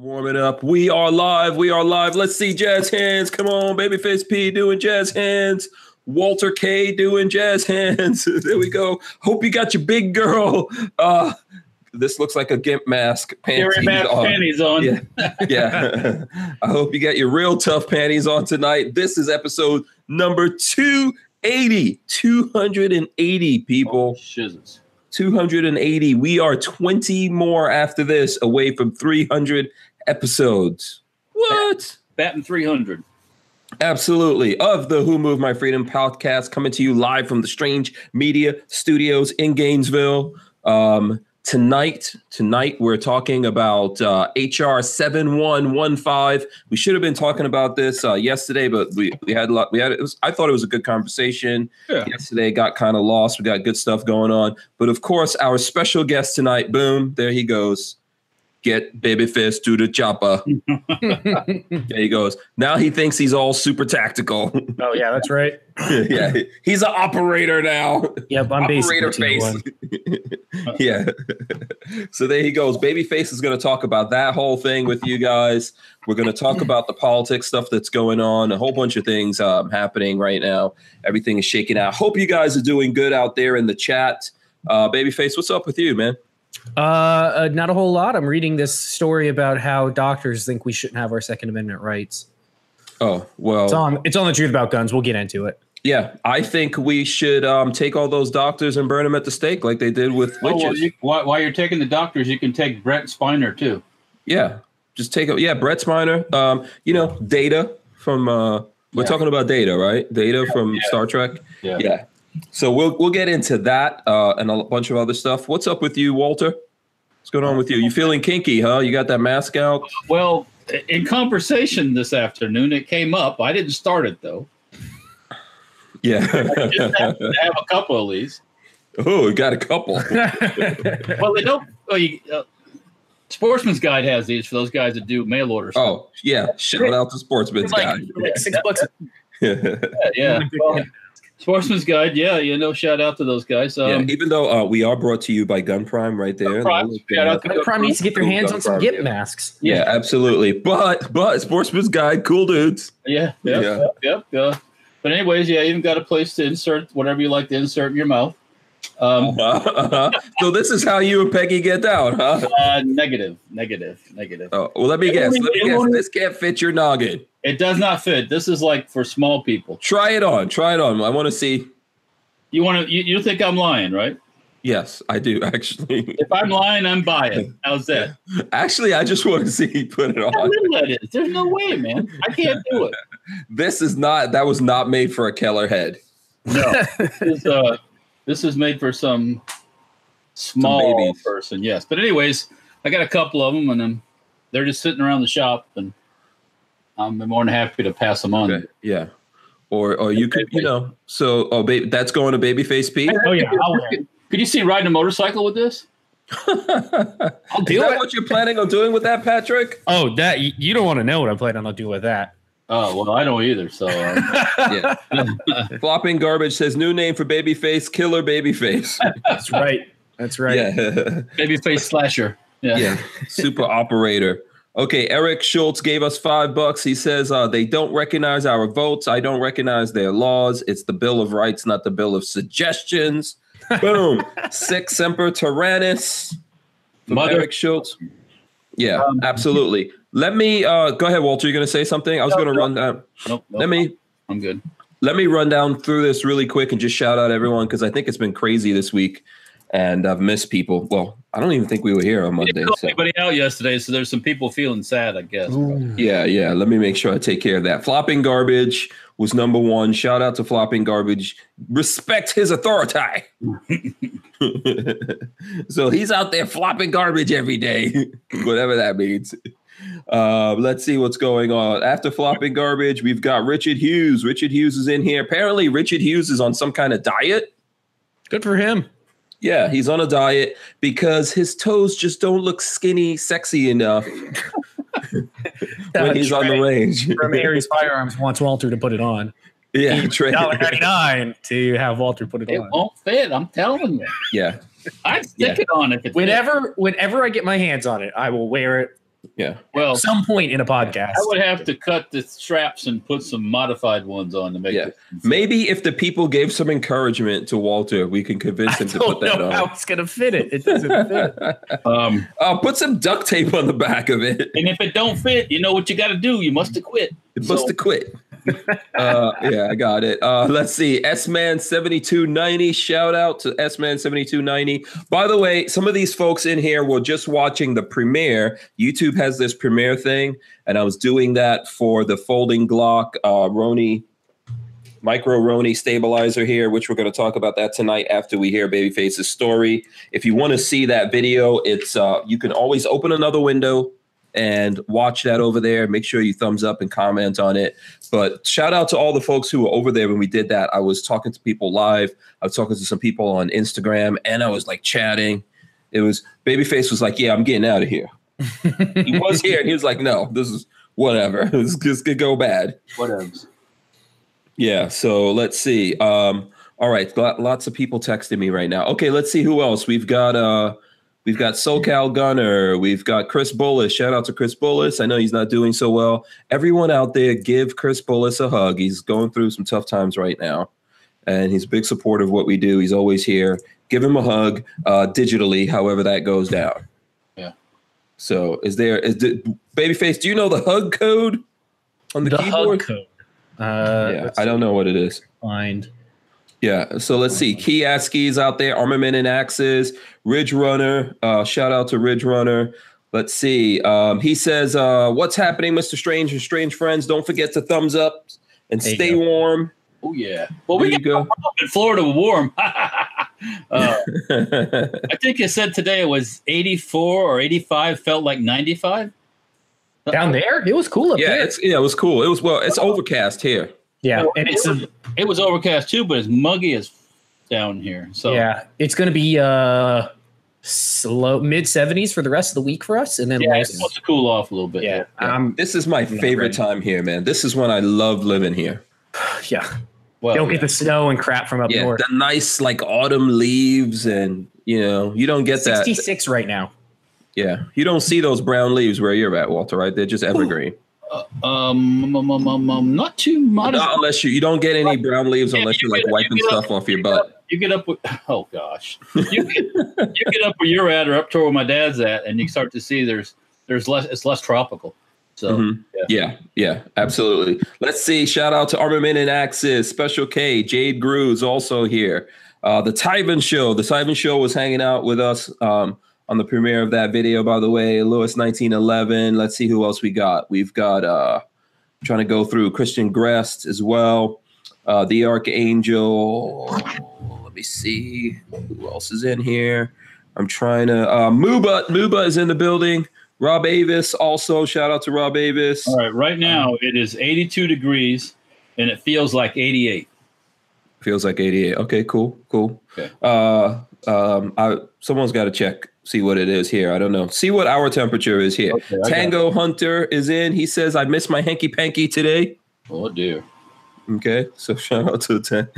Warm it up. We are live. We are live. Let's see jazz hands. Come on, Babyface P doing jazz hands. Walter K doing jazz hands. there we go. Hope you got your big girl. Uh, this looks like a gimp mask. Panties on. panties on. Yeah. yeah. I hope you got your real tough panties on tonight. This is episode number 280. 280 people. Oh, shizzles. 280. We are 20 more after this away from 300 episodes. What? Batting 300. Absolutely. Of the Who Moved My Freedom podcast coming to you live from the Strange Media Studios in Gainesville. Um, tonight tonight we're talking about uh, hr 7115 we should have been talking about this uh, yesterday but we, we had a lot we had it was, i thought it was a good conversation yeah. yesterday got kind of lost we got good stuff going on but of course our special guest tonight boom there he goes get Babyface to the chopper. there he goes. Now he thinks he's all super tactical. oh yeah, that's right. yeah, he's an operator now. Yep, I'm operator face. yeah. so there he goes. Babyface is going to talk about that whole thing with you guys. We're going to talk about the politics stuff that's going on, a whole bunch of things um, happening right now. Everything is shaking out. Hope you guys are doing good out there in the chat. Uh, Babyface, what's up with you, man? Uh, uh, not a whole lot. I'm reading this story about how doctors think we shouldn't have our Second Amendment rights. Oh well, it's on. It's on the truth about guns. We'll get into it. Yeah, I think we should um, take all those doctors and burn them at the stake, like they did with witches. Oh, well, you, while, while, you're taking the doctors, you can take Brett Spiner too. Yeah, just take it. Yeah, Brett Spiner. Um, you know, Data from. Uh, we're yeah. talking about Data, right? Data from yeah. Star Trek. Yeah. yeah. So we'll we'll get into that uh, and a bunch of other stuff. What's up with you, Walter? What's going on with you? You feeling kinky, huh? You got that mask out? Well, in conversation this afternoon, it came up. I didn't start it though. Yeah, I just have, have a couple of these. Oh, we got a couple. well, they don't. Oh, you, uh, Sportsman's Guide has these for those guys that do mail orders. Oh, yeah. Shout out to Sportsman's like, Guide. Like six bucks. yeah. yeah. Well, Sportsman's Guide, yeah, you know, shout out to those guys. Um, yeah, even though uh, we are brought to you by Gun Prime right there. Prime, Gun Prime needs to get their hands on some Gip masks. Yeah, yeah, absolutely. But but Sportsman's Guide, cool dudes. Yeah, yeah, yeah. Yep, yep, But anyways, yeah, even got a place to insert whatever you like to insert in your mouth. Um, uh-huh, uh-huh. So this is how you and Peggy get down, huh? Uh, negative, negative, negative. Oh, well, let me guess. Let me guess. This can't fit your noggin. It does not fit. This is like for small people. Try it on. Try it on. I want to see. You want to? You, you think I'm lying, right? Yes, I do actually. If I'm lying, I'm buying. How's that? Actually, I just want to see you put it on. How little that is. There's no way, man. I can't do it. This is not. That was not made for a Keller head. No, this is, uh, this is made for some small some person. Yes, but anyways, I got a couple of them, and then they're just sitting around the shop, and I'm more than happy to pass them on. Okay. Yeah. Or, or you could, you know, so oh, baby, that's going to Babyface P. Oh yeah, could you see riding a motorcycle with this? I'll do Is that it. what you're planning on doing with that, Patrick? Oh, that you don't want to know what I'm planning on doing with that. Oh well, I don't either. So um, yeah, flopping garbage says new name for Babyface, Killer Babyface. That's right. That's right. Yeah, Babyface slasher. Yeah, yeah. super operator. Okay, Eric Schultz gave us five bucks. He says uh, they don't recognize our votes. I don't recognize their laws. It's the Bill of Rights, not the Bill of Suggestions. Boom. Sic Semper Tyrannis. Mother Eric Schultz. Yeah, um, absolutely. Let me uh, go ahead, Walter. You're going to say something. I was no, going to no, run down. Nope, nope, Let me. I'm good. Let me run down through this really quick and just shout out everyone because I think it's been crazy this week and I've missed people. Well, I don't even think we were here on Monday. So. Anybody out yesterday? So there's some people feeling sad, I guess. Ooh. Yeah, yeah. Let me make sure I take care of that. Flopping garbage was number one. Shout out to flopping garbage. Respect his authority. so he's out there flopping garbage every day, whatever that means. Uh, let's see what's going on. After flopping garbage, we've got Richard Hughes. Richard Hughes is in here. Apparently, Richard Hughes is on some kind of diet. Good for him. Yeah, he's on a diet because his toes just don't look skinny, sexy enough when he's on the range. From Aries Firearms wants Walter to put it on. Yeah, Trey. ninety nine to have Walter put it, it on. It won't fit. I'm telling you. Yeah, I stick yeah. it on if it's whenever fit. whenever I get my hands on it, I will wear it Yeah. Well, some point in a podcast. I would have to cut the straps and put some modified ones on to make Yeah. it. Maybe if the people gave some encouragement to Walter, we can convince I him to put don't that know on. how it's gonna fit it. It doesn't fit. Um, Uh, put some duct tape on the back of it. and if it don't fit, you know what you got to do. You must have quit. It must So- have quit. uh, yeah, I got it. Uh, let's see. S Man 7290. Shout out to S Man 7290. By the way, some of these folks in here were just watching the premiere. YouTube has this premiere thing, and I was doing that for the folding Glock uh, Roni micro Roni stabilizer here, which we're going to talk about that tonight after we hear Babyface's story. If you want to see that video, it's uh, you can always open another window and watch that over there. Make sure you thumbs up and comment on it. But shout out to all the folks who were over there when we did that. I was talking to people live. I was talking to some people on Instagram, and I was like chatting. It was Babyface was like, "Yeah, I'm getting out of here." he was here, and he was like, "No, this is whatever. This this could go bad." Whatever. Yeah. So let's see. Um, all right. Lots of people texting me right now. Okay, let's see who else. We've got uh we've got SoCal Gunner, we've got Chris Bullis. Shout out to Chris Bullis. I know he's not doing so well. Everyone out there, give Chris Bullis a hug. He's going through some tough times right now. And he's a big supporter of what we do. He's always here. Give him a hug uh digitally, however that goes down. Yeah. So is there is the babyface, do you know the hug code on the, The keyboard? hug code. Uh, yeah, I don't know what it is. find. Yeah. So let's see. Kiaski's out there, Armament and Axes, Ridge Runner. Uh, shout out to Ridge Runner. Let's see. Um, he says, uh, What's happening, Mr. Strange and Strange Friends? Don't forget to thumbs up and There stay warm. Oh yeah. Well, There we you got go. in Florida warm. uh, I think it said today it was 84 or 85. Felt like 95. Down there, it was cool up yeah, there. it's yeah, it was cool. It was well, it's overcast here. Yeah, and it's a, It was overcast too, but it's muggy as down here. So yeah, it's going to be uh slow mid seventies for the rest of the week for us, and then yeah, low- it's supposed to cool off a little bit. yeah, Yeah. um, This is my favorite ready. time here, man. This is when I love living here. yeah. Well, don't yeah. get the snow and crap from up Yeah, north. the nice like autumn leaves, and you know, you don't get that. Sixty six right now. Yeah, you don't see those brown leaves where you're at, Walter. Right? They're just evergreen. um, um, um, um, um, not too modest. Not unless you you don't get any brown leaves Yeah, unless you you're like wiping you stuff off your butt. You get up with oh gosh, you get, you get up where you're at or up to where my dad's at, and you start to see there's there's less it's less tropical. So Mhm. yeah. Yeah, yeah, absolutely. Let's see. Shout out to Armament and Axis, Special K, Jade Grooves also here. Uh, the Tyven Show. The Tyven Show was hanging out with us um, on the premiere of that video, by the way. Lewis 1911. Let's see who else we got. We've got uh trying to go through Christian Grest as well. Uh, the Archangel. Let me see who else is in here. I'm trying to uh Muba. Muba is in the building. Rob Avis also. Shout out to Rob Avis. All right, right now it is 82 degrees, and it feels like 88. Feels like 88. Okay, cool, cool. Okay. Uh, um, I someone's got to check, see what it is here. I don't know. See what our temperature is here. Okay, Tango Hunter is in. He says, "I missed my hanky panky today." Oh dear. Okay, so shout out to Tan-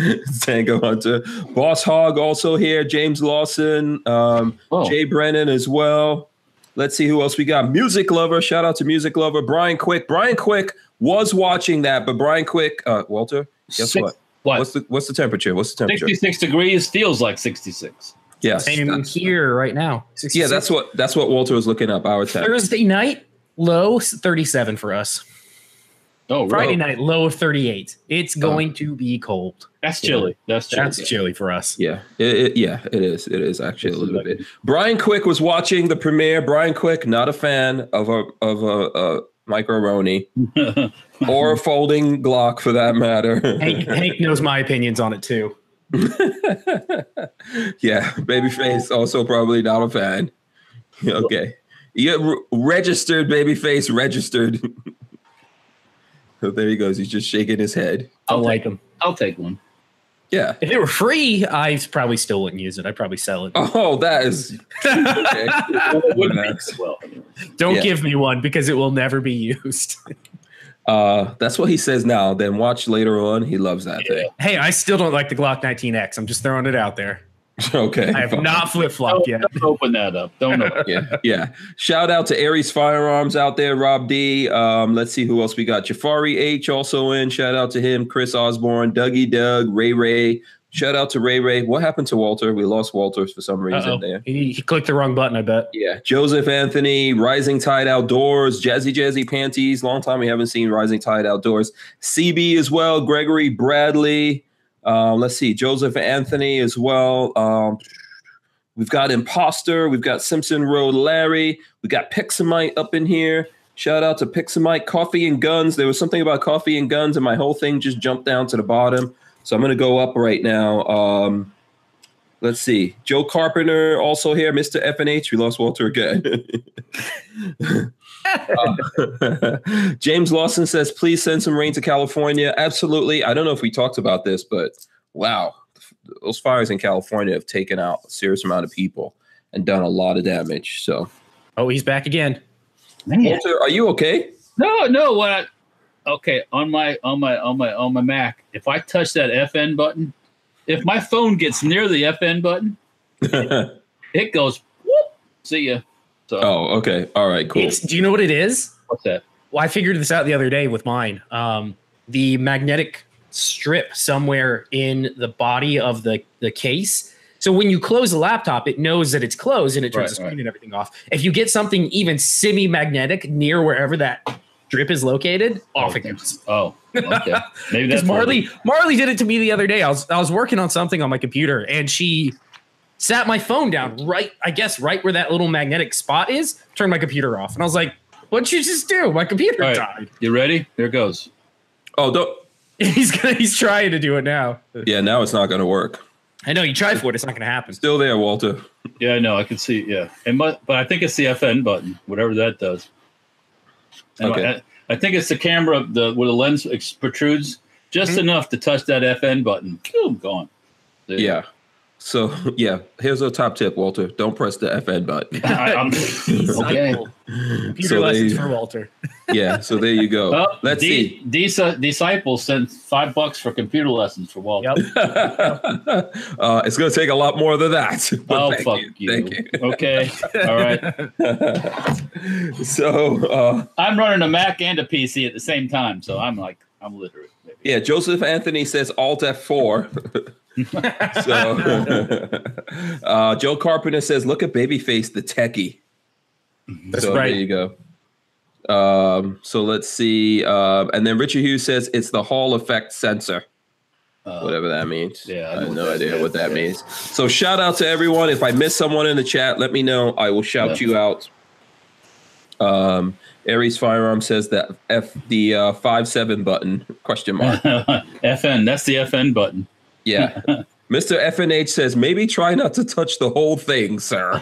Tango Hunter. Boss Hog also here. James Lawson, um, Oh, Jay Brennan as well. Let's see who else we got. Music Lover. Shout out to Music Lover. Brian Quick. Brian Quick was watching that, but Brian Quick, uh, Walter, guess six- what? What? What's the what's the temperature? What's the temperature? 66 degrees feels like 66. Yes. Same that's- here right now. yeah, that's what that's what Walter was looking up. Our temp. Thursday night low thirty seven for us. Oh, Friday really? night low of thirty eight. It's Oh. going to be cold. That's chilly. That's chilly. That's chilly for us. Yeah, it, it- yeah, it is. It is actually a This is little like- bit. Brian Quick was watching the premiere. Brian Quick, not a fan of a of a, a micro Roni or a folding Glock for that matter. Hank, Hank knows my opinions on it too. yeah, babyface also probably not a fan. Okay, yeah, re- registered babyface registered. so there he goes. He's just shaking his head. I I'll like them. I'll take one. Yeah. If it were free, I probably still wouldn't use it. I'd probably sell it. Oh, that is okay. Wouldn't be- well. Don't yeah. give me one because it will never be used. Uh, that's what he says now. Then watch later on. He loves that thing. hey, I still don't like the Glock 19X. I'm just throwing it out there. Okay. I have not flip flopped yet. Don't open that up. Don't open. yeah, yeah. Shout out to Aries Firearms out there, Rob D. Um, let's see who else we got. Jafari H also in. Shout out to him. Chris Osborne, Dougie Doug, Ray Ray. Shout out to Ray Ray. What happened to Walter? We lost Walter for some reason Uh-oh. there. He, he clicked the wrong button, I bet. Yeah, Joseph Anthony, Rising Tide Outdoors, Jazzy Jazzy Panties. Long time we haven't seen Rising Tide Outdoors. CB as well. Gregory Bradley. Uh, let's see, Joseph Anthony as well. Um, we've got Imposter. We've got Simpson Road Larry. We got Pixamite up in here. Shout out to Pixamite. Coffee and Guns. There was something about coffee and guns, and my whole thing just jumped down to the bottom. So I'm going to go up right now. Um, let's see. Joe Carpenter also here. Mr. FNH. We lost Walter again. Uh, James Lawson says, please send some rain to California. Absolutely. I don't know if we talked about this, but wow, those fires in California have taken out a serious amount of people and done a lot of damage. So, Oh, he's back again. Man. Walter, are you okay? No, no. What? I, okay, on my on my on my on my Mac, if I touch that FN button, if my phone gets near the FN button, it goes. Whoop, see ya. So oh, okay. All right, cool. It's, do you know what it is? what's that? Well, I figured this out the other day with mine. Um, the magnetic strip somewhere in the body of the, the case. So when you close the laptop, it knows that it's closed and it turns Right, the screen right. and everything off. If you get something even semi-magnetic near wherever that strip is located, oh, oh, off it goes. Oh, okay. Maybe Because that's what Marley. Marley did it to me the other day. I was I was working on something on my computer and she sat my phone down right, I guess right where that little magnetic spot is, turned my computer off. And I was like, what'd you just do? My computer All right. died. You ready? Here goes. oh, don't. He's gonna he's trying to do it now. Yeah, now it's not going to work. I know you try for it, it's not gonna happen. Still there, Walter. Yeah, I know. I can see. Yeah, and but but I think it's the FN button, whatever that does. And Okay. I, I think it's the camera, the where the lens ex- protrudes just Mhm. enough to touch that FN button. Boom, gone. There Yeah. So, yeah, here's a top tip, Walter. Don't press the FN button. I, I'm, okay. Computer So lessons they- for Walter. yeah, so there you go. Oh, Let's D- see. Disa, disciples sent five bucks for computer lessons for Walter. Yep. uh, it's going to take a lot more than that. Oh thank fuck you. you. Thank you. Okay. All right. so, uh, I'm running a Mac and a PC at the same time, so I'm like I'm literate. Maybe. yeah, Joseph Anthony says Alt F4. so, uh, Joe Carpenter says, look at Babyface, the techie. That's so right. there you go. Um, so let's see. Um, and then Richard Hughes says it's the Hall effect sensor. Uh, whatever that means. yeah, I I, have no idea what that Yeah. means. So shout out to everyone. If I miss someone in the chat, let me know. I will shout Yeah. you out. Um, Aries Firearm says that F the uh, five seven button question mark. FN. That's the FN button. Yeah. Mr. FNH says maybe try not to touch the whole thing, sir.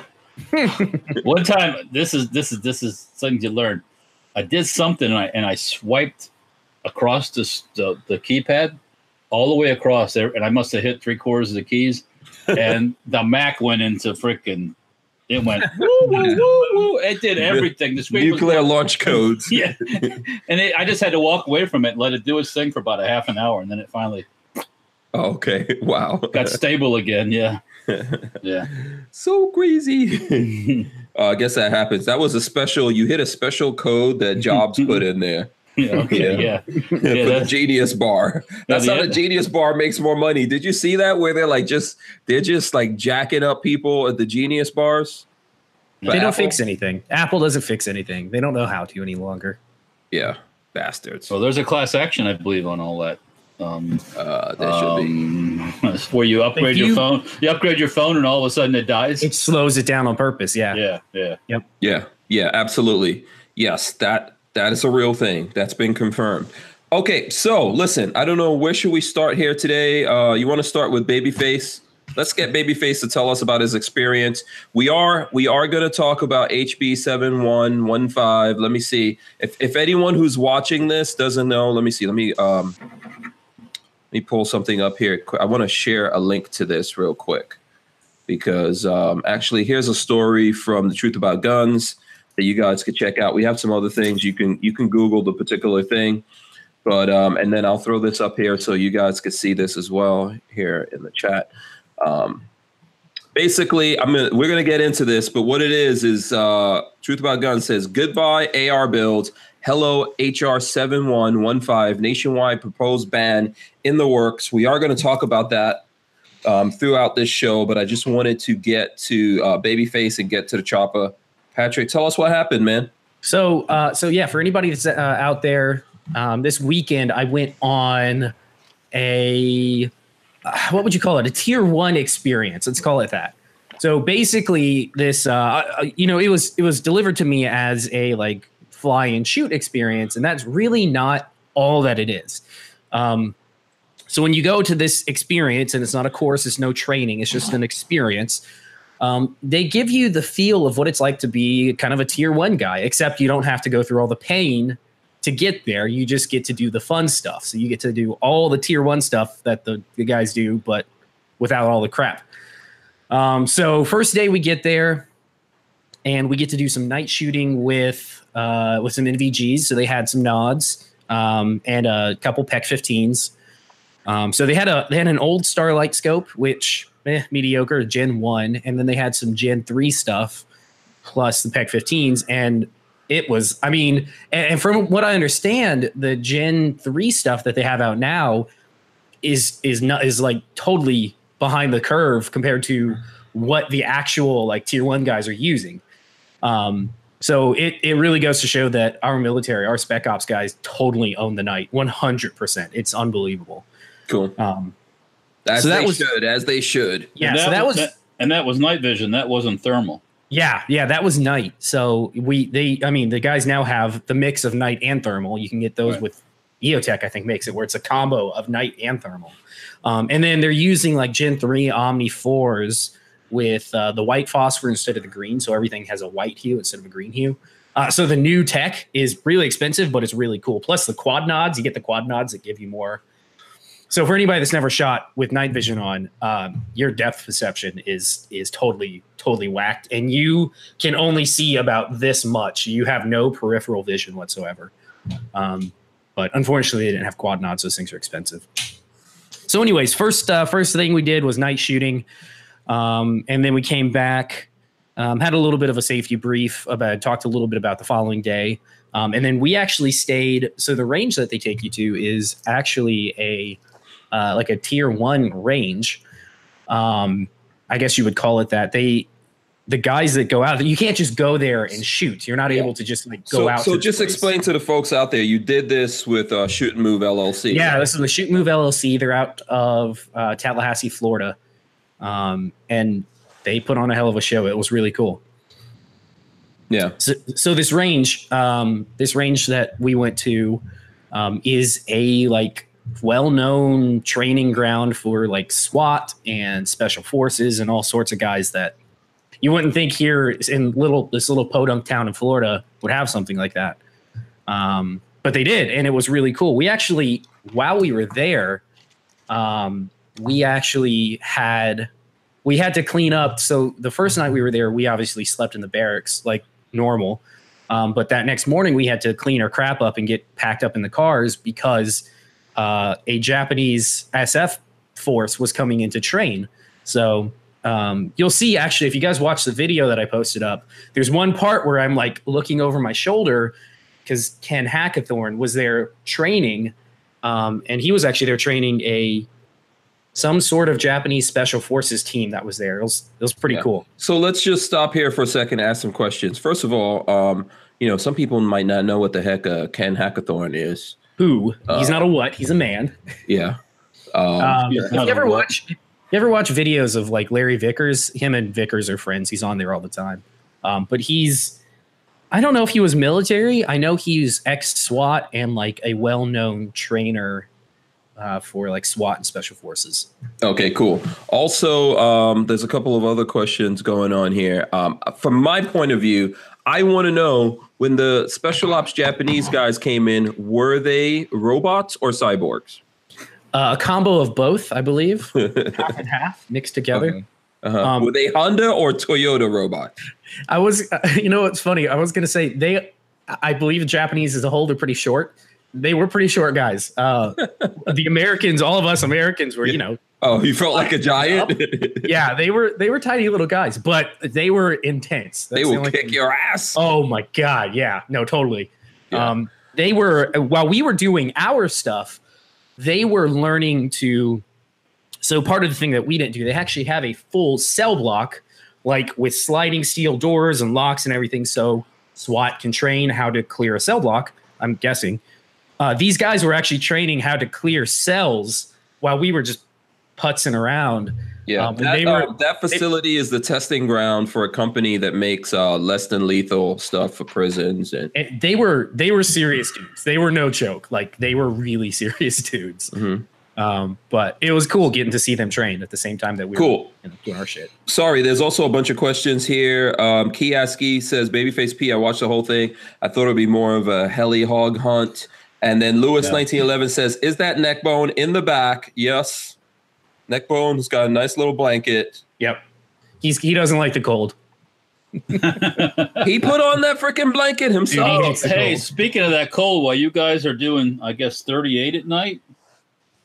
One time, this is this is this is something you learn. I did something and I and I swiped across the the, the keypad all the way across there, and I must have hit three quarters of the keys, and the Mac went into freaking. It went woo woo woo woo. It did everything. The screen Nuclear launch codes. yeah, and it, I just had to walk away from it and let it do its thing for about a half an hour, and then it finally Oh, okay. Wow. got stable again. Yeah, yeah. so crazy. uh, I guess that happens. That was a special. You hit a special code that Jobs put in there. Yeah, okay, Yeah. yeah. for the that's- Genius Bar. That's the how the end- Genius Bar makes more money. Did you see that? Where they're like just they're just like jacking up people at the Genius bars. For They don't Apple? fix anything. Apple doesn't fix anything. They don't know how to any longer. Yeah, bastards. So there's a class action, I believe, on all that. Um, Uh, there should be. um, where you upgrade If your phone, you upgrade your phone, and all of a sudden it dies. It slows it down on purpose. Yeah. yeah, yeah. Yeah, yeah, absolutely. Yes, that that is a real thing. That's been confirmed. Okay, so listen, I don't know where should we start here today. Uh, you want to start with Babyface? Let's get Babyface to tell us about his experience. We are we are going to talk about HB seven one one five. Let me see if if anyone who's watching this doesn't know. Let me see. Let me um let me pull something up here. I want to share a link to this real quick because um, actually here's a story from the Truth About Guns that you guys could check out. We have some other things you can you can Google the particular thing, but um, and then I'll throw this up here so you guys could see this as well here in the chat. Um, basically, I'm gonna we're gonna get into this, but what it is is uh, Truth About Guns says goodbye AR builds. Hello HR 7115 nationwide proposed ban in the works. We are going to talk about that um, throughout this show, but I just wanted to get to uh, Babyface and get to the chopper. Patrick, tell us what happened, man. So, uh, so yeah, for anybody that's uh, out there, um, this weekend I went on a uh, what would you call it? A tier one experience. Let's call it that. So basically, this uh, uh, you know it was it was delivered to me as a like fly and shoot experience, and that's really not all that it is. Um, so when you go to this experience, and it's not a course, it's no training, it's just an experience. Um, they give you the feel of what it's like to be kind of a tier one guy, except you don't have to go through all the pain to get there. You just get to do the fun stuff. So you get to do all the tier one stuff that the, the guys do, but without all the crap. Um, so first day we get there, and we get to do some night shooting with uh, with some NVGs. So they had some nods um, and a couple PEQ 15s. Um, so they had a they had an old Starlight scope, which eh, mediocre Gen one, and then they had some Gen three stuff plus the PEQ 15s, and it was I mean, and, and from what I understand, the Gen three stuff that they have out now is is not is like totally behind the curve compared to what the actual like tier one guys are using. Um, so it it really goes to show that our military, our spec ops guys, totally own the night, one hundred percent. It's unbelievable. Cool. Um, as so that they was- should, as they should. yeah, And so that was and that was night vision. That wasn't thermal. yeah, yeah, that was night. So we they I mean the guys now have the mix of night and thermal. You can get those Right. with EOTech, I think makes it where it's a combo of night and thermal. Um, and then they're using like Gen 3 Omni 4s with uh, the white phosphor instead of the green. So everything has a white hue instead of a green hue. Uh, so the new tech is really expensive, but it's really cool. Plus the quad nods, you get the quad nods that give you more. So for anybody that's never shot with night vision on, um, your depth perception is is totally totally whacked, and you can only see about this much. You have no peripheral vision whatsoever. Um, but unfortunately, they didn't have quad nods. Those things are expensive. So, anyways, first uh, first thing we did was night shooting, um, and then we came back, um, had a little bit of a safety brief about, talked a little bit about the following day, um, and then we actually stayed. So the range that they take you to is actually a uh, like a tier one range. Um, I guess you would call it that. They the guys that go out, you can't just go there and shoot. You're not Yeah. able to just like go So, out. so just place. explain to the folks out there. You did this with uh, Shoot and Move LLC. Yeah, this is the Shoot and Move LLC. They're out of uh, Tallahassee, Florida, um, and they put on a hell of a show. It was really cool. yeah. So, so this range, um, this range that we went to, um, is a like well-known training ground for like SWAT and special forces and all sorts of guys that you wouldn't think here in little this little podunk town in Florida would have something like that. Um, but they did, and it was really cool. We actually, while we were there, um, we actually had we had to clean up. So the first night we were there, we obviously slept in the barracks like normal. Um, but that next morning, we had to clean our crap up and get packed up in the cars because uh, a Japanese SF force was coming in to train. So um, you'll see actually, if you guys watch the video that I posted up, there's one part where I'm like looking over my shoulder because Ken Hackathorn was there training, um, and he was actually there training a some sort of Japanese special forces team that was there. It was it was pretty Yeah. cool. So let's just stop here for a second and ask some questions. First of all, um, you know, some people might not know what the heck uh, Ken Hackathorn is. Who? He's Uh, not a what? He's a man. Yeah. Um, Um, yeah, if not you ever watch, you ever watch videos of like Larry Vickers? Him and Vickers are friends. He's on there all the time. Um, but he's, I don't know if he was military. I know he's ex SWAT and like a well known trainer uh, for like SWAT and special forces. Okay, cool. Also, um, there's a couple of other questions going on here. Um, from my point of view, I want to know when the special ops Japanese guys came in, were they robots or cyborgs? Uh, a combo of both, I believe, half and half mixed together. Okay. Uh-huh. Um, were they Honda or Toyota robots? I was, you know, what's funny? I was gonna say they, I believe the Japanese as a whole, they're pretty short. They were pretty short guys. Uh, the Americans, all of us Americans, were you know Oh, you felt like a giant. yeah, they were they were tiny little guys, but they were intense. That's they will the kick thing. your ass. Oh my god, yeah, no, totally. Yeah. Um, they were while we were doing our stuff, they were learning to. So part of the thing that we didn't do, they actually have a full cell block, like with sliding steel doors and locks and everything. So SWAT can train how to clear a cell block. I'm guessing. Uh, these guys were actually training how to clear cells while we were just putzing around. Yeah, um, that, were, uh, that, facility is the testing ground for a company that makes uh, less than lethal stuff for prisons. And, and, they were they were serious dudes. They were no joke. Like they were really serious dudes. Mm-hmm. Um, but it was cool getting to see them train at the same time that we cool. were you know, doing our shit. Sorry, there's also a bunch of questions here. Um, Kiaski says, "Babyface P, I watched the whole thing. I thought it'd be more of a heli hog hunt." And then Lewis yeah. 1911 says, "Is that neck bone in the back?" Yes. Neck bone's got a nice little blanket. Yep. He's he doesn't like the cold. he put on that freaking blanket himself. Dude, hey, speaking of that cold, while you guys are doing, I guess, 38 at night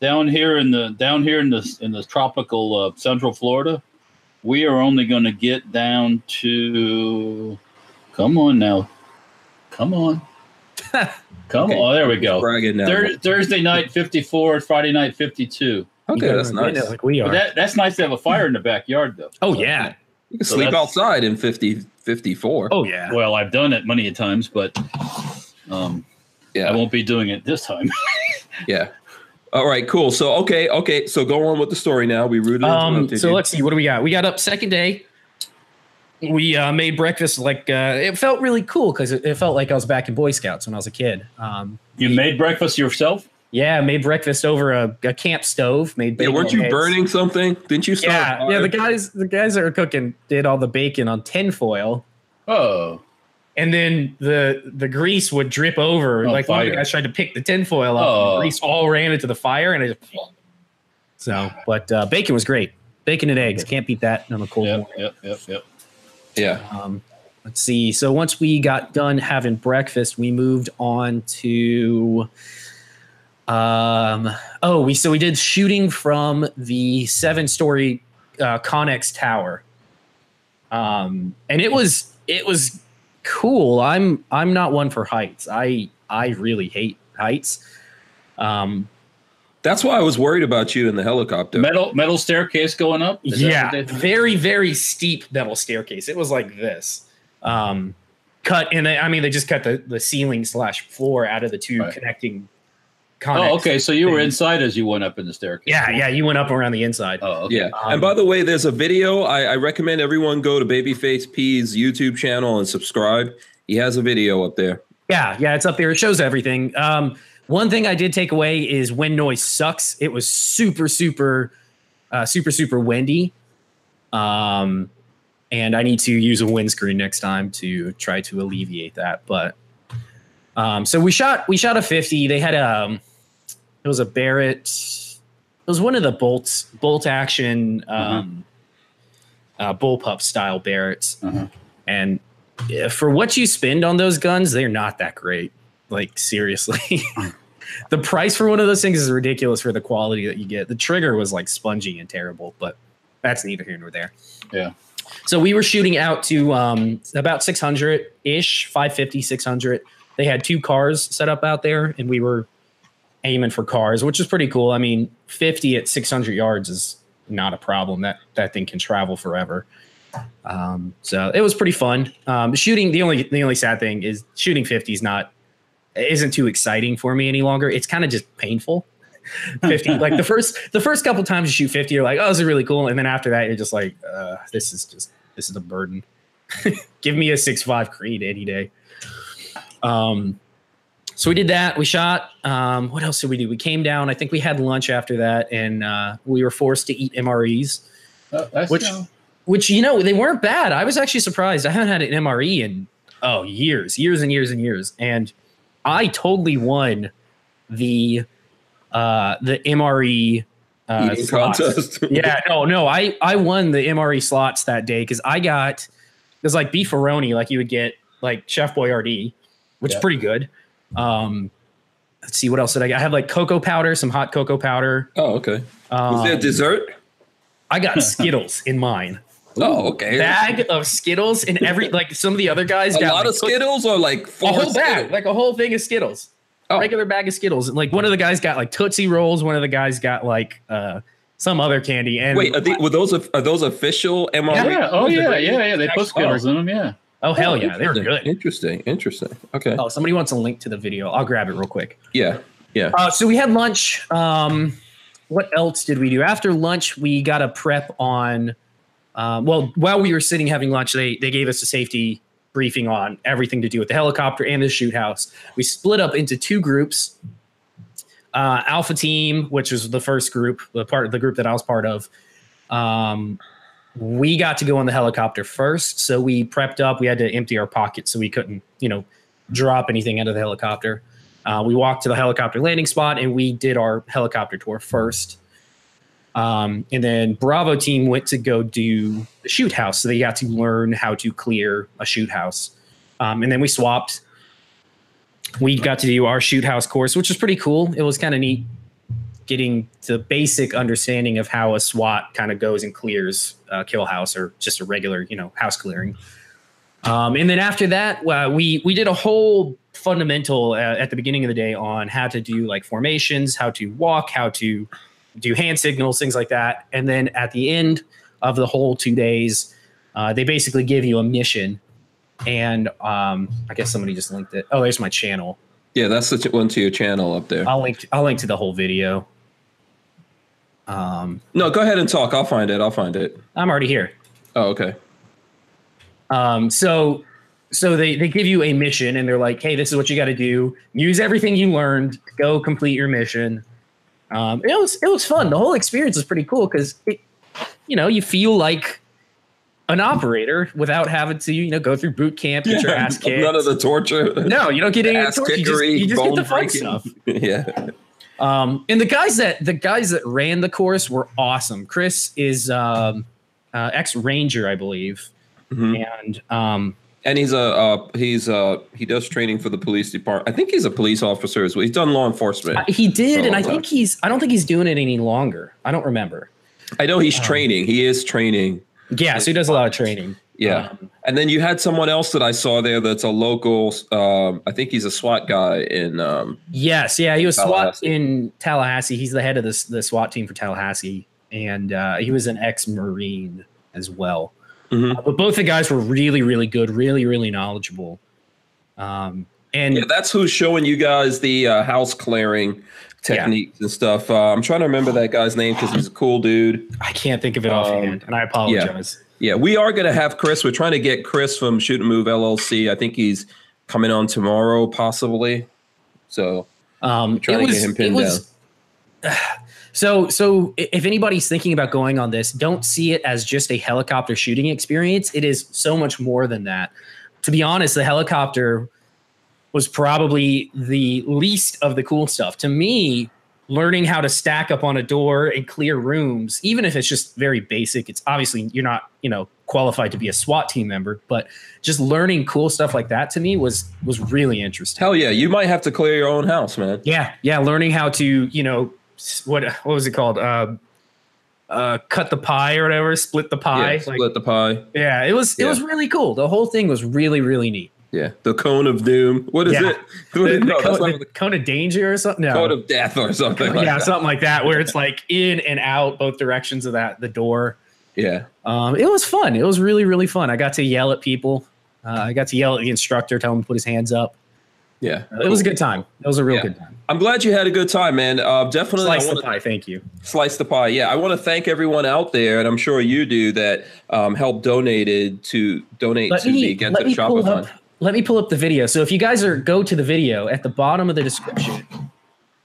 down here in the down here in the in the tropical uh, Central Florida, we are only going to get down to. Come on now, come on. Come okay. on, there we go. Thur- Thursday night 54, Friday night 52. Okay, that's nice. Like we are. That, that's nice to have a fire in the backyard, though. Oh yeah, you can so sleep outside in 50, 54. Oh yeah. Well, I've done it many a times, but um, yeah, I won't be doing it this time. yeah. All right, cool. So okay, okay. So go on with the story now. We rooted. Um, so let's see. What do we got? We got up second day. We uh, made breakfast like uh, it felt really cool because it, it, felt like I was back in Boy Scouts when I was a kid. Um, you made breakfast yourself? Yeah, made breakfast over a, a camp stove. Made yeah, weren't you eggs. burning something? Didn't you? yeah, yeah. The guys, the guys that were cooking did all the bacon on tinfoil. Oh, and then the the grease would drip over. Oh, like fire. one of the guys tried to pick the tinfoil up, oh. the grease all ran into the fire, and it just. So, but uh, bacon was great. Bacon and eggs can't beat that on a cold yep, morning. Yep, yep, yep. Yeah. Um, let's see. So once we got done having breakfast, we moved on to um, oh, we so we did shooting from the seven story uh, Connex tower. Um, and it was it was cool. I'm I'm not one for heights. I I really hate heights. Um, that's why I was worried about you in the helicopter. Metal metal staircase going up. Is yeah, very very steep metal staircase. It was like this. Um, cut and I mean they just cut the the ceiling slash floor out of the two right. connecting Oh, okay. So you were inside as you went up in the staircase. Yeah, yeah. You went up around the inside. Oh, okay. yeah. Um, and by the way, there's a video. I, I, recommend everyone go to Babyface P's YouTube channel and subscribe. He has a video up there. Yeah, yeah. It's up there. It shows everything. Um, one thing I did take away is wind noise sucks. It was super, super, uh, super, super windy. Um, and I need to use a windscreen next time to try to alleviate that. But um, so we shot we shot a 50. They had a um, it was a Barrett. It was one of the bolts bolt action um, mm-hmm. uh, bullpup style Barretts, mm-hmm. and for what you spend on those guns, they're not that great. Like seriously. the price for one of those things is ridiculous for the quality that you get. The trigger was like spongy and terrible, but that's neither here nor there. Yeah. So we were shooting out to um, about 600 ish, 550, 600 they had two cars set up out there, and we were aiming for cars, which is pretty cool. I mean, 50 at 600 yards is not a problem. That that thing can travel forever. Um, so it was pretty fun. Um, shooting the only the only sad thing is shooting 50 is not isn't too exciting for me any longer. It's kind of just painful. 50 like the first the first couple times you shoot 50 you're like oh this is really cool and then after that you're just like uh, this is just this is a burden give me a six five creed any day um, so we did that. We shot. Um, what else did we do? We came down. I think we had lunch after that, and uh, we were forced to eat MREs, uh, which, which you know, they weren't bad. I was actually surprised. I haven't had an MRE in oh years, years and years and years, and I totally won the uh, the MRE uh, contest. yeah, no, no, I I won the MRE slots that day because I got it was like beefaroni, like you would get like Chef Boyardee which yeah. is pretty good. Um, let's see what else did I get. I had like cocoa powder, some hot cocoa powder. Oh, okay. Was there Um, dessert? I got Skittles in mine. Oh, okay. Bag of Skittles and every like some of the other guys a got a lot like, of Skittles or like a four whole bag, like a whole thing of Skittles. Oh. Regular bag of Skittles. And Like one of the guys got like Tootsie Rolls. One of the guys got like uh some other candy. And Wait, are, the, were those are those official MRE? Yeah. Oh yeah. Yeah. Yeah. They put. Skittles in them. Yeah. oh hell Oh, yeah, they were interesting, good. Interesting. Interesting. Okay. Oh, somebody wants a link to the video. I'll grab it real quick. Yeah. Yeah. Uh, so we had lunch. Um, what else did we do after lunch? We got a prep on. Um, well, while we were sitting having lunch, they they gave us a safety briefing on everything to do with the helicopter and the shoot house. We split up into two groups. Uh, Alpha Team, which was the first group, the part of the group that I was part of. Um, we got to go on the helicopter first, so we prepped up. We had to empty our pockets so we couldn't, you know, drop anything out of the helicopter. Uh, we walked to the helicopter landing spot and we did our helicopter tour first. Um, and then Bravo team went to go do the shoot house. So they got to learn how to clear a shoot house. Um, and then we swapped. We got to do our shoot house course, which was pretty cool. It was kind of neat getting the basic understanding of how a SWAT kind of goes and clears a kill house or just a regular, you know, house clearing. Um, and then after that, uh, we we did a whole fundamental uh, at the beginning of the day on how to do like formations, how to walk, how to do hand signals, things like that. And then at the end of the whole two days, uh, they basically give you a mission. And um, I guess somebody just linked it. Oh, there's my channel. Yeah, that's the one to your channel up there. I'll link. I'll link to the whole video. Um, No, go ahead and talk. I'll find it. I'll find it. I'm already here. Oh, okay. Um, so so they they give you a mission and they're like, hey, this is what you got to do. Use everything you learned. Go complete your mission. Um, it was it was fun. The whole experience was pretty cool because it, you know, you feel like an operator without having to you know go through boot camp, get your ass kicked. None of the torture. no, you don't get any ass torture. You just, you just get the fun breaking. stuff. yeah. Um, and the guys that the guys that ran the course were awesome. Chris is um, uh, ex Ranger, I believe, Mhm. and um, And he's a uh, he's uh he does training for the police department. I think he's a police officer as well. He's done law enforcement. I- he did, and I long think he's. I don't think he's doing it any longer. I don't remember. I know Um, he's training. He is training. Yeah, so he does a lot of training. Yeah. Um, And then you had someone else that I saw there that's a local um I think he's a SWAT guy in um yes, yeah, he was SWAT in Tallahassee. He's the head of this the SWAT team for Tallahassee, and uh, he was an ex Marine as well. Mhm. Uh, but both the guys were really, really good, really, really knowledgeable. Um, and yeah, that's who's showing you guys the uh, house clearing techniques and stuff. Uh, I'm trying to remember that guy's name because he's a cool dude. I can't think of it Um, offhand, and I apologize. Yeah, we are going to have Chris. We're trying to get Chris from Shoot and Move LLC. I think he's coming on tomorrow, possibly. So Um, trying to get him pinned was- So, so if anybody's thinking about going on this, don't see it as just a helicopter shooting experience. It is so much more than that. To be honest, the helicopter was probably the least of the cool stuff. To me, learning how to stack up on a door and clear rooms, even if it's just very basic, it's obviously you're not, you know, qualified to be a SWAT team member, but just learning cool stuff like that to me was was really interesting. hell yeah, you might have to clear your own house, man. Yeah, yeah, learning how to, you know, what what was it called? Uh, uh, cut the pie or whatever, split the pie. Yeah, like, split the pie. yeah, it was it Yeah. was really cool. The whole thing was really really neat. Yeah, the cone of doom. What is Yeah. it? The, no, the that's cone, the the cone of danger or something. No, cone of death or something. Like yeah, that. something like that, where it's like in and out both directions of that the door. yeah. Um, it was fun. It was really really fun. I got to yell at people. Uh, I got to yell at the instructor, tell him to put his hands up. Yeah. It was a good time. It was a real Yeah. good time. I'm glad you had a good time, man. Uh, definitely, Slice I the pie. Thank you. slice the pie. Yeah, I want to thank everyone out there, and I'm sure you do that um, helped donated to donate let to me, the Get let to me pull Shopify. up let me pull up the video so if you guys are go to the video at the bottom of the description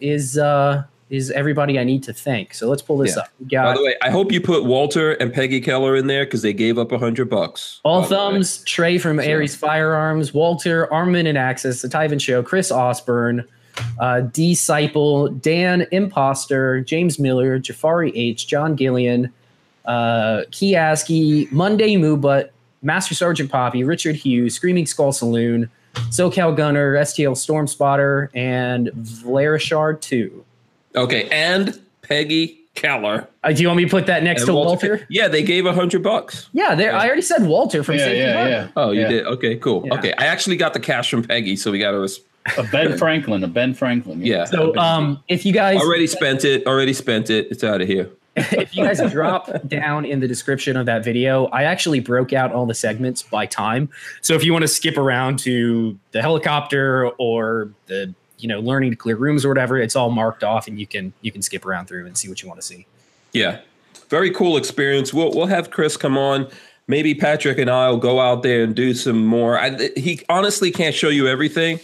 is uh is everybody i need to thank so let's pull this Yeah. up we By the way, I hope you put Walter and Peggy Keller in there because they gave up a hundred bucks. all by the way. thumbs trey from aries firearms walter armament and Axis, the tyven show chris osborne uh, disciple dan imposter james miller jafari h john gillian uh, Kiaski, Monday Moobut, Master Sergeant Poppy, Richard Hughes, Screaming Skull Saloon, SoCal Gunner, STL Storm Spotter, and Vlarishard 2. Okay, and Peggy Keller. Uh, do you want me to put that next And to Walter? Yeah, they gave a hundred bucks. Yeah, there. I already said Walter from yeah, Safety yeah, Bar. yeah. Oh, you Yeah. did. Okay, cool. Yeah. Okay, I actually got the cash from Peggy, so we got to. Res- A Ben Franklin, a Ben Franklin. yeah. So, um, if you guys already spent it. Already spent it. It's out of here. if you guys drop down in the description of that video, I actually broke out all the segments by time. So if you want to skip around to the helicopter or the you know learning to clear rooms or whatever, it's all marked off, and you can you can skip around through and see what you want to see. Yeah, very cool experience. We'll we'll have Chris come on. Maybe Patrick and I will go out there and do some more. I, he honestly can't show you everything.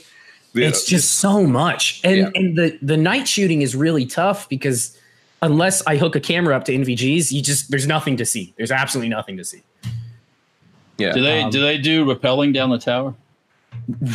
It's just so much, and Yeah. and the the night shooting is really tough because unless I hook a camera up to NVGs, you just there's nothing to see. There's absolutely nothing to see. yeah. Do they Um, do they do rappelling down the tower?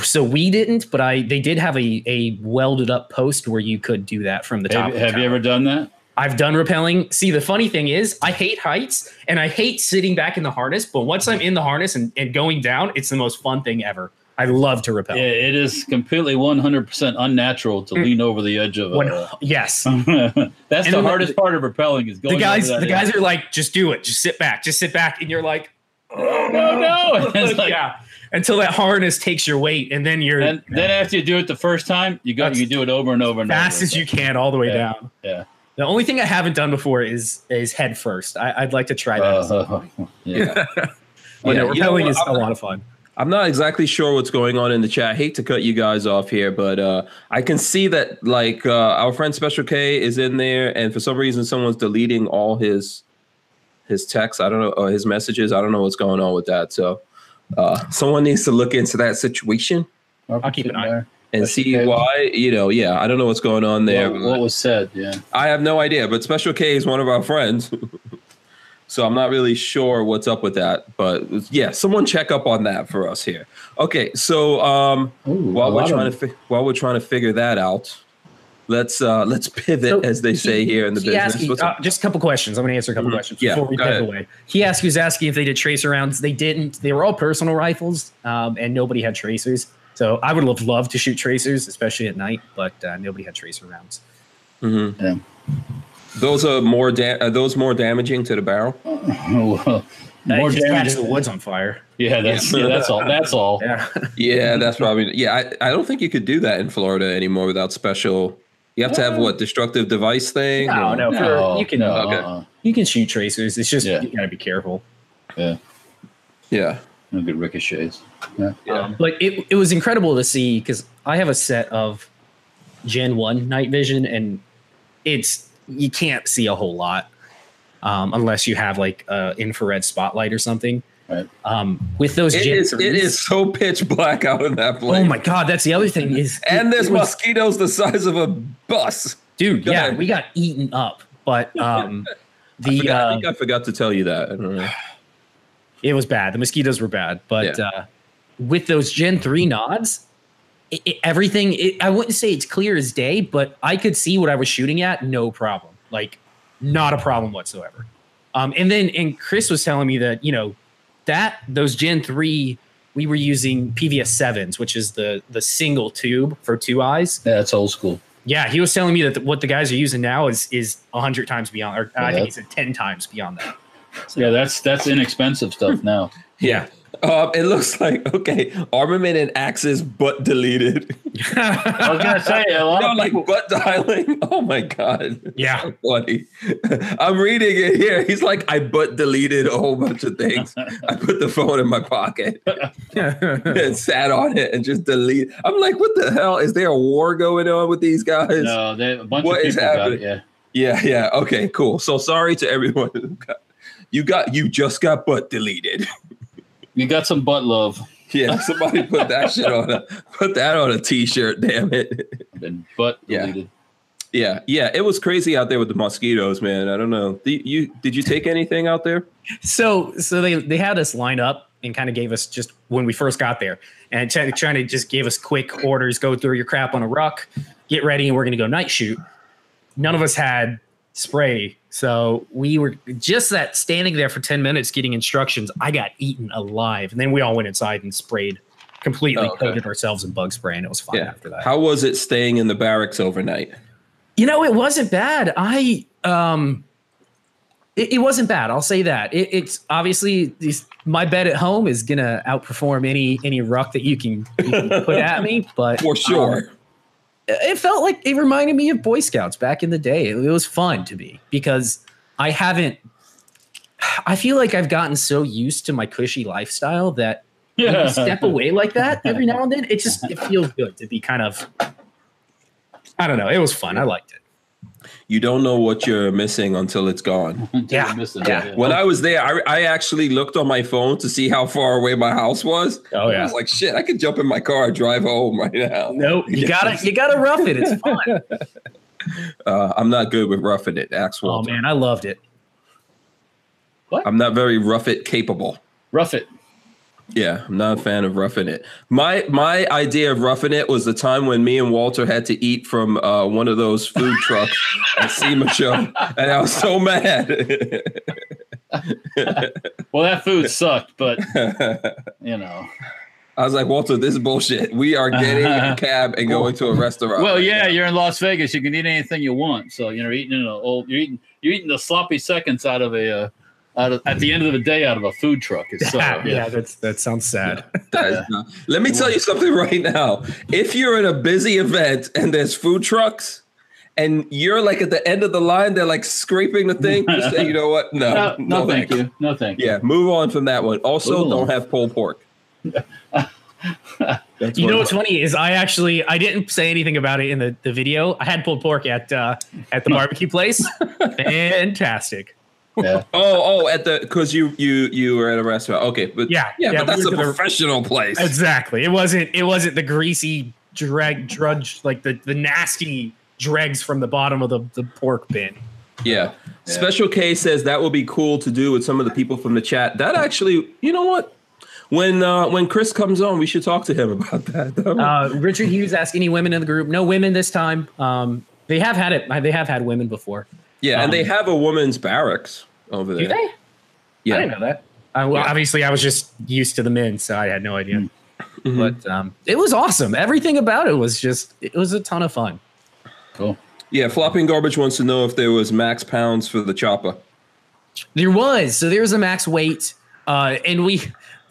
So we didn't, but I they did have a a welded up post where you could do that from the top. Have, the have you ever done that? I've done rappelling. See, the funny thing is, I hate heights and I hate sitting back in the harness. But once I'm in the harness and, and going down, it's the most fun thing ever. I love to rappel. Yeah, it is completely 100% unnatural to mm. lean over the edge of When- a. yes, That's And the hardest part of rappelling is going. the guys, the guys are like, just do it, just sit back, just sit back, and you're like, oh no, no! It's like, yeah, until that harness takes your weight, and then you're And then after you do it the first time, you go, That's you do it over and over and fast over. as you can all the way Yeah. down. Yeah. The only thing I haven't done before is is head first. I, I'd like to try that. Uh, yeah. but Yeah, no, you know rappelling I'm a not- lot of fun. I'm not exactly sure what's going on in the chat. I hate to cut you guys off here, but uh, I can see that like uh, our friend Special K is in there, and for some reason, someone's deleting all his his texts. I don't know or his messages. I don't know what's going on with that. So uh, someone needs to look into that situation I'll keep an eye. and see K. why. You know, yeah, I don't know what's going on there. What, what was said? Yeah. I have no idea, but Special K is one of our friends. so I'm not really sure what's up with that. But yeah, someone check up on that for us here. Okay, so um Ooh, while we're trying of- to fi- while we're trying to figure that out, let's uh let's pivot So as they say here in the he business. you- uh, just a couple questions. I'm going to answer a couple Mhm. questions Yeah, before we pivot ahead. away. He asked, he was asking if they did tracer rounds. They didn't. They were all personal rifles, um, and nobody had tracers. So I would have loved to shoot tracers, especially at night, but uh, nobody had tracer rounds. Mhm. Yeah. Those are more da- are those more damaging to the barrel? well, More more Uh, damage. catch the woods on fire. Yeah, that's yeah, that's all. That's all. Yeah, Yeah, that's probably yeah. I, I don't think you could do that in Florida anymore without special. You have to have what destructive device thing? no, or- no, No, for, you can no, Okay. uh-uh. you can shoot tracers. It's just Yeah. you got to be careful. Yeah, Yeah, no good ricochets. Yeah. yeah. Um, but it, it was incredible to see because I have a set of Gen 1 night vision and it's you can't see a whole lot um, unless you have like a infrared spotlight or something. Right. Um, with those It Gen is. It 3s so pitch black out in that place. Oh my god, that's the other thing is And there's it was- mosquitoes the size of a bus. dude. Go Yeah, ahead. we got eaten up, but um, I, the forgot, I uh, think I forgot to tell you that. I don't know. it was bad. The mosquitoes were bad, but uh, with those Gen three nods, it, it- everything. It, I wouldn't say it's clear as day, but I could see what I was shooting at, no problem. Like, not a problem whatsoever. Um, and then and Chris was telling me that you know that those Gen three we were using PVS sevens, which is the the single tube for two eyes. Yeah, that's old school. Yeah, he was telling me that the, what the guys are using now is is hundred times beyond, or uh, I think he said ten times beyond that. Yeah, that's that's inexpensive stuff now. Yeah. Um, it looks like okay, armament and axes, but deleted. I was gonna say a lot no, of like people. butt dialing. Oh my god. Yeah. So funny. I'm reading it here. He's like, I butt deleted a whole bunch of things. I put the phone in my pocket and sat on it and just delete. I'm like, what the hell? Is there a war going on with these guys? No, they, a bunch What of is people got happening? it. Yeah, Yeah, yeah. Okay, cool. So sorry to everyone. You got you just got butt deleted. You got some butt love. Yeah, somebody put that shit on a put that on a t-shirt, damn it. Been butt Yeah. deleted. Yeah, yeah. It was crazy out there with the mosquitoes, man. I don't know. Did you did you take anything out there? So so they they had us line up and kind of gave us just when we first got there and try- trying to just give us quick orders, go through your crap on a ruck, get ready, and we're gonna go night shoot. None of us had spray, so we were just that standing there for ten minutes getting instructions. I got eaten alive, and then we all went inside and sprayed completely oh, okay. coated ourselves in bug spray, and it was fine yeah. after that. How was it staying in the barracks overnight? You know, it wasn't bad. I um, it, it wasn't bad. I'll say that. It, it's obviously my bed at home is gonna outperform any any ruck that you can, you can put at me, but for sure. Um, it felt like it reminded me of Boy Scouts back in the day. It, it was fun to me because I haven't. I feel like I've gotten so used to my cushy lifestyle that yeah. step away like that every now and then, it just it feels good to be kind of. I don't know. It was fun. I liked it you don't know what you're missing until it's gone. yeah. yeah. When I was there, I, I actually looked on my phone to see how far away my house was. Oh yeah. I was like, shit, I could jump in my car, drive home right now. Nope. You gotta you gotta rough it. It's fun. Uh, I'm not good with roughing it, Axel. Oh man, I loved it. What? I'm not very rough it capable. Rough it. Yeah, I'm not a fan of roughing it. My my idea of roughing it was the time when me and Walter had to eat from uh, one of those food trucks at SEMA show, and I was so mad. well, that food sucked, but you know. I was like, Walter, this is bullshit. We are getting a cab and going to a restaurant. Well, yeah, you're in Las Vegas. You can eat anything you want. So you know, eating in a old, you're eating, you're eating the sloppy seconds out of a. Uh, of, at the end of the day out of a food truck. It's so, yeah, yeah, that's that sounds sad. not, let me tell you something right now. If you're in a busy event and there's food trucks and you're like at the end of the line, they're like scraping the thing. Just say, you know what? No, no, no, no thank you. No, thank you. Yeah, move on from that one. Also, Ooh. don't have pulled pork. you know what's funny is I actually I didn't say anything about it in the, the video. I had pulled pork at uh, at the barbecue place. Fantastic. Yeah. oh, oh, at the because you you you were at a restaurant. Okay, but yeah, yeah, yeah but that's a professional place. Exactly. It wasn't. It wasn't the greasy drag drudge like the the nasty dregs from the bottom of the the pork bin. Yeah. yeah. Special K says that would be cool to do with some of the people from the chat. That actually, you know what? When uh, when Chris comes on, we should talk to him about that. Uh, Richard Hughes asked any women in the group. No women this time. Um, they have had it. They have had women before. Yeah, um, and they um, have a woman's barracks over there. Do they? Yeah, I didn't know that. Uh, well, yeah. Obviously, I was just used to the men, so I had no idea. Mm-hmm. But um, it was awesome. Everything about it was just it was a ton of fun. Cool. Yeah, flopping garbage wants to know if there was max pounds for the chopper. There was. So there was a max weight, uh, and we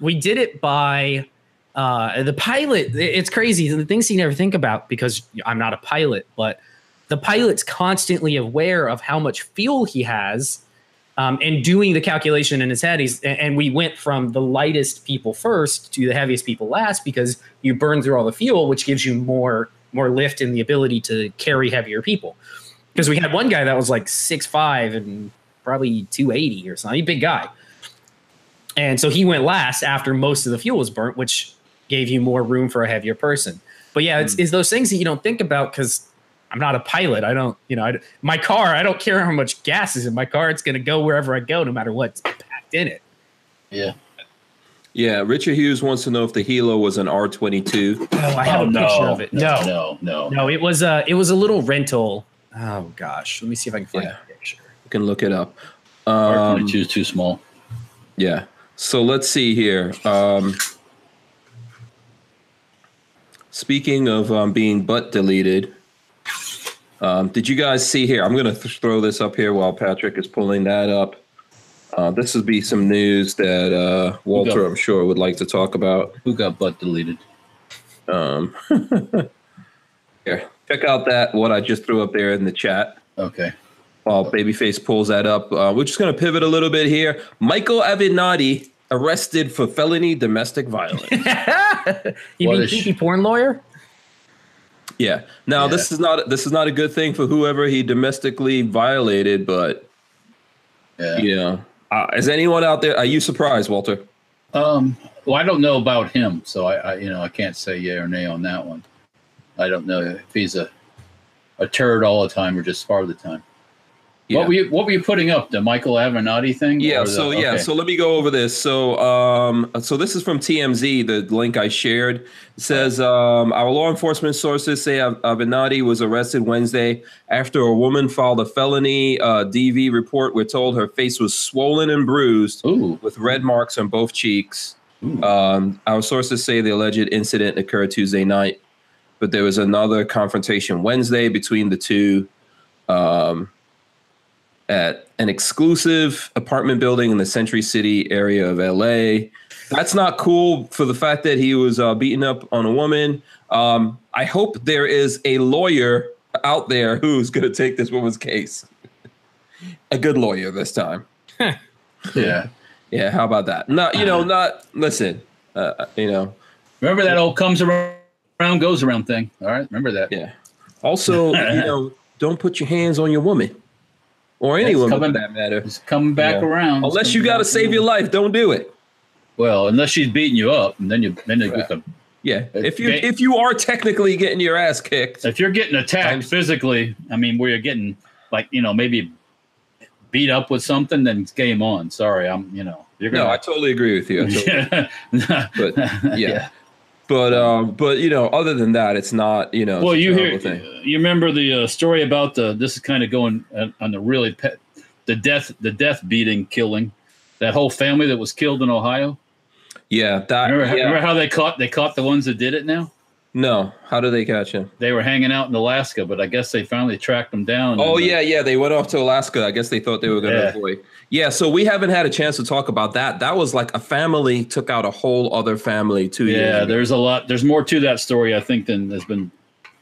we did it by uh, the pilot. It's crazy. The things you never think about because I'm not a pilot, but the pilot's constantly aware of how much fuel he has um, and doing the calculation in his head. He's, and we went from the lightest people first to the heaviest people last because you burn through all the fuel, which gives you more more lift and the ability to carry heavier people. Because we had one guy that was like six five and probably 280 or something, big guy. And so he went last after most of the fuel was burnt, which gave you more room for a heavier person. But yeah, it's, mm. it's those things that you don't think about because I'm not a pilot. I don't, you know, I, my car, I don't care how much gas is in my car. It's going to go wherever I go, no matter what's packed in it. Yeah. Yeah. Richard Hughes wants to know if the helo was an R22. Oh, I have oh, a no. picture of it. No, no, no, no. It was a, it was a little rental. Oh gosh. Let me see if I can find yeah. a picture. You can look it up. Um, R22 is too small. Yeah. So let's see here. Um, speaking of um, being butt deleted, um, did you guys see here? I'm going to th- throw this up here while Patrick is pulling that up. Uh, this would be some news that uh, Walter, got, I'm sure, would like to talk about. Who got butt deleted? Um, here, check out that what I just threw up there in the chat. Okay. While Babyface pulls that up, uh, we're just going to pivot a little bit here. Michael Avenatti arrested for felony domestic violence. you what mean creepy sh- porn lawyer? Yeah. Now yeah. this is not this is not a good thing for whoever he domestically violated, but yeah. You know, uh, is anyone out there? Are you surprised, Walter? Um. Well, I don't know about him, so I, I you know I can't say yay or nay on that one. I don't know if he's a a turd all the time or just part of the time. Yeah. What were you What were you putting up? The Michael Avenatti thing? Yeah. So the, yeah. So let me go over this. So um, so this is from TMZ. The link I shared it says um, our law enforcement sources say Avenatti was arrested Wednesday after a woman filed a felony uh, DV report. We're told her face was swollen and bruised Ooh. with red marks on both cheeks. Um, our sources say the alleged incident occurred Tuesday night, but there was another confrontation Wednesday between the two um, at an exclusive apartment building in the Century City area of LA. That's not cool for the fact that he was uh, beating up on a woman. Um, I hope there is a lawyer out there who's going to take this woman's case. a good lawyer this time. Yeah. Yeah, how about that? Not, you know, not listen. Uh, you know, Remember that old comes around, goes around thing. All right. Remember that. yeah. Also, you know, don't put your hands on your woman or any It's woman coming- that matter. It's coming back Yeah. around. Unless you got to save your life, don't do it. Well, unless she's beating you up, and then you then you get the Yeah, if you if you are technically getting your ass kicked, if you're getting attacked physically, I mean, where you're getting like you know maybe beat up with something, then it's game on. Sorry, I'm you know you're no, I totally agree with you. Totally- yeah. But, yeah. But um, but you know, other than that, it's not you know. Well, you hear thing. you remember the uh, story about the this is kind of going uh, on the really pet the death the death beating killing that whole family that was killed in Ohio. Yeah, that. Remember, yeah. remember how they caught they caught the ones that did it now? No, how did they catch him? They were hanging out in Alaska, but I guess they finally tracked them down. Oh yeah, yeah. They went off to Alaska. I guess they thought they were going to Yeah. avoid. Yeah, so we haven't had a chance to talk about that. That was like a family took out a whole other family two years. yeah. There's a lot. There's more to that story, I think, than has been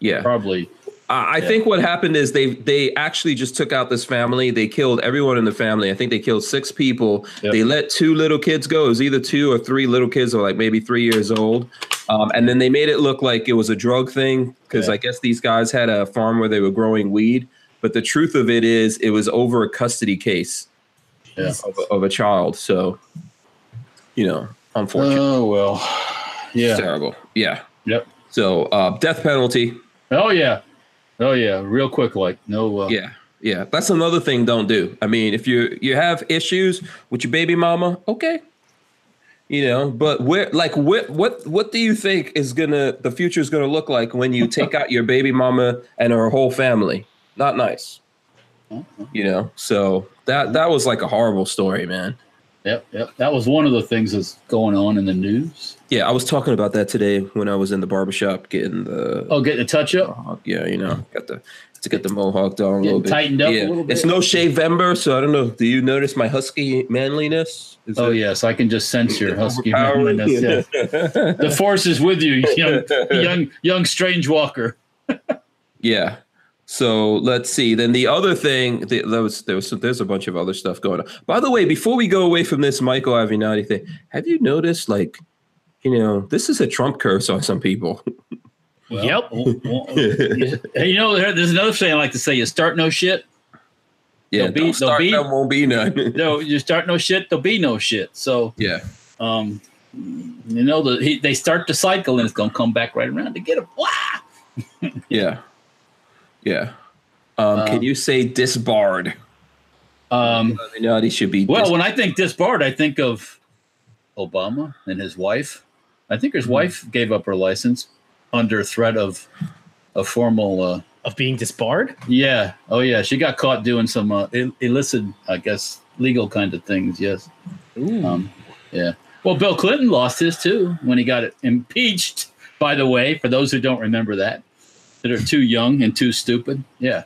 yeah. probably. I I Yeah. think what happened is they they actually just took out this family. They killed everyone in the family. I think they killed six people. Yep. They let two little kids go. It was either two or three little kids, or like maybe three years old. Um, and then they made it look like it was a drug thing because Yeah. I guess these guys had a farm where they were growing weed. But the truth of it is, it was over a custody case Yeah. of, a, of a child. So, you know, unfortunate, Oh well. It's Yeah. terrible. Yeah. Yep. So, uh, death penalty. Oh yeah. Oh yeah. Real quick, like no. Uh, Yeah, yeah. That's another thing. Don't do. I mean, if you you have issues with your baby mama, okay. You know, but where, like, what, what, what do you think is gonna the future is gonna look like when you take out your baby mama and her whole family? Not nice. You know, so that that was like a horrible story, man. Yep. Yep. That was one of the things that's going on in the news. Yeah, I was talking about that today when I was in the barbershop getting the Oh, getting the touch up. mohawk. Yeah, you know, got the to get the mohawk down a little bit. tightened up a yeah. little bit. It's no shave ember, so I don't know. Do you notice my husky manliness? Is Oh it yes, I can just sense your husky manliness. Yeah. The force is with you, young, young, young strange walker. yeah. So let's see. Then the other thing, the, there was, there was there's a bunch of other stuff going on. By the way, before we go away from this Michael Avenatti thing, have you noticed like, you know, this is a Trump curse on some people. Well, Yep. well, well, you know, there's another thing I like to say: you start no shit. Yeah, There'll be- don't start, there'll be- there won't be none. No, you start no shit, there'll be no shit. So, yeah. um, you know, the, he, they start the cycle, and it's gonna come back right around to get him. Wow. Yeah. Yeah. Um, can Um, you say disbarred? Um, Avenatti should be. well, dis- when I think disbarred, I think of Obama and his wife. I think his wife gave up her license under threat of a formal. Uh, Of being disbarred? yeah. Oh, yeah. She got caught doing some uh, Ill- illicit, I guess, legal kind of things. Yes. Um, yeah. Well, Bill Clinton lost his too when he got impeached. By the way, for those who don't remember that, that are too young and too stupid. Yeah.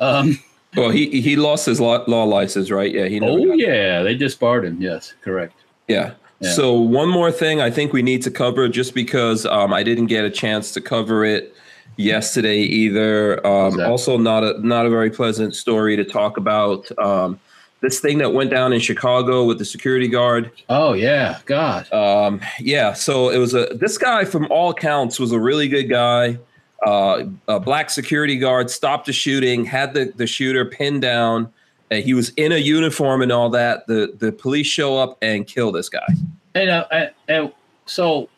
Um, well, he he lost his law, law license, right? Yeah. He. oh got- yeah, they disbarred him. Yes, correct. Yeah. Yeah. So one more thing I think we need to cover, just because um, I didn't get a chance to cover it yesterday either. Um, that? also, not a not a very pleasant story to talk about. Um, this thing that went down in Chicago with the security guard. Oh yeah, God. Um, yeah, so it was a this guy from all accounts was a really good guy. Uh, a black security guard stopped the shooting, had the, the shooter pinned down. Uh, he was in a uniform and all that. The the police show up and kill this guy. And, uh, and, and so,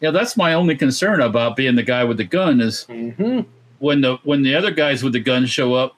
yeah, that's my only concern about being the guy with the gun is Mm-hmm. when the when the other guys with the gun show up,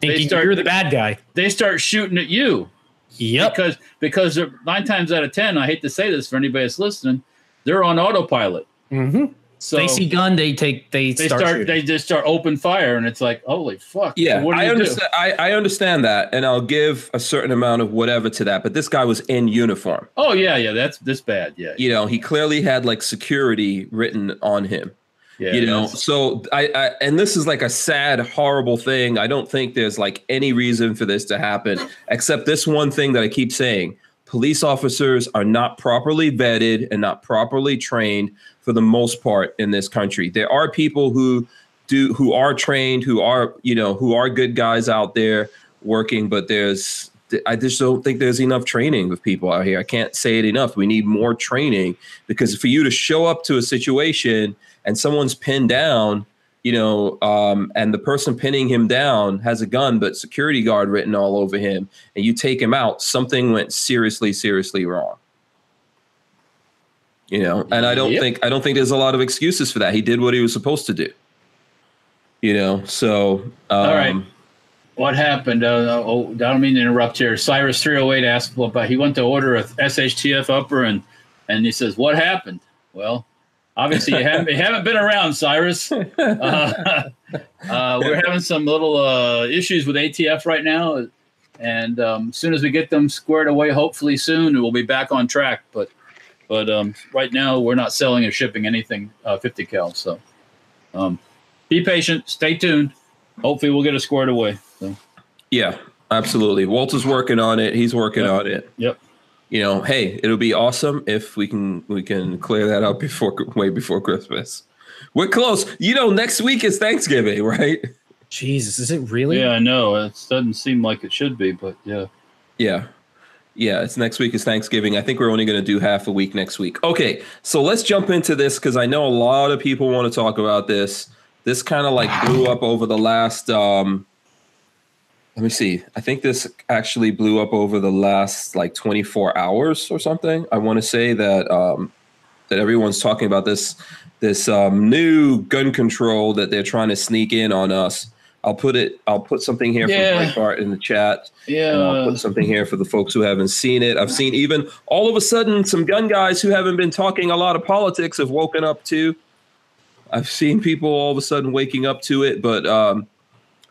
Thinking start- you're the bad guy. they start shooting at you. Yep. because because nine times out of ten, I hate to say this for anybody that's listening, they're on autopilot. Mm-hmm. So they see gun, they take they, they start, start they just start open fire, and it's like holy fuck. Yeah, so I understand. I, I understand that, and I'll give a certain amount of whatever to that. But this guy was in uniform. Oh yeah, yeah, that's this bad. Yeah, you know, he clearly had like security written on him. Yeah, you know, so I, I and this is like a sad, horrible thing. I don't think there's like any reason for this to happen, except this one thing that I keep saying police officers are not properly vetted and not properly trained for the most part in this country. There are people who do who are trained, who are, you know, who are good guys out there working, but there's I just don't think there's enough training with people out here. I can't say it enough. We need more training because for you to show up to a situation and someone's pinned down, you know, um, and the person pinning him down has a gun, but security guard written all over him, and you take him out, something went seriously, seriously wrong. You know, and I don't yep. think I don't think there's a lot of excuses for that. He did what he was supposed to do. You know, so um, all right. What happened? Uh, oh, I don't mean to interrupt here. Cyrus 308 asked, well, but he went to order a SHTF upper, and and he says, what happened? Well, obviously you haven't, you haven't been around, Cyrus. Uh, uh, we're having some little uh, issues with ATF right now, and um, as soon as we get them squared away, hopefully soon we'll be back on track. But but um, right now we're not selling or shipping anything uh, 50 cal. So um, be patient, stay tuned. Hopefully we'll get it squared away. So. Yeah, absolutely. Walter's working on it. He's working yep. on it. Yep you know, hey, it'll be awesome if we can we can clear that up before way before Christmas. We're close. You know, next week is Thanksgiving, right? Jesus, is it really? Yeah, I know. It doesn't seem like it should be, but yeah. Yeah. Yeah, it's next week is Thanksgiving. I think we're only going to do half a week next week. Okay, so let's jump into this because I know a lot of people want to talk about this. This kind of like blew up over the last um, let me see. I think this actually blew up over the last like 24 hours or something. I want to say that um, that everyone's talking about this this um, new gun control that they're trying to sneak in on us. I'll put it. I'll put something here yeah. for Breitbart in the chat. Yeah, I'll put something here for the folks who haven't seen it. I've seen even all of a sudden some gun guys who haven't been talking a lot of politics have woken up to. I've seen people all of a sudden waking up to it, but um,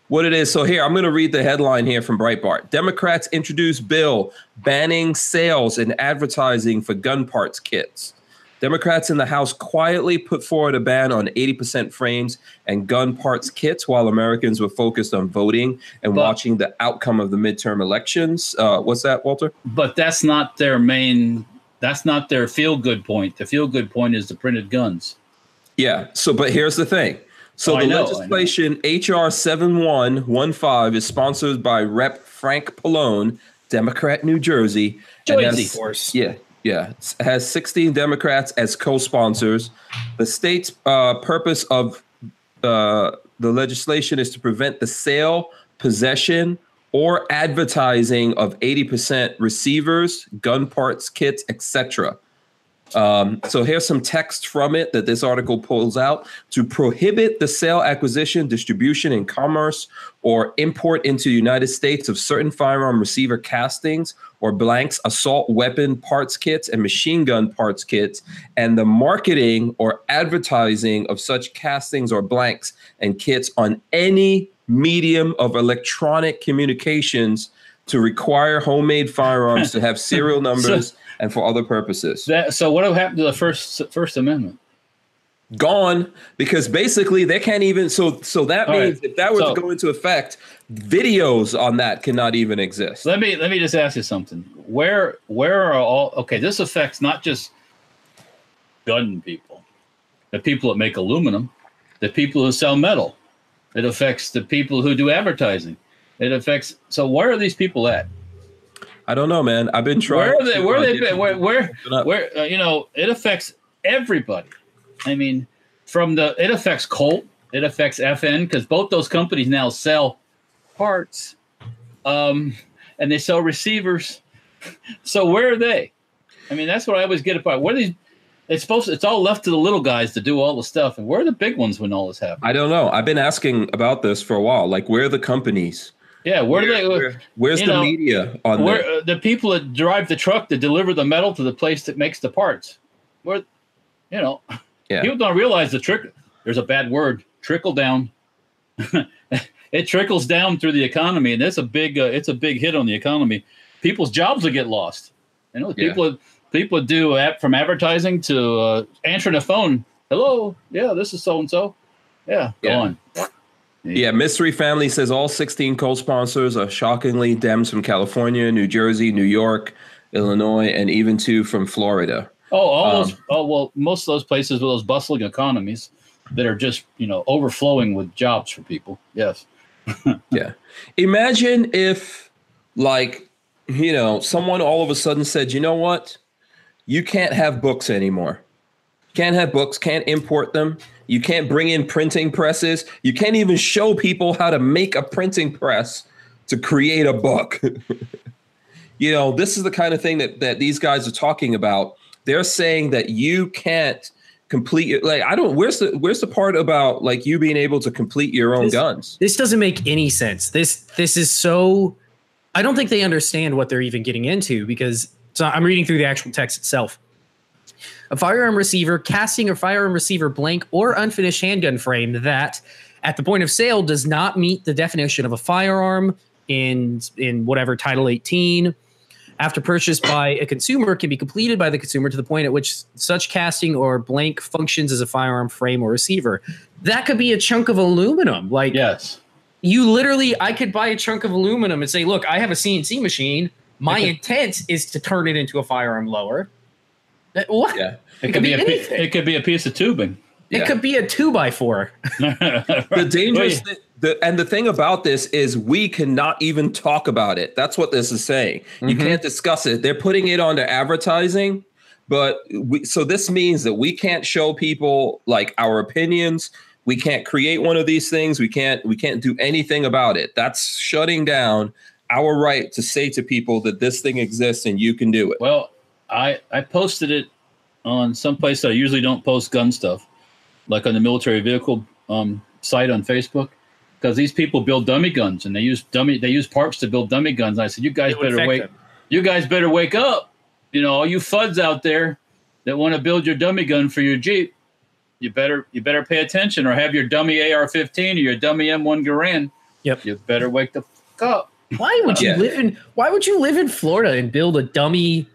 what it is. So here, I'm going to read the headline here from Breitbart. Democrats introduce bill banning sales and advertising for gun parts kits. Democrats in the House quietly put forward a ban on 80% frames and gun parts kits while Americans were focused on voting and but, watching the outcome of the midterm elections. Uh, what's that, Walter? But that's not their main, that's not their feel good point. The feel good point is the printed guns. Yeah. So, but here's the thing so oh, the know, legislation HR 7115 is sponsored by Rep. Frank Pallone, Democrat, New Jersey. Jersey, of course. Yeah, yeah. Has 16 Democrats as co-sponsors. The state's uh, purpose of uh, the legislation is to prevent the sale, possession, or advertising of 80% receivers, gun parts, kits, etc. Um, so here's some text from it that this article pulls out to prohibit the sale, acquisition, distribution, and commerce or import into the United States of certain firearm receiver castings or blanks, assault weapon parts kits, and machine gun parts kits, and the marketing or advertising of such castings or blanks and kits on any medium of electronic communications to require homemade firearms to have serial numbers. so- and for other purposes. That, so what happened to the first First Amendment? Gone because basically they can't even. So so that All means right. if that were so, to go into effect, videos on that cannot even exist. Let me let me just ask you something. Where where are all? Okay, this affects not just gun people, the people that make aluminum, the people who sell metal. It affects the people who do advertising. It affects. So where are these people at? I don't know, man. I've been trying. Where are they? Where they? Been, where? Where? Where? Uh, you know, it affects everybody. I mean, from the it affects Colt, it affects FN because both those companies now sell parts, um, and they sell receivers. so where are they? I mean, that's what I always get about. Where are these? It's supposed. To, it's all left to the little guys to do all the stuff, and where are the big ones when all this happens? I don't know. I've been asking about this for a while. Like, where are the companies? Yeah, where, where do they? Where, where's the know, media on where uh, the people that drive the truck to deliver the metal to the place that makes the parts? Where, you know, Yeah. People don't realize the trick. There's a bad word, trickle down. it trickles down through the economy, and that's a big. Uh, it's a big hit on the economy. People's jobs will get lost. You know, Yeah. people people do app from advertising to uh, answering a phone. Hello, yeah, this is so and so. Yeah, Yeah. gone. Yeah, Mystery Family says all 16 co-sponsors are shockingly Dems from California, New Jersey, New York, Illinois, and even two from Florida. Oh, all Um, those. Oh, well, most of those places with those bustling economies that are just you know overflowing with jobs for people. Yes. Yeah. Imagine if, like, you know, someone all of a sudden said, you know what? You can't have books anymore. Can't have books, can't import them. You can't bring in printing presses. You can't even show people how to make a printing press to create a book. you know, this is the kind of thing that, that these guys are talking about. They're saying that you can't complete your like I don't where's the where's the part about like you being able to complete your own This- guns? This doesn't make any sense. This this is so I don't think they understand what they're even getting into because so I'm reading through the actual text itself. A firearm receiver casting or firearm receiver blank or unfinished handgun frame that at the point of sale does not meet the definition of a firearm in in whatever title 18 after purchase by a consumer can be completed by the consumer to the point at which such casting or blank functions as a firearm frame or receiver. That could be a chunk of aluminum. Like Yes. you literally, I could buy a chunk of aluminum and say, look, I have a CNC machine. My intent is to turn it into a firearm lower. Uh, What? Yeah. It could be, a pi- anything. it could be a piece of tubing. It Yeah. could be a two by four. the dangerous Well, the and the thing about this is we cannot even talk about it that's what this is saying you Mhm. can't discuss it they're putting it onto advertising but we, so this means that we can't show people like our opinions we can't create one of these things we can't we can't do anything about it that's shutting down our right to say to people that this thing exists and you can do it Well, I I posted it on some place that I usually don't post gun stuff, like on the military vehicle um, site on Facebook, because these people build dummy guns and they use dummy they use parts to build dummy guns. And I said, you guys better affect wake, them. you guys better wake up. You know, all you fuds out there that want to build your dummy gun for your Jeep, you better you better pay attention or have your dummy AR-15 or your dummy M1 Garand. Yep. You better wake the fuck up. Why would you Yeah. live in why would you live in Florida and build a dummy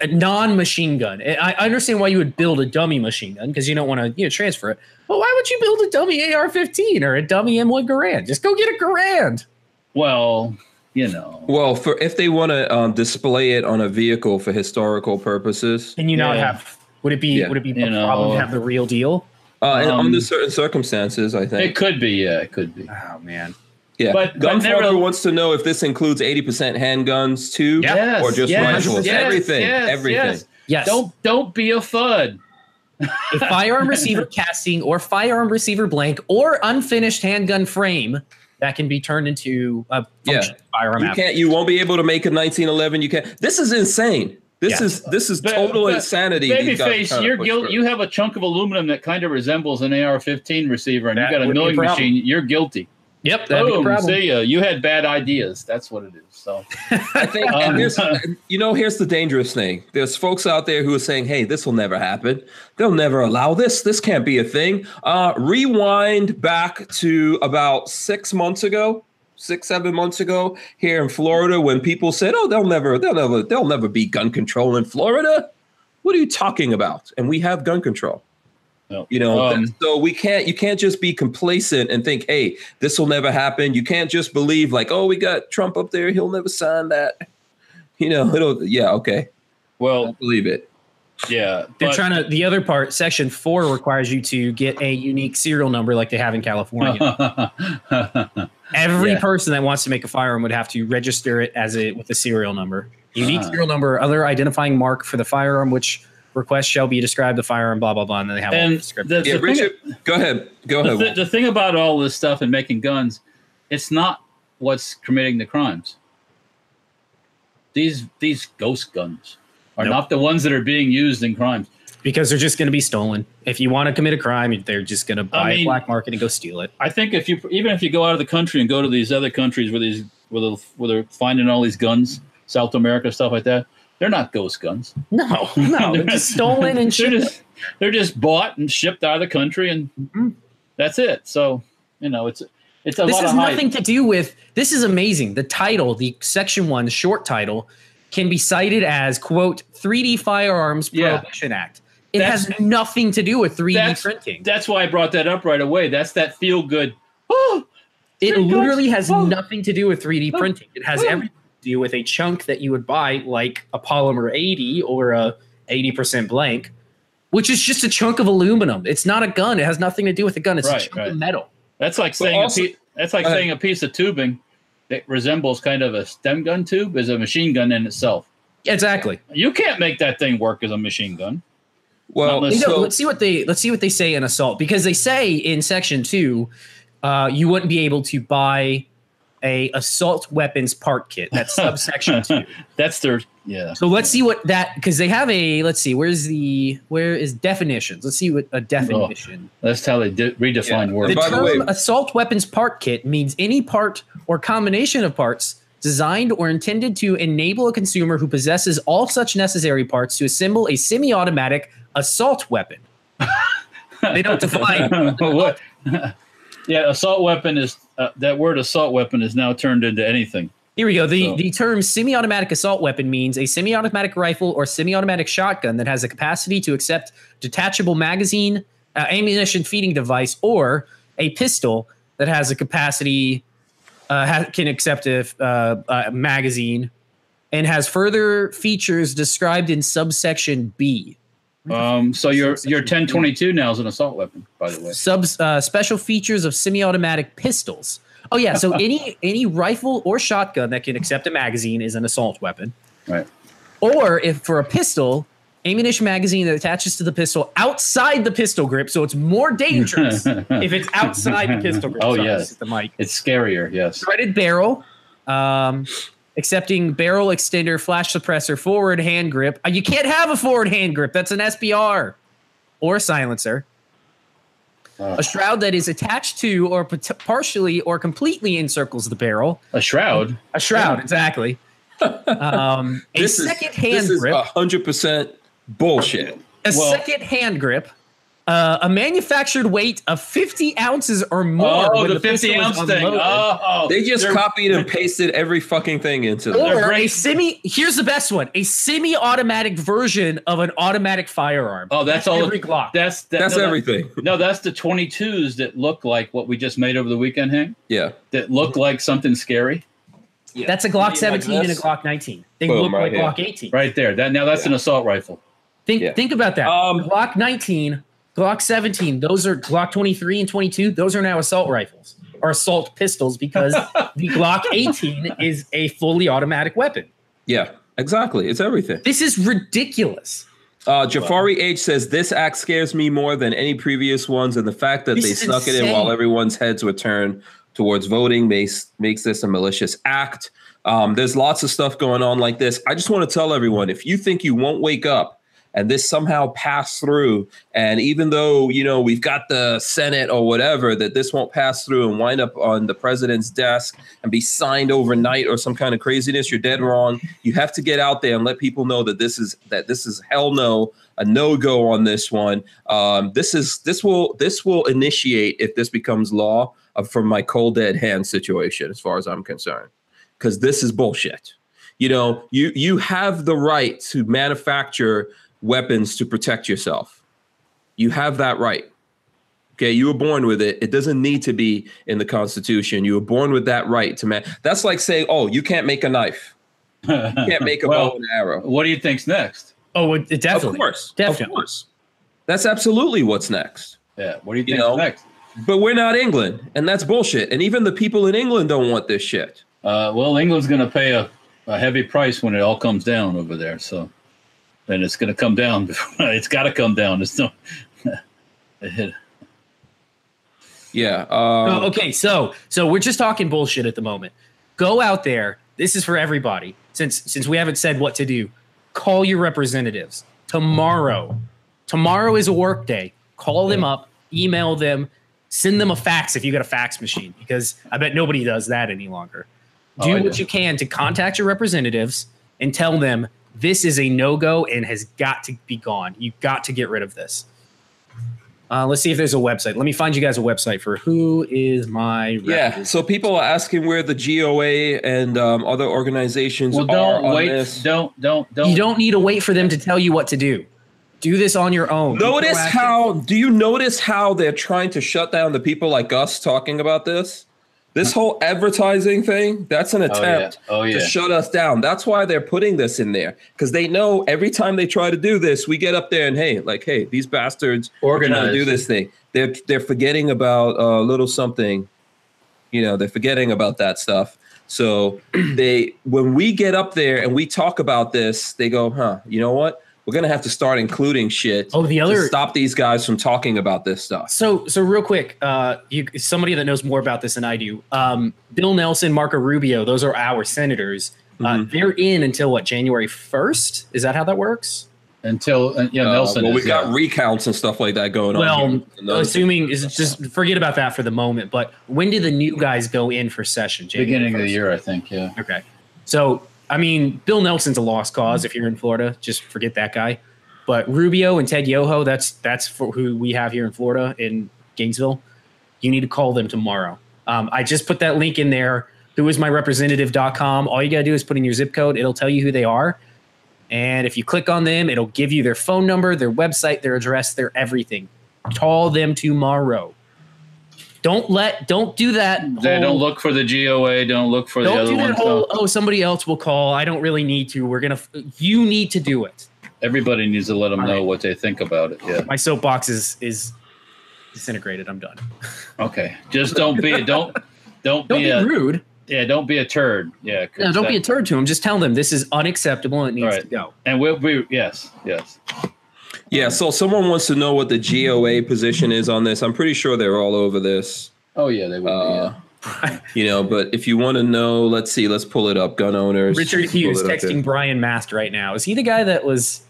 a a non-machine gun? I I understand why you would build a dummy machine gun because you don't want to you know transfer it. But why would you build a dummy AR-15 or a dummy M1 Garand? Just go get a Garand. Well, you know. well for if they want to um, display it on a vehicle for historical purposes Can you not Yeah. have? Would it be Yeah. would it be You a problem know. to have the real deal? uh, Um, under certain circumstances i think It could be, yeah, it could be. Oh man. Yeah, But- but Gunfather never- wants to know if this includes eighty percent handguns too, Yes, or just yes, rifles. yes, everything, yes, everything. yes. Yes. Don't don't be a fud. a firearm receiver casting or firearm receiver blank or unfinished handgun frame that can be turned into a Yeah. firearm. You app. can't. You won't be able to make a nineteen eleven. You can't. This is insane. This Yeah. is this is But- total but insanity. these guys are Babyface, you're guilty. You have a chunk of aluminum that kind of resembles an AR-15 receiver, and That you got a would be a milling problem. machine. You're guilty. Yep, that'd be a problem. See ya. You had bad ideas. That's what it is. So I think. Um, and here's, you know, here's the dangerous thing. There's folks out there who are saying, "Hey, this will never happen. They'll never allow this. This can't be a thing." Uh, rewind back to about six months ago. Six, seven months ago, here in Florida, when people said, "Oh, they'll never, they'll never, they'll never be gun control in Florida," what are you talking about? And we have gun control. No. You know, Um, so we can't you can't just be complacent and think, hey, this will never happen. You can't just believe like, oh, we got Trump up there, he'll never sign that. You know, it'll yeah, okay. well, I'll believe it. yeah. They're but- trying to. The other part, section four, requires you to get a unique serial number, like they have in California. Every Yeah. person that wants to make a firearm would have to register it as a with a serial number, unique Ah. serial number, other identifying mark for the firearm, which request shall be described the firearm, blah blah blah, and then they have all and the script. the, Yeah, the thing- go ahead. Go the, ahead. thi- the thing about all this stuff and making guns, it's not what's committing the crimes. These these ghost guns are Nope. not the ones that are being used in crimes. because they're just going to be stolen. If you want to commit a crime, they're just going to buy mean- a black market and go steal it. I think if you even if you go out of the country and go to these other countries where these where they're, where they're finding all these guns, South America stuff like that, They're not ghost guns. No, no, they're just stolen and they're shipped. just they're just bought and shipped out of the country, and Mhm. that's it. So you know, it's it's a This lot has hype. nothing to do with. This is amazing. The title, the section one, the short title, can be cited as quote 3D Firearms Yeah. Prohibition Act. It That's- has nothing to do with 3D That's- printing. That's why I brought that up right away. That's that feel good. Oh, It literally has Oh. nothing to do with 3D Oh. printing. It has everything do with a chunk that you would buy, like a polymer 80 or a 80% blank, which is just a chunk of aluminum. It's not a gun. It has nothing to do with a gun. It's Right, a chunk right. of metal. that's like But saying also- a piece, that's like Go ahead. saying a piece of tubing that resembles kind of a Sten gun tube is a machine gun in itself. Exactly. You can't make that thing work as a machine gun. Well, You know, so, let's see what they let's see what they say in assault because they say in section two, uh, you wouldn't be able to buy a assault weapons part kit. That's subsection two. That's their yeah. So let's see what that because they have a let's see where's the where is definitions. Let's see what a definition. Oh, that's how they de- redefine Yeah. words. The By the term way- assault weapons part kit means any part or combination of parts designed or intended to enable a consumer who possesses all such necessary parts to assemble a semi-automatic assault weapon. they don't define. what? Yeah, assault weapon is uh, that word. Assault weapon is now turned into anything. Here we go. The So- the term semi-automatic assault weapon means a semi-automatic rifle or semi-automatic shotgun that has the capacity to accept detachable magazine, uh, ammunition feeding device, or a pistol that has a capacity uh, ha- can accept a uh, uh, magazine and has further features described in subsection B. Um, so your your 1022 now is an assault weapon, by the way. Subs uh, special features of semi-automatic pistols. Oh yeah, so any any rifle or shotgun that can accept a magazine is an assault weapon. Right. Or if for a pistol, ammunition magazine that attaches to the pistol outside the pistol grip, so it's more dangerous if it's outside the pistol grip. Oh, Sorry, yes. the mic. It's scarier. Yes. Threaded barrel, um, accepting barrel extender, flash suppressor, forward hand grip. Uh, you can't have a forward hand grip. That's an SBR or silencer. Uh, A shroud that is attached to or pat- partially or completely encircles the barrel. a shroud. A shroud, exactly. Um, a this is second hand this is grip. hundred percent bullshit. a well- second hand grip. Uh, a manufactured weight of 50 ounces or more. Oh, when the 50 ounce thing. unloaded. Oh, They just copied and pasted every fucking thing into there. They're or a semi. Here's the best one: a semi-automatic version of an automatic firearm. Oh, that's all. every Glock. That's that, That's no, that- everything. no, that's the 22s that look like what we just made over the weekend, Hank. Yeah. That look like something scary. Yeah. That's a Glock Like 17 and a. Glock 19. They Boom, look right like here. Glock 18. Right there. That now that's an assault rifle. Think Yeah. think about that. Um, Glock 19, Glock 17. Those are Glock 23 and 22. Those are now assault rifles or assault pistols because the Glock 18 is a fully automatic weapon. Yeah. Exactly. It's everything. This is ridiculous. Uh, Jafari H says this act scares me more than any previous ones, and the fact that This they is snuck it in while everyone's heads were turned towards voting makes makes this a malicious act. Um, there's lots of stuff going on like this. I just want to tell everyone: if you think you won't wake up and this somehow pass through, and even though you know we've got the Senate or whatever, that this won't pass through and wind up on the president's desk and be signed overnight or some kind of craziness, you're dead wrong. You have to get out there and let people know that this is that this is hell no, a no go on this one. Um, this is this will this will initiate if this becomes law uh, from my cold dead hand situation, as far as I'm concerned, because this is bullshit. You know, you you have the right to manufacture weapons to protect yourself. You have that right. Okay, you were born with it. It doesn't need to be in the Constitution. You were born with that right to man. That's like saying, "Oh, you can't make a knife. You can't make a Well, bow and arrow." What do you think's next? Oh, it, it definitely. Of course, Definitely. of course. That's absolutely what's next. Yeah. What do you You think's know, next? But we're not England, and that's bullshit. And even the people in England don't want this shit. Uh, well, England's going to pay a, a heavy price when it all comes down over there. So, and it's going to come down. it's got to come down. It's no. Yeah. Um, Oh, okay, so so we're just talking bullshit at the moment. Go out there. This is for everybody. Since since we haven't said what to do, call your representatives tomorrow. Tomorrow is a work day. Call them up, email them, send them a fax if you got a fax machine, because I bet nobody does that any longer. Oh, Do I what do. you can to contact your representatives and tell them This is a no go and has got to be gone. You've got to get rid of this. Uh, let's see if there's a website. Let me find you guys a website for who is my yeah. So people are asking where the GOA and um, other organizations well, don't wait. Don't don't don't. You don't need to wait for them to tell you what to do. Do this on your own. Notice how? Do you notice how they're trying to shut down the people like us talking about this? This whole advertising thing, that's an attempt oh, yeah. Oh, yeah. to shut us down. That's why they're putting this in there. Because they know every time they try to do this, we get up there and hey, like, hey, these bastards Organize. to do this thing. They're they're forgetting about a uh, little something, you know, they're forgetting about that stuff. So they when we get up there and we talk about this, they go, huh, you know what? We're gonna have to start including shit. Oh, the other stop these guys from talking about this stuff. So, so real quick, uh, you somebody that knows more about this than I do. Um, Bill Nelson, Marco Rubio, those are our senators. Uh, mm-hmm. Uh, they're in until what January first? Is that how that works? Until uh, yeah, Nelson. Uh, well, we got yeah. recounts and stuff like that going well, on. Well, assuming is just forget about that for the moment. But when do the new guys go in for session? January Beginning 1st? of the year, I think. Yeah. Okay. So I mean, Bill Nelson's a lost cause if you're in Florida. Just forget that guy. But Rubio and Ted Yoho, that's that's for who we have here in Florida in Gainesville. You need to call them tomorrow. Um, I just put that link in there. Who is my representative.com. All you got to do is put in your zip code. It'll tell you who they are. And if you click on them, it'll give you their phone number, their website, their address, their everything. Call them tomorrow. Don't let don't do that. Whole, don't look for the GOA. Don't look for don't the other do that one. Whole, oh, somebody else will call. I don't really need to. We're gonna. You need to do it. Everybody needs to let them All know right. what they think about it. Yeah. My soapbox is is disintegrated. I'm done. Okay. Just don't be don't don't, don't be, be a, rude. Yeah, don't be a turd. Yeah. No, don't that, be a turd to him. Just tell them this is unacceptable and it needs right. to go. And we'll be yes, yes. Yeah, so someone wants to know what the GOA position is on this. I'm pretty sure they're all over this. Oh yeah, they would. Uh, yeah. you know, but if you want to know, let's see, let's pull it up. Gun owners. Richard Hughes texting Brian Mast right now. Is he the guy that was?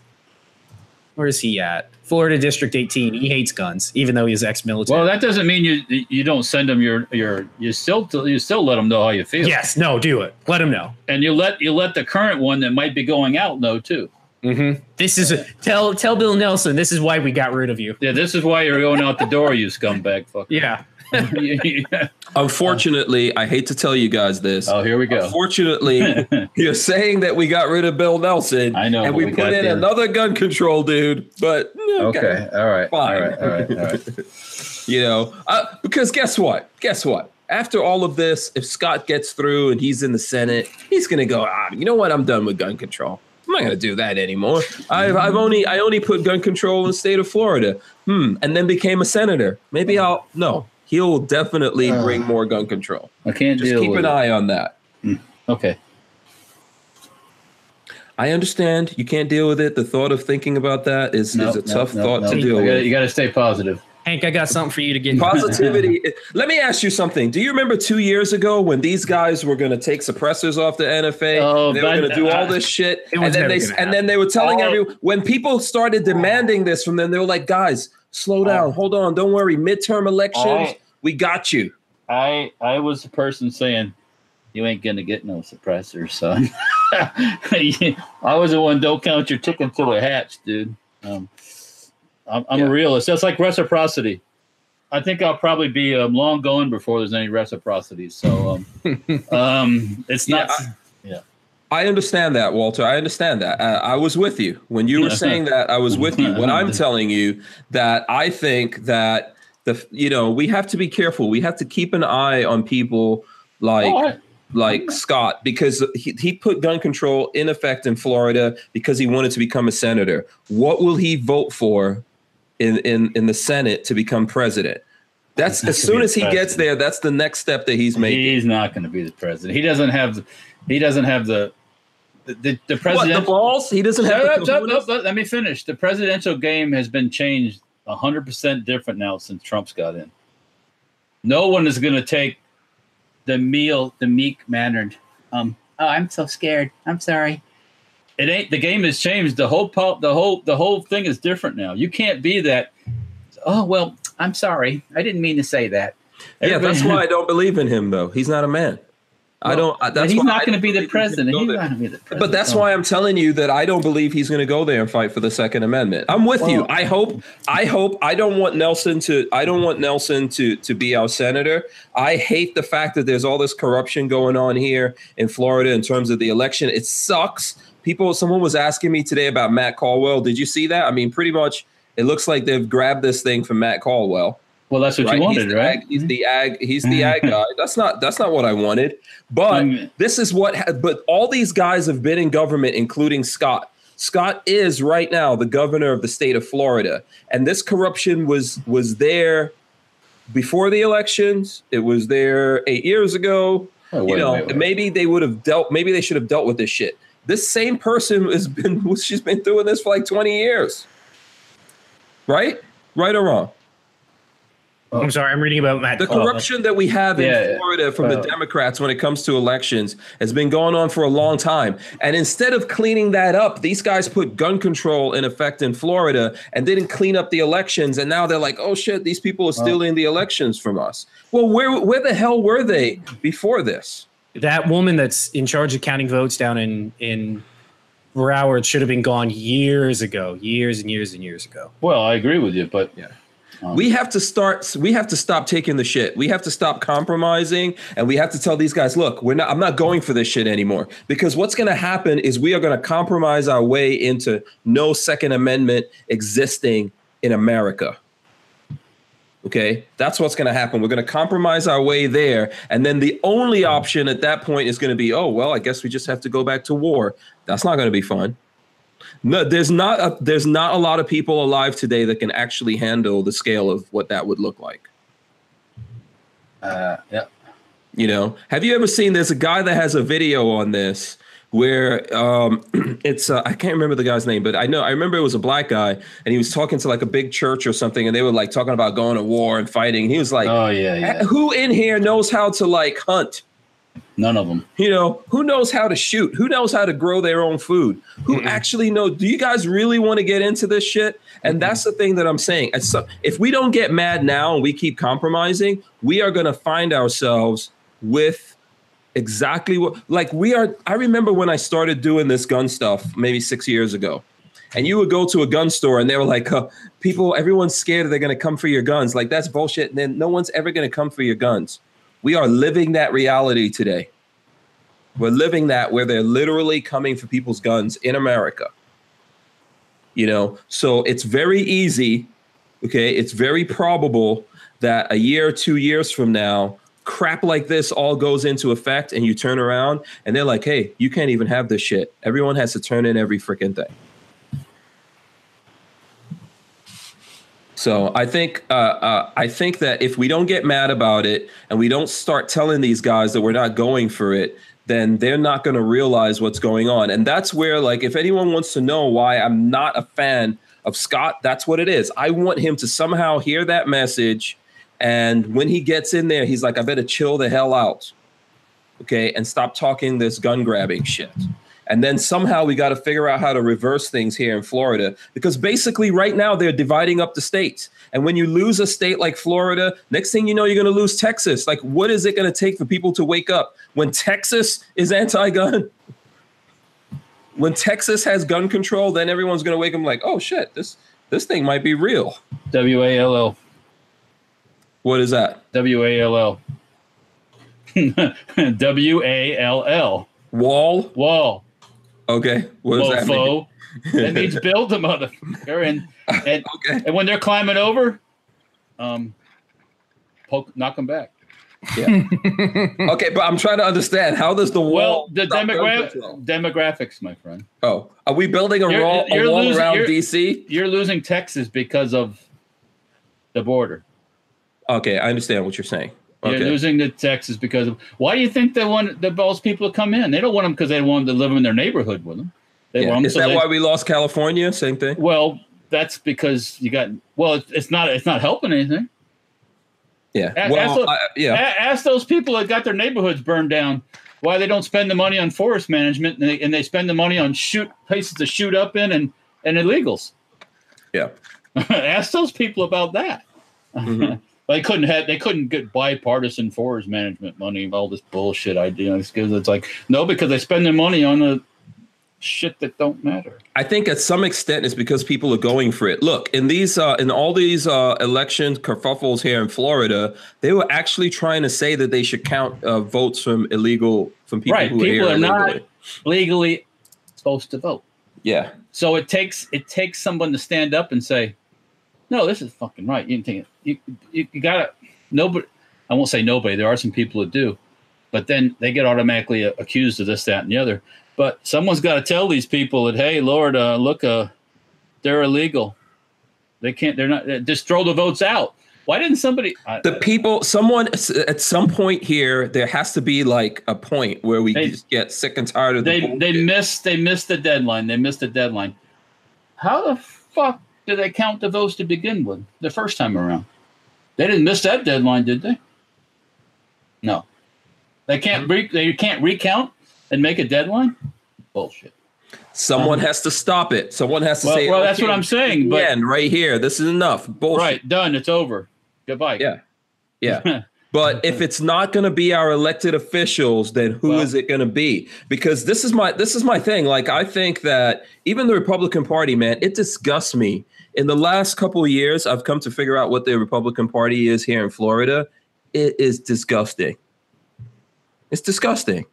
Where is he at? Florida District 18. He hates guns, even though he's ex-military. Well, that doesn't mean you you don't send him your your you still you still let him know how you feel. Yes, no, do it. Let him know, and you let you let the current one that might be going out know too. Mm-hmm. This is tell tell Bill Nelson. This is why we got rid of you. Yeah, this is why you're going out the door, you scumbag. Fuck. Yeah. Unfortunately, I hate to tell you guys this. Oh, here we go. Unfortunately, you're saying that we got rid of Bill Nelson. I know, and we, we put in another gun control dude. But okay, okay. all right, fine. All right, all right, all right. you know, uh, because guess what? Guess what? After all of this, if Scott gets through and he's in the Senate, he's going to go. Ah, you know what? I'm done with gun control. I'm not going to do that anymore. I've, I've only I only put gun control in the state of Florida. Hmm, and then became a senator. Maybe I'll no he'll definitely uh, bring more gun control. I can't just keep an it. eye on that. Mm, okay. I understand you can't deal with it. The thought of thinking about that is, is a tough thought to deal gotta, with. You got to stay positive. Hank, I got something for you to get. Positivity. Let me ask you something. Do you remember two years ago when these guys were going to take suppressors off the NFA? Oh, they were going to do all this shit, and then they and then they were telling oh. everyone when people started demanding this from them, they were like, "Guys, slow down, oh. hold on, don't worry. Midterm elections, we got you. I I was the person saying, "You ain't gonna get no suppressors, son." I was the one. Don't count your chickens till they're hatched, dude. Um, I'm, I'm yeah. a realist. That's like reciprocity. I think I'll probably be um, long gone before there's any reciprocity. So um, um, it's not. Yeah, I, yeah. I understand that, Walter. I understand that. Uh, I was with you when you were saying that. I was with you when I'm telling you that I think that the you know we have to be careful. We have to keep an eye on people like. Oh, like Scott because he, he put gun control in effect in Florida because he wanted to become a senator. What will he vote for in in, in the Senate to become president? That's as soon as he president. gets there. That's the next step that he's making. He's not going to be the president. He doesn't have. He doesn't have the. The, the, president. The balls? He doesn't have. Up, up, up, let me finish. The presidential game has been changed 100% different now since Trump's got in. No one is going to take the meal, the meek mannered. Um, oh, I'm so scared. I'm sorry. It ain't the game has changed. The whole pop, the whole the whole thing is different now. You can't be that. Oh well, I'm sorry. I didn't mean to say that. Everybody, yeah, that's why I don't believe in him though. He's not a man. I don't. That's he's not going to be the president. He's not going to be the president. But that's why I'm telling you that I don't believe he's going to go there and fight for the Second Amendment. I'm with you. I hope. I hope. I don't want Nelson to. I don't want Nelson to to be our senator. I hate the fact that there's all this corruption going on here in Florida in terms of the election. It sucks. People. Someone was asking me today about Matt Caldwell. Did you see that? I mean, pretty much. It looks like they've grabbed this thing from Matt Caldwell. Well, that's what right? you wanted, the right? ag- he's the ag. He's the ag guy. That's not. That's not what I wanted. But Mm. this is what. ha- But all these guys have been in government, including Scott. Scott is right now the governor of the state of Florida, and this corruption was was there before the elections. It was there eight years ago. Oh, you wait, know, wait, wait. maybe they would have dealt. Maybe they should have dealt with this shit. This same person has been. She's been doing this for like twenty years. Right, right or wrong? I'm sorry, I'm reading about Matt. The Caldwell. corruption that we have in Yeah, Florida from the Democrats when it comes to elections has been going on for a long time. And instead of cleaning that up, these guys put gun control in effect in Florida and didn't clean up the elections. And now they're like, oh shit, these people are stealing the elections from us. Well, where where the hell were they before this? That woman that's in charge of counting votes down in in Broward should have been gone years ago, years and years and years ago. Well, I agree with you, but Yeah. Um, we have to start. We have to stop taking the shit. We have to stop compromising, and we have to tell these guys, "Look, we're not. I'm not going for this shit anymore." Because what's going to happen is we are going to compromise our way into no Second Amendment existing in America. Okay, that's what's going to happen. We're going to compromise our way there, and then the only option at that point is going to be, "Oh well, I guess we just have to go back to war." That's not going to be fun. No, there's not a, there's not a lot of people alive today that can actually handle the scale of what that would look like. uh, yeah. You know, have you ever seen? There's a guy that has a video on this where um, it's uh, I can't remember the guy's name, but I know I remember it was a black guy and he was talking to like a big church or something, and they were like talking about going to war and fighting. And he was like, Oh yeah, yeah. "Who in here knows how to like hunt?" None of them. You know, who knows how to shoot? Who knows how to grow their own food? Who actually know? Do you guys really want to get into this shit? And that's the thing that I'm saying. Some- If we don't get mad now and we keep compromising, we are going to find ourselves with exactly what, like we are. I remember when I started doing this gun stuff maybe six years ago. And you would go to a gun store and they were like, uh, people, everyone's scared they're going to come for your guns. Like, that's bullshit. And then no one's ever going to come for your guns. We are living that reality today. We're living that where they're literally coming for people's guns in America. You know, so it's very easy. Okay. It's very probable that a year or two years from now, crap like this all goes into effect and you turn around and they're like, hey, you can't even have this shit. Everyone has to turn in every freaking thing. So I think uh, uh, I think that if we don't get mad about it and we don't start telling these guys that we're not going for it, then they're not going to realize what's going on. And that's where, like, if anyone wants to know why I'm not a fan of Scott, that's what it is. I want him to somehow hear that message, and when he gets in there, he's like, "I better chill the hell out." okay, and stop talking this gun grabbing shit. And then somehow we got to figure out how to reverse things here in Florida because basically right now they're dividing up the states. And when you lose a state like Florida, next thing you know, you're going to lose Texas. Like, what is it going to take for people to wake up when Texas is anti gun? When Texas has gun control, then everyone's going to wake up like, oh shit, this this thing might be real. W A L L. What is that? W A L L. W A L L. Wall? Wall. Okay. What does that mean? That means build the motherfucker. And, and, Okay. and when they're climbing over, um, poke, knock them back. Yeah. Okay, but I'm trying to understand how does the wall Well, the demogra- demographics, my friend. Oh, are we building a, You're- wall, you're wall losing- around you're- DC? You're losing Texas because of the border. Okay, I understand what you're saying. You're losing to Texas because of why do you think they want the those people to come in? They don't want them because they want them to live in their neighborhood with them. They Yeah. want them Is so that they- why we lost California? Same thing. Well, that's because you got. Well, it's, it's not. It's not helping anything. Yeah. Ask Well, those- I, yeah. A- ask those people that got their neighborhoods burned down why they don't spend the money on forest management and they, and they spend the money on shoot places to shoot up in and and illegals. Yeah. ask those people about that. Mhm. They couldn't have. They couldn't get bipartisan forest management money. All this bullshit idea. Because it's like no, because they spend their money on the shit that don't matter. I think at some extent it's because people are going for it. Look, in these uh, in all these uh, election kerfuffles here in Florida, they were actually trying to say that they should count uh, votes from illegal from people right. who people are, are not legally supposed to vote. Yeah. So it takes it takes someone to stand up and say, "No, this is fucking right." You think you you, you gotta nobody. I won't say nobody. There are some people that do, but then they get automatically accused of this, that, and the other. But someone's got to tell these people that, hey, Lord, uh, look, uh, they're illegal. They can't. They're not. Just throw the votes out. Why didn't somebody? the people, someone at some point here, there has to be like a point where we They- just get sick and tired of they the they missed they missed the deadline. They missed the deadline. How the fuck did they count the votes to begin with the first time around? They didn't miss that deadline, did they? No, they can't mm-hmm. re- they can't recount and make a deadline. Bullshit. Someone um, has to stop it. Someone has to Well, say, well, that's what I'm saying. But end right here. This is enough. Bullshit. right, done. It's over. Goodbye. Yeah. Yeah. But if it's not going to be our elected officials, then who is Well- it going to be? Because this is my this is my thing. Like I think that even the Republican Party, man, it disgusts me. In the last couple of years, I've come to figure out what the Republican Party is here in Florida. It is disgusting. It's disgusting.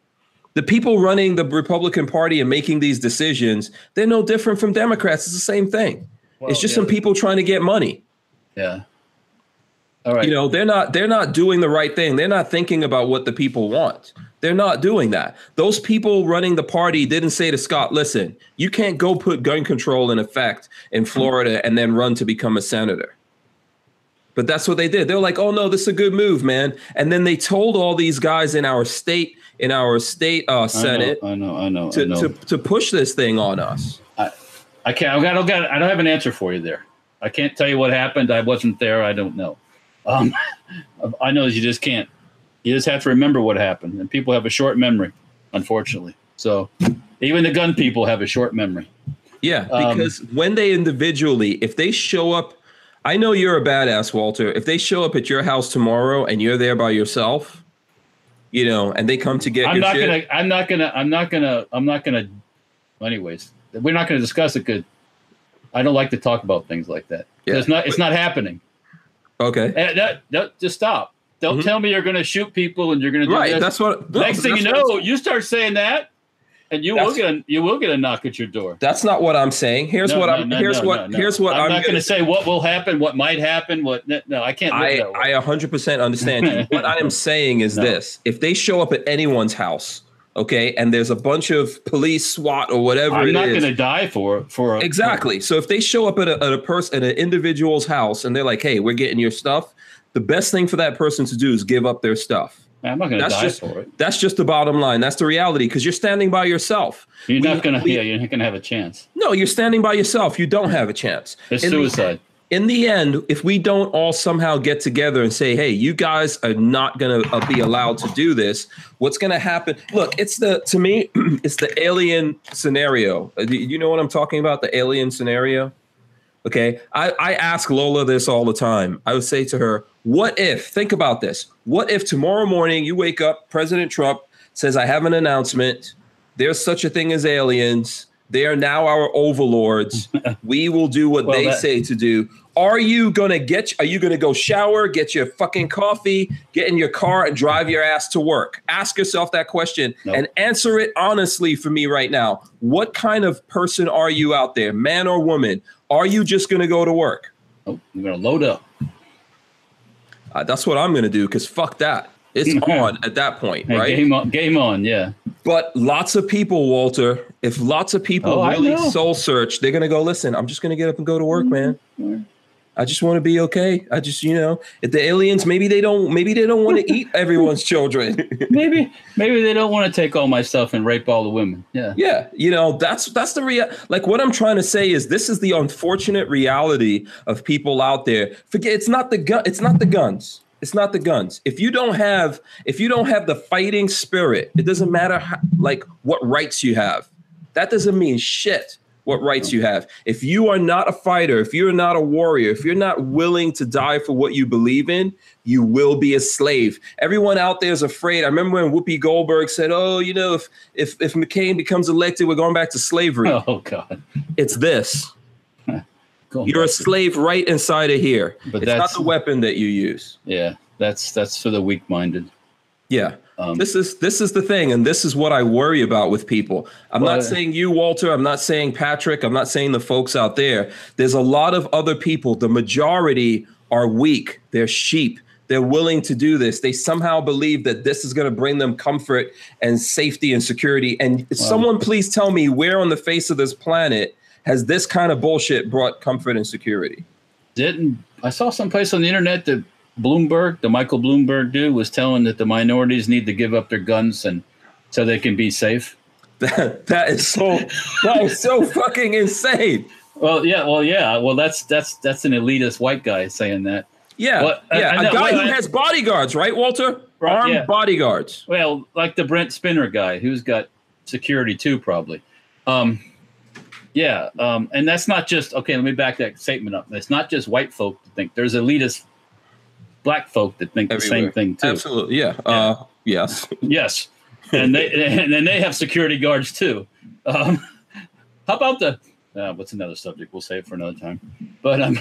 The people running the Republican Party and making these decisions, they're no different from Democrats. It's the same thing. Well, it's just yeah. some people trying to get money Yeah. All right. you know they're not they're not doing the right thing they're not thinking about what the people want they're not doing that those people running the party didn't say to scott listen you can't go put gun control in effect in florida and then run to become a senator but that's what they did they're like oh no this is a good move man and then they told all these guys in our state in our state uh, senate I know. I know. I to, know. to, to push this thing on us I can't. I got. I got. I don't have an answer for you there. I can't tell you what happened. I wasn't there. I don't know. Um, I know you just can't. You just have to remember what happened, and people have a short memory, unfortunately. So, even the gun people have a short memory. Yeah, Um, because when they individually, if they show up, I know you're a badass, Walter. If they show up at your house tomorrow and you're there by yourself, you know, and they come to get I'm not shit, gonna. I'm not gonna. I'm not gonna. I'm not gonna. Anyways, we're not gonna discuss it. Good. I don't like to talk about things like that. Yeah. It's not. It's not happening. Okay, Eh, that- that- just stop. Don't Mhm. tell me you're going to shoot people and you're going to do right? this. That's what. no, Next thing you know, you start saying that, and you will get a, you will get a knock at your door. that's not what I'm saying. Here's No, what no, I'm. no, here's what. Here's what I'm, I'm, not going gonna say what will happen, what might happen, what no, I can't. I that. I 100% understand you. what I am saying is this: if they show up at anyone's house, okay, and there's a bunch of police, SWAT, or whatever I'm not going to die for for a, Exactly. So if they show up at a, at a person at an individual's house and they're like, "Hey, we're getting your stuff," the best thing for that person to do is give up their stuff. I'm not going to die just for it. that's just the bottom line. That's the reality because you're standing by yourself. You're we- not going to. Yeah, you're not going to have a chance. No, you're standing by yourself. You don't have a chance. It's suicide. In the end, if we don't all somehow get together and say, "Hey, you guys are not going to uh, be allowed to do this," what's going to happen? Look, it's the to me, it's the alien scenario. Uh, You know what I'm talking about? The alien scenario. Okay, I, I ask Lola this all the time. I would say to her, "What if? Think about this. What if tomorrow morning you wake up, President Trump says, I have an announcement. There's such a thing as aliens. They are now our overlords. we will do what Well, they that- say to do. Are you gonna get? Are you gonna go shower, get your fucking coffee, get in your car, and drive your ass to work? Ask yourself that question Nope. and answer it honestly for me right now. What kind of person are you out there, man or woman? Are you just gonna go to work? Oh, I'm to load up. Uh, that's what I'm gonna do. Cause fuck that. It's on at that point, right? Game on. Game on. Yeah. But lots of people, Walter, if lots of people Oh, really soul search, they're gonna go, listen, I'm just gonna get up and go to work, man. Mhm. I just want to be okay. I just, you know, if the aliens, maybe they don't, maybe they don't want to eat everyone's children. Maybe maybe they don't want to take all my stuff and rape all the women. Yeah. yeah, you know, that's that's the real. Like what I'm trying to say is, this is the unfortunate reality of people out there. Forget it's not the gun. It's not the guns. It's not the guns. If you don't have, if you don't have the fighting spirit, it doesn't matter how, like what rights you have. That doesn't mean shit. what rights you have. If you are not a fighter, if you're not a warrior, if you're not willing to die for what you believe in, you will be a slave. Everyone out there is afraid. I remember when Whoopi Goldberg said, "Oh, you know, if if if McCain becomes elected, we're going back to slavery." Oh God, it's this. You're a slave right inside of here. But it's not the weapon that you use. Yeah, that's that's for the weak-minded. Yeah. Um, this is this is the thing, and this is what I worry about with people. I'm well, not saying you, Walter. I'm not saying Patrick. I'm not saying the folks out there. There's a lot of other people. The majority are weak. They're sheep. They're willing to do this. They somehow believe that this is going to bring them comfort and safety and security. And well, someone please tell me where on the face of this planet has this kind of bullshit brought comfort and security? Didn't I saw someplace on the internet that Bloomberg, the Michael Bloomberg dude, was telling that the minorities need to give up their guns and so they can be safe. That that is so that is so fucking insane. Well, yeah, well, yeah, well, that's that's that's an elitist white guy saying that. Yeah, well, yeah, I, I a guy well, who I, has bodyguards, right, Walter? Right, Armed yeah. bodyguards. Well, like the Brent Spiner guy, who's got security too, probably. Um, yeah, um, and that's not just okay. Let me back that statement up. It's not just white folk to think. There's elitist black folk that think Everywhere. the same thing too. Absolutely, yeah. yeah. Uh, yes, yes, and they and then they have security guards too. Um, how about the? Uh, what's another subject? We'll save for another time. But um.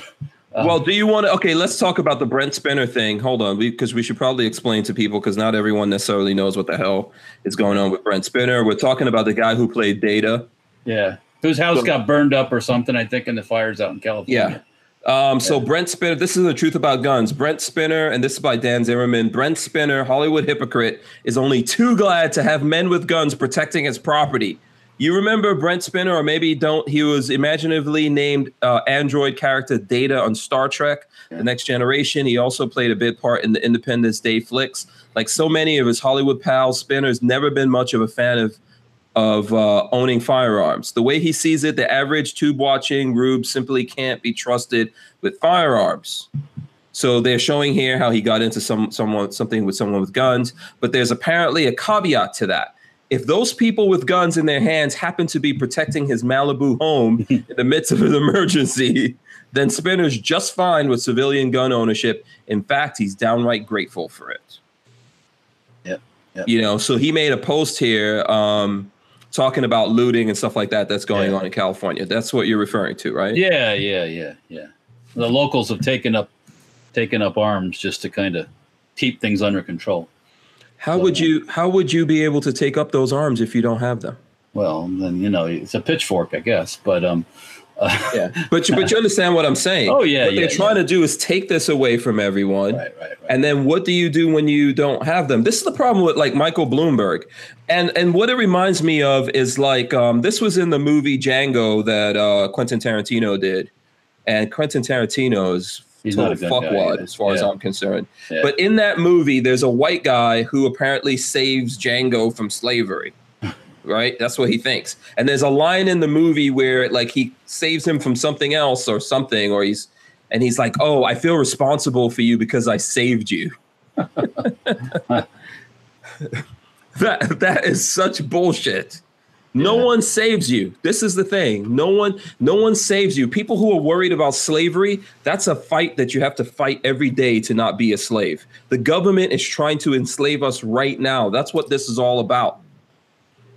Uh, well, do you want to? Okay, let's talk about the Brent Spiner thing. Hold on, because we, we should probably explain to people because not everyone necessarily knows what the hell is going on with Brent Spiner. We're talking about the guy who played Data. Yeah whose house so, got burned up or something. I think in the fires out in California. Yeah. Um, so Brent Spiner, this is the truth about guns. Brent Spiner, and this is by Dan Zimmerman. Brent Spiner, Hollywood hypocrite, is only too glad to have men with guns protecting his property. You remember Brent Spiner, or maybe don't? He was imaginatively named uh, android character Data on Star Trek: yeah. The Next Generation. He also played a big part in the Independence Day flicks. Like so many of his Hollywood pals, Spiner's never been much of a fan of of uh, owning firearms. The way he sees it, the average tube watching Rube simply can't be trusted with firearms. So they're showing here how he got into some someone something with someone with guns, but there's apparently a caveat to that. If those people with guns in their hands happen to be protecting his Malibu home in the midst of an emergency, then Spiner's just fine with civilian gun ownership. In fact, he's downright grateful for it. Yep. yep. You know, so he made a post here. Um, talking about looting and stuff like that that's going yeah. on in California. That's what you're referring to, right? Yeah, yeah, yeah, yeah. The locals have taken up taken up arms just to kind of keep things under control. How so, would you how would you be able to take up those arms if you don't have them? Well, then you know it's a pitchfork, I guess. But um, yeah, but you, but you understand what I'm saying. Oh yeah, what yeah, they're trying yeah. to do is take this away from everyone. Right, right, right. And then what do you do when you don't have them? This is the problem with like Michael Bloomberg, and and what it reminds me of is like um, this was in the movie Django that uh, Quentin Tarantino did, and Quentin Tarantino is He's total fuckwad as far yeah. as I'm concerned. But in that movie, there's a white guy who apparently saves Django from slavery right? That's what he thinks. And there's a line in the movie where like he saves him from something else or something, or he's and he's like, "Oh, I feel responsible for you because I saved you." that that is such bullshit. No yeah. one saves you. This is the thing. No one no one saves you. People who are worried about slavery, that's a fight that you have to fight every day to not be a slave. The government is trying to enslave us right now. That's what this is all about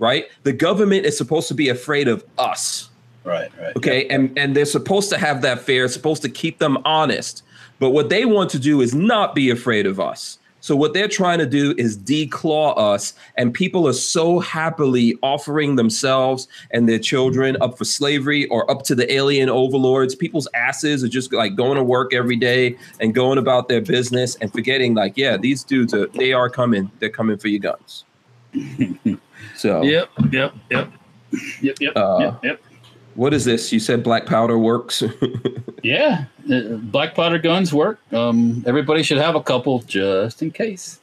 right? The government is supposed to be afraid of us. Right, right. Okay. And and they're supposed to have that fear, supposed to keep them honest. But what they want to do is not be afraid of us. So what they're trying to do is declaw us, and people are so happily offering themselves and their children up for slavery or up to the alien overlords. People's asses are just like going to work every day and going about their business and forgetting, like, yeah, these dudes are they are coming. They're coming for your guns. So yep, yep, yep, yep, yep, uh, yep, yep. What is this? You said black powder works. yeah, uh, black powder guns work. Um, everybody should have a couple just in case.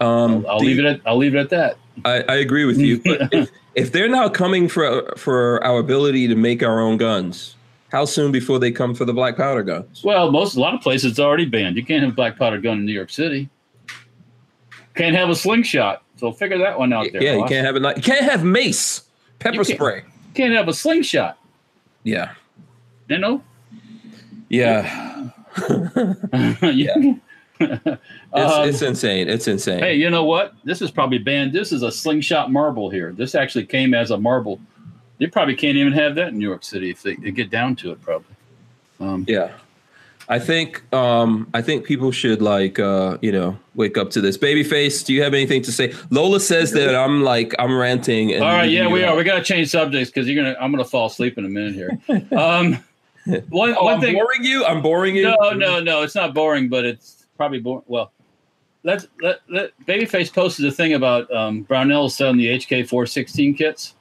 Um, I'll, I'll leave it. At, I'll leave it at that. I, I agree with you. if, if they're now coming for for our ability to make our own guns, how soon before they come for the black powder guns? Well, most a lot of places it's already banned. You can't have a black powder gun in New York City. Can't have a slingshot. So figure that one out there. Yeah, boss. you can't have a you can't have mace, pepper you spray. Can't have a slingshot. Yeah. You know. Yeah. yeah. It's, Um, it's insane. It's insane. Hey, you know what? This is probably banned. This is a slingshot marble here. This actually came as a marble. They probably can't even have that in New York City if they, they get down to it. Probably. Um, Yeah. I think um I think people should like uh you know wake up to this. Babyface, do you have anything to say? Lola says that I'm like I'm ranting and all right, yeah, we know. are. We got to change subjects because you're gonna. I'm gonna fall asleep in a minute here. Um, one Oh, one I'm thing. boring you? I'm boring you? No, no, no. It's not boring, but it's probably boring. Well, let's let, let Babyface posted a thing about um, Brownell selling the HK 416 kits.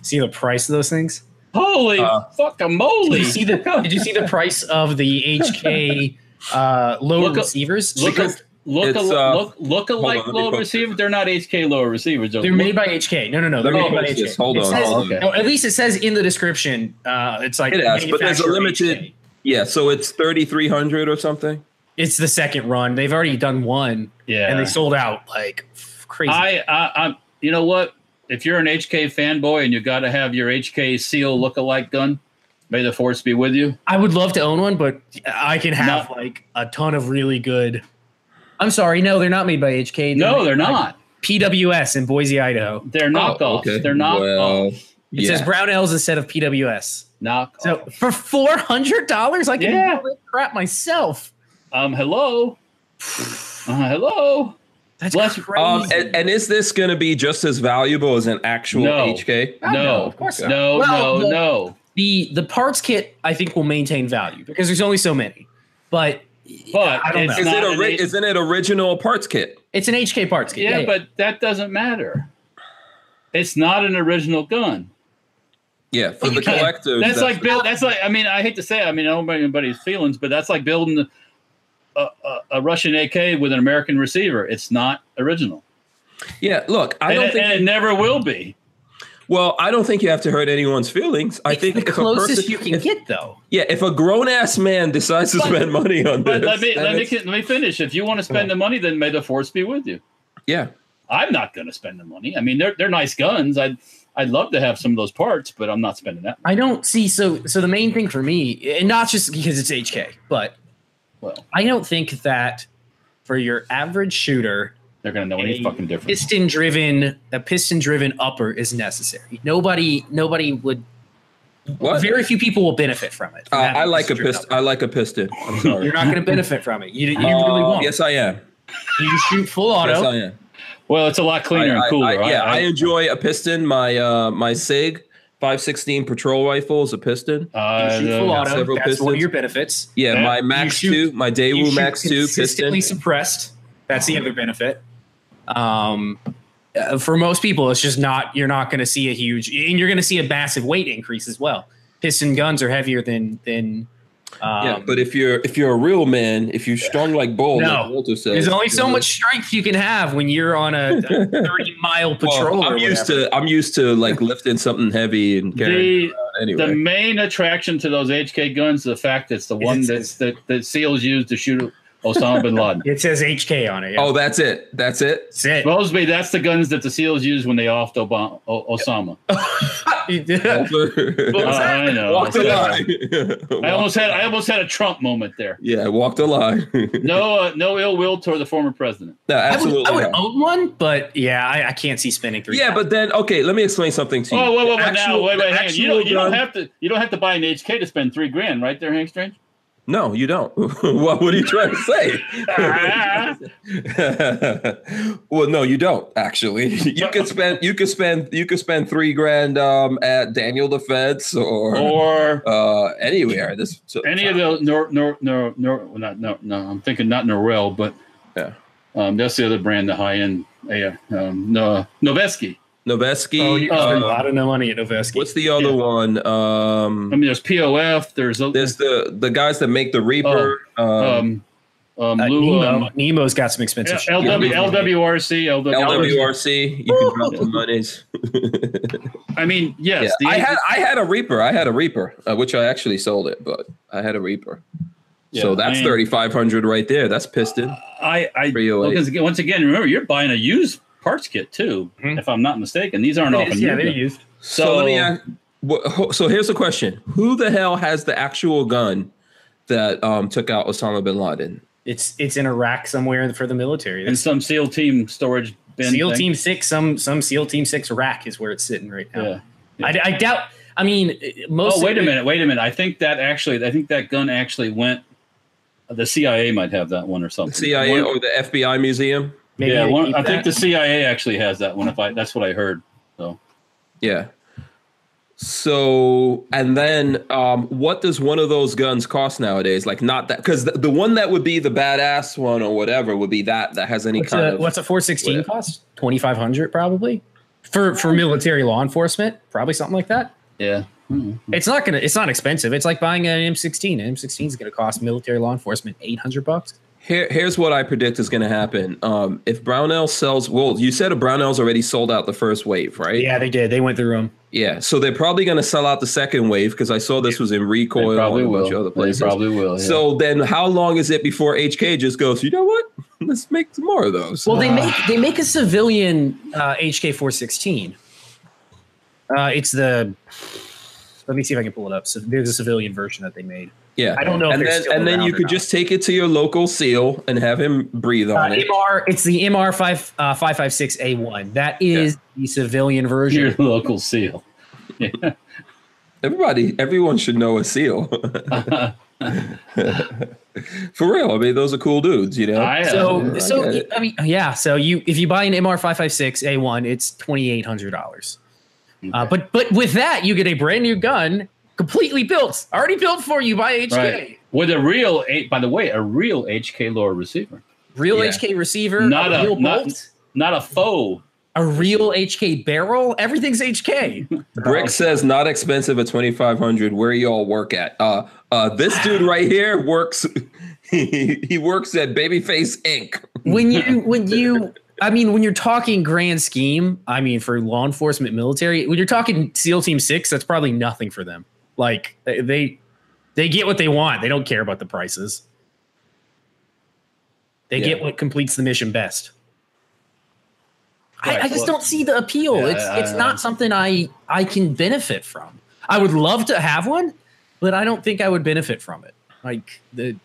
See the price of those things? Holy Uh, fucking Did moly! you see the Did you see the price of the HK uh, low Look up- receivers? Look, Because look, a, uh, look, look alike on, let low post receiver. They're not HK low receivers. though. They're made by HK. No, no, no. They're made by HK. this. Hold It on, says- hold okay. no, at least it says in the description. Uh, it's like It has, but there's a limited- HK. Yeah, so it's 3300 or something. It's the second run. They've already done one, yeah, and they sold out like crazy. I, I, I'm. You know what? If you're an HK fanboy and you got to have your HK Seal look-alike gun, may the force be with you. I would love to own one, but I can have like a ton of really good. I'm sorry, no, they're not made by HK. No, they're not. PWS in Boise, Idaho. They're knockoffs. Oh, okay. They're knockoffs. Well, It yeah. says Brownells instead of PWS. Knockoffs. So for four hundred dollars, I can Yeah. do crap myself. um, hello, uh, hello. That's Bless- crazy. um, and, and is this going to be just as valuable as an actual No. HK? God, no, of course not. no, Well, no, the- no. the the parts kit I think will maintain value because there's only so many. But But I don't it's know. Is not it a an H- isn't it original parts kit? it's an HK parts kit. yeah, but that doesn't matter. It's not an original gun. Yeah, for Well, the you collectors. That's, like build. That's like. I mean, I hate to say. It, I mean, I don't know anybody's feelings, but that's like building a, a, a Russian AK with an American receiver. It's not original. Yeah, look, I and, don't it, think. and it never will be. well, I don't think you have to hurt anyone's feelings. I it's think the if a closest person- you can if- get though. Yeah, if a grown ass man decides to But- spend money on But this, let me let me let me finish. If you want to spend the money, then may the force be with you. yeah, I'm not going to spend the money. I mean, they're they're nice guns. I'd I'd love to have some of those parts, but I'm not spending that. I don't see so so the main thing for me, and not just because it's HK, but Well, I don't think that for your average shooter, they're going to know any a fucking difference. piston driven a piston driven upper is necessary. Nobody nobody would what? very few people will benefit from it. Uh, from having I like a piston-driven piston. upper. I like a piston. I'm sorry. You're not going to benefit from it. You, you really Uh, won't. Yes, I am. You shoot full auto. Yes, I am. Well, it's a lot cleaner I- and cooler. I- yeah, I, I, enjoy a piston. My uh, my Sig 516 patrol rifle is a piston. uh, you shoot full auto. several That's one pistons. of your benefits. Yeah, Yeah. my Max shoot- 2, my You Daewoo Max 2 consistently piston. suppressed. That's the other benefit. Um, uh, for most people, it's just not. You're not going to see a huge, and you're going to see a massive weight increase as well. Piston guns are heavier than than. Um, yeah, but if you're if you're a real man, if you're strong like bull, No. like Walter says, there's only so much strength you can have when you're on a, a 30 mile Well, patrol. I'm used to I'm used to like lifting something heavy and carrying. the anyway, the main attraction to those HK guns is the fact that it's the one that's that that SEALs use to shoot Osama bin Laden. It says HK on it. Yeah. oh, that's it. That's it. that's it. Supposedly, that's the guns that the SEAls use when they offed Obama, o- Osama. Walter, Uh, I know. walk the line. I almost had I almost had a Trump moment there. yeah, walk the line. No, uh, no ill will toward the former president. no, I would, absolutely. I would own one, but yeah, I, I can't see spending three. Yeah, but then okay, let me explain something to you. Oh, wait, wait, The wait, now, wait, wait, hang on. You don't, you don't have to. You don't have to buy an HK to spend three grand, right there, Hank Strange. No, you don't. what, what are you trying to say? well, no, you don't. Actually, you could spend you could spend you could spend three grand um, at Daniel Defense or or uh, anywhere. This so- any of the nor nor nor nor well, not no no. I'm thinking not Norwell, but Yeah. um, that's the other brand, the high end. Yeah, um, no Noveske. Noveske. Oh, you can Uh, spend a lot of no money at Noveske. What's the other Yeah. one? Um, I mean, there's POF. There's a, there's the the guys that make the Reaper. um, um um, Uh, Lou, Nemo. um, Nemo's got some expensive. shit. LW LWRC LW. LWRC. You can drop some monies. I mean, yes, yeah, the I had I had a Reaper. I had a Reaper, uh, which I actually sold it, but I had a Reaper. so that's I mean- thirty five hundred right there. That's piston. I, I because again, once again, remember you're buying a used parts kit too, Mhm. if I'm not mistaken. These aren't often yeah, new they're used. So, So- let me ask, so here's the question: Who the hell has the actual gun that um, took out Osama bin Laden? It's it's in a rack somewhere for the military. in some SEAL team storage bin. SEAL thing. Team Six. Some some SEAL Team Six rack is where it's sitting right now. Yeah. I, I doubt. I mean, most. Oh, wait a minute. Wait a minute. I think that actually, I think that gun actually went. The CIA might have that one or something. CIA One- or the FBI museum? Maybe yeah, one, I think that. the CIA actually has that one. If I, that's what I heard. So Yeah. So and then um, what does one of those guns cost nowadays? Like not that because the, the one that would be the badass one or whatever would be that that has any What's kind a, of what's a 416 whatever. cost? 2500 probably. For for military law enforcement, probably something like that. yeah, Mhm. It's not gonna. It's not expensive. It's like buying an M16. An M16 is gonna cost military law enforcement 800 bucks. Here, here's what I predict is going to happen. Um, if Brownell sells, well, you said a Brownell's already sold out the first wave, right? Yeah, they did. They went through them. Yeah. So they're probably going to sell out the second wave because I saw this was in they recoil probably and a will. bunch of other They places. probably will. Yeah. So then, how long is it before HK just goes? You know what? Let's make some more of those. Well, they make they make a civilian uh, HK 416. Uh, it's the. Let me see if I can pull it up. So there's a civilian version that they made. Yeah. I don't know And they're then, and then you could not. just take it to your local seal and have him breathe Uh, on it. MR, it's the MR five uh, five five six A one. That is the civilian version. your local SEAL. Yeah. Everybody, everyone should know a seal. For real. I mean, those are cool dudes, you know? I have. So, Yeah, I so it. I mean, yeah. So you, if you buy an MR five five six A one, it's twenty eight hundred dollars. Uh, but but with that, you get a brand new gun, completely built, already built for you by HK. right with a real, eight. by the way, a real HK lower receiver, Real Yeah. HK receiver, Not a a- real not- bolt, not a faux. a real HK barrel. Everything's HK. Brick says not expensive at 2500 Where y'all work at? Uh, uh, this dude right here works. He, he works at Babyface Inc. when you when you I mean when you're talking grand scheme, I mean for law enforcement military, when you're talking SEAL Team 6, that's probably nothing for them. Like they they, they get what they want. They don't care about the prices. They Yeah. get what completes the mission best. I, Right, I just well- don't see the appeal. Yeah, it's I- it's I- not something I I can benefit from. I would love to have one, but I don't think I would benefit from it. Like the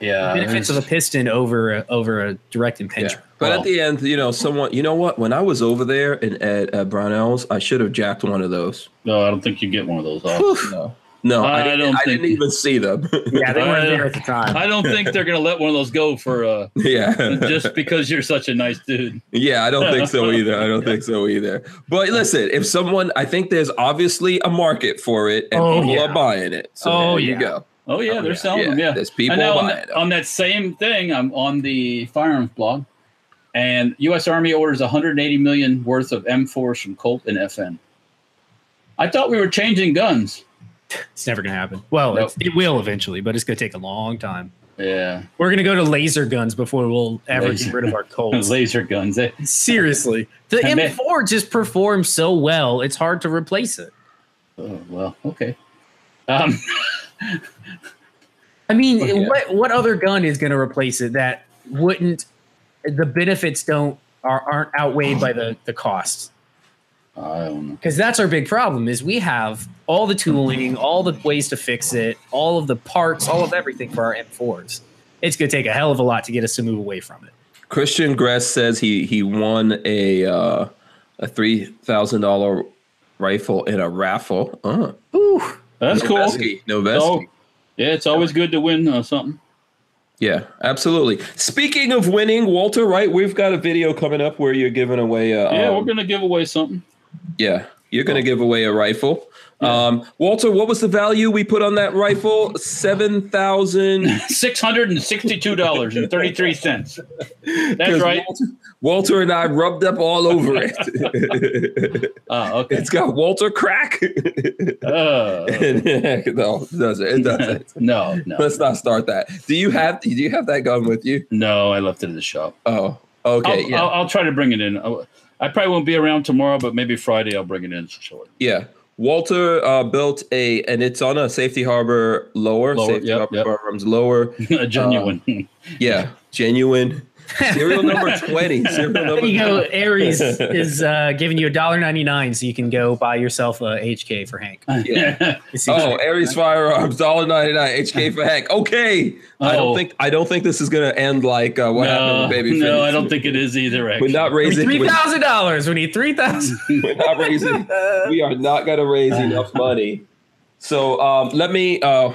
Yeah, benefits of a piston over a, over a direct impingement. But Well- at the end, you know, someone, you know what? When I was over there in, at, at Brownells, I should have jacked one of those. No, I don't think you get one of those. Off. No, no, I, I didn't, don't I think- didn't even see them. Yeah, they weren't there at the time. I don't think they're gonna let one of those go for uh, yeah, just because you're such a nice dude. Yeah, I don't think so either. I don't think so either. But listen, if someone, I think there's obviously a market for it, and Oh, people yeah. are buying it. So Oh, there you yeah. go. Oh yeah, Oh, they're yeah, selling yeah. them. Yeah, There's people I know on, buying that- them. on that same thing. I'm on the firearms blog, and U.S. Army orders 180 million worth of M4s from Colt and FN. I thought we were changing guns. It's never going to happen. Well, Nope. it's, it will eventually, but it's going to take a long time. Yeah, We're going to go to laser guns before we'll ever Laser. get rid of our Colts. laser guns. Eh? Seriously. The And they- M4 just performs so well, it's hard to replace it. Oh, well, okay. Um, I mean, Oh, yeah. what what other gun is going to replace it that wouldn't the benefits don't are, aren't outweighed by the the costs? I don't know. because that's our big problem is we have all the tooling all the ways to fix it all of the parts all of everything for our m4s it's going to take a hell of a lot to get us to move away from it Christian Gress says he he won a uh, a three thousand dollar rifle in a raffle. Uh, Ooh, That's cool. Noveske, Noveske. So, yeah, it's always good to win uh, something. Yeah, absolutely. Speaking of winning, Walter, right? We've got a video coming up where you're giving away a Yeah, um, we're gonna give away something. Yeah, you're going to give away a rifle. Um, Walter, what was the value we put on that rifle? Seven thousand. Six hundred and sixty-two dollars and thirty-three cents. That's right. Walter, Walter and I rubbed up all over it. Ah, okay. it's got Walter crack. Uh, no, it doesn't. It doesn't. no, no, Let's not start that. Do you have? Do you have that gun with you? no. I left it at the shop. Oh, okay. I'll, yeah, I'll, I'll try to bring it in. I'll- I probably won't be around tomorrow, but maybe Friday I'll bring it in. Short. yeah. Walter uh, built a, and it's on a safety harbor lower. Lower, safety yep, harbor yep. lower. A genuine. Yeah, genuine. Serial number 20. Serial number There you go. Aries is uh, giving you a dollar ninety nine, so you can go buy yourself a HK for Hank. Yeah. Oh, Aries Firearms, dollar ninety nine, HK for Hank. Okay, I don't Oh. think I don't think this is gonna end like uh, what happened with Baby no, I don't think it is either. We're not raising. three We're, thousand dollars. We need three thousand. we're not raising. We are not gonna raise enough money. So um, let me. Uh,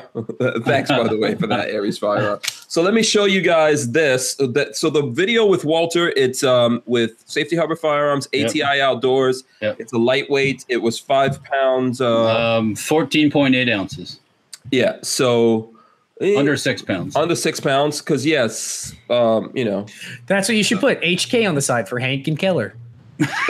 thanks by the way for that Aries Firearm. So let me show you guys this. That so the video with Walter, it's um, with Safety Harbor Firearms, Yep. ATI Outdoors. Yep. It's a lightweight. It was five pounds. Uh, um, fourteen point eight ounces, yeah. So eh, under six pounds. under six pounds because yes um you know That's what you should put HK on the side for Hank and Keller.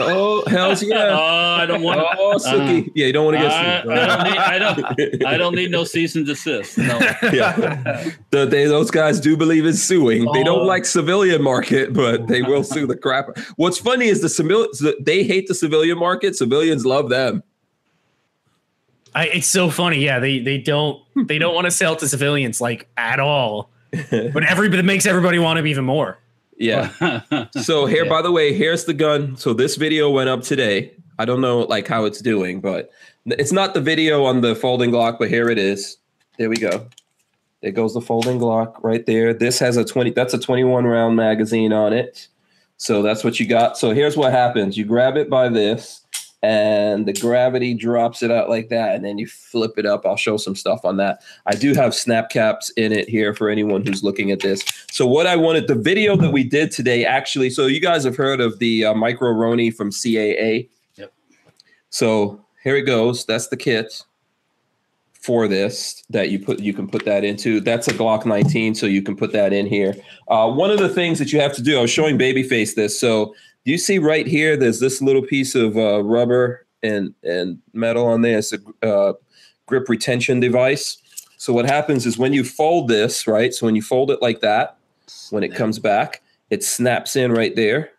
Oh hells yeah Oh, I don't want. oh Suki. Uh-huh. yeah you don't want to I, get sued. I don't need. I don't. I don't need no cease and desist. No. yeah the, they, those guys do believe in suing they don't Oh. like civilian market but they will sue the crap what's funny is the civil they hate the civilian market civilians love them I, it's so funny. Yeah, they they don't they don't want to sell to civilians like at all. But every but it makes everybody want them even more. Yeah. So here Yeah. by the way here's the gun. So this video went up today. I don't know like how it's doing but it's not the video on the folding glock but here it is. There we go. There goes the folding glock right there. This has a 20 that's a 21 round magazine on it. So that's what you got. So here's what happens. You grab it by this and the gravity drops it out like that and then you flip it up i'll show some stuff on that i do have snap caps in it here for anyone who's looking at this so what I wanted, the video that we did today, actually, so you guys have heard of the uh, Micro Roni from CAA. Yep. So here it goes. That's the kit for this that you put. You can put that into. That's a Glock 19, so you can put that in here. Uh, one of the things that you have to do, I was showing Babyface this. So you see right here? There's this little piece of uh, rubber and and metal on there. It's a uh, grip retention device. So what happens is when you fold this, right? So when you fold it like that, when it comes back, it snaps in right there.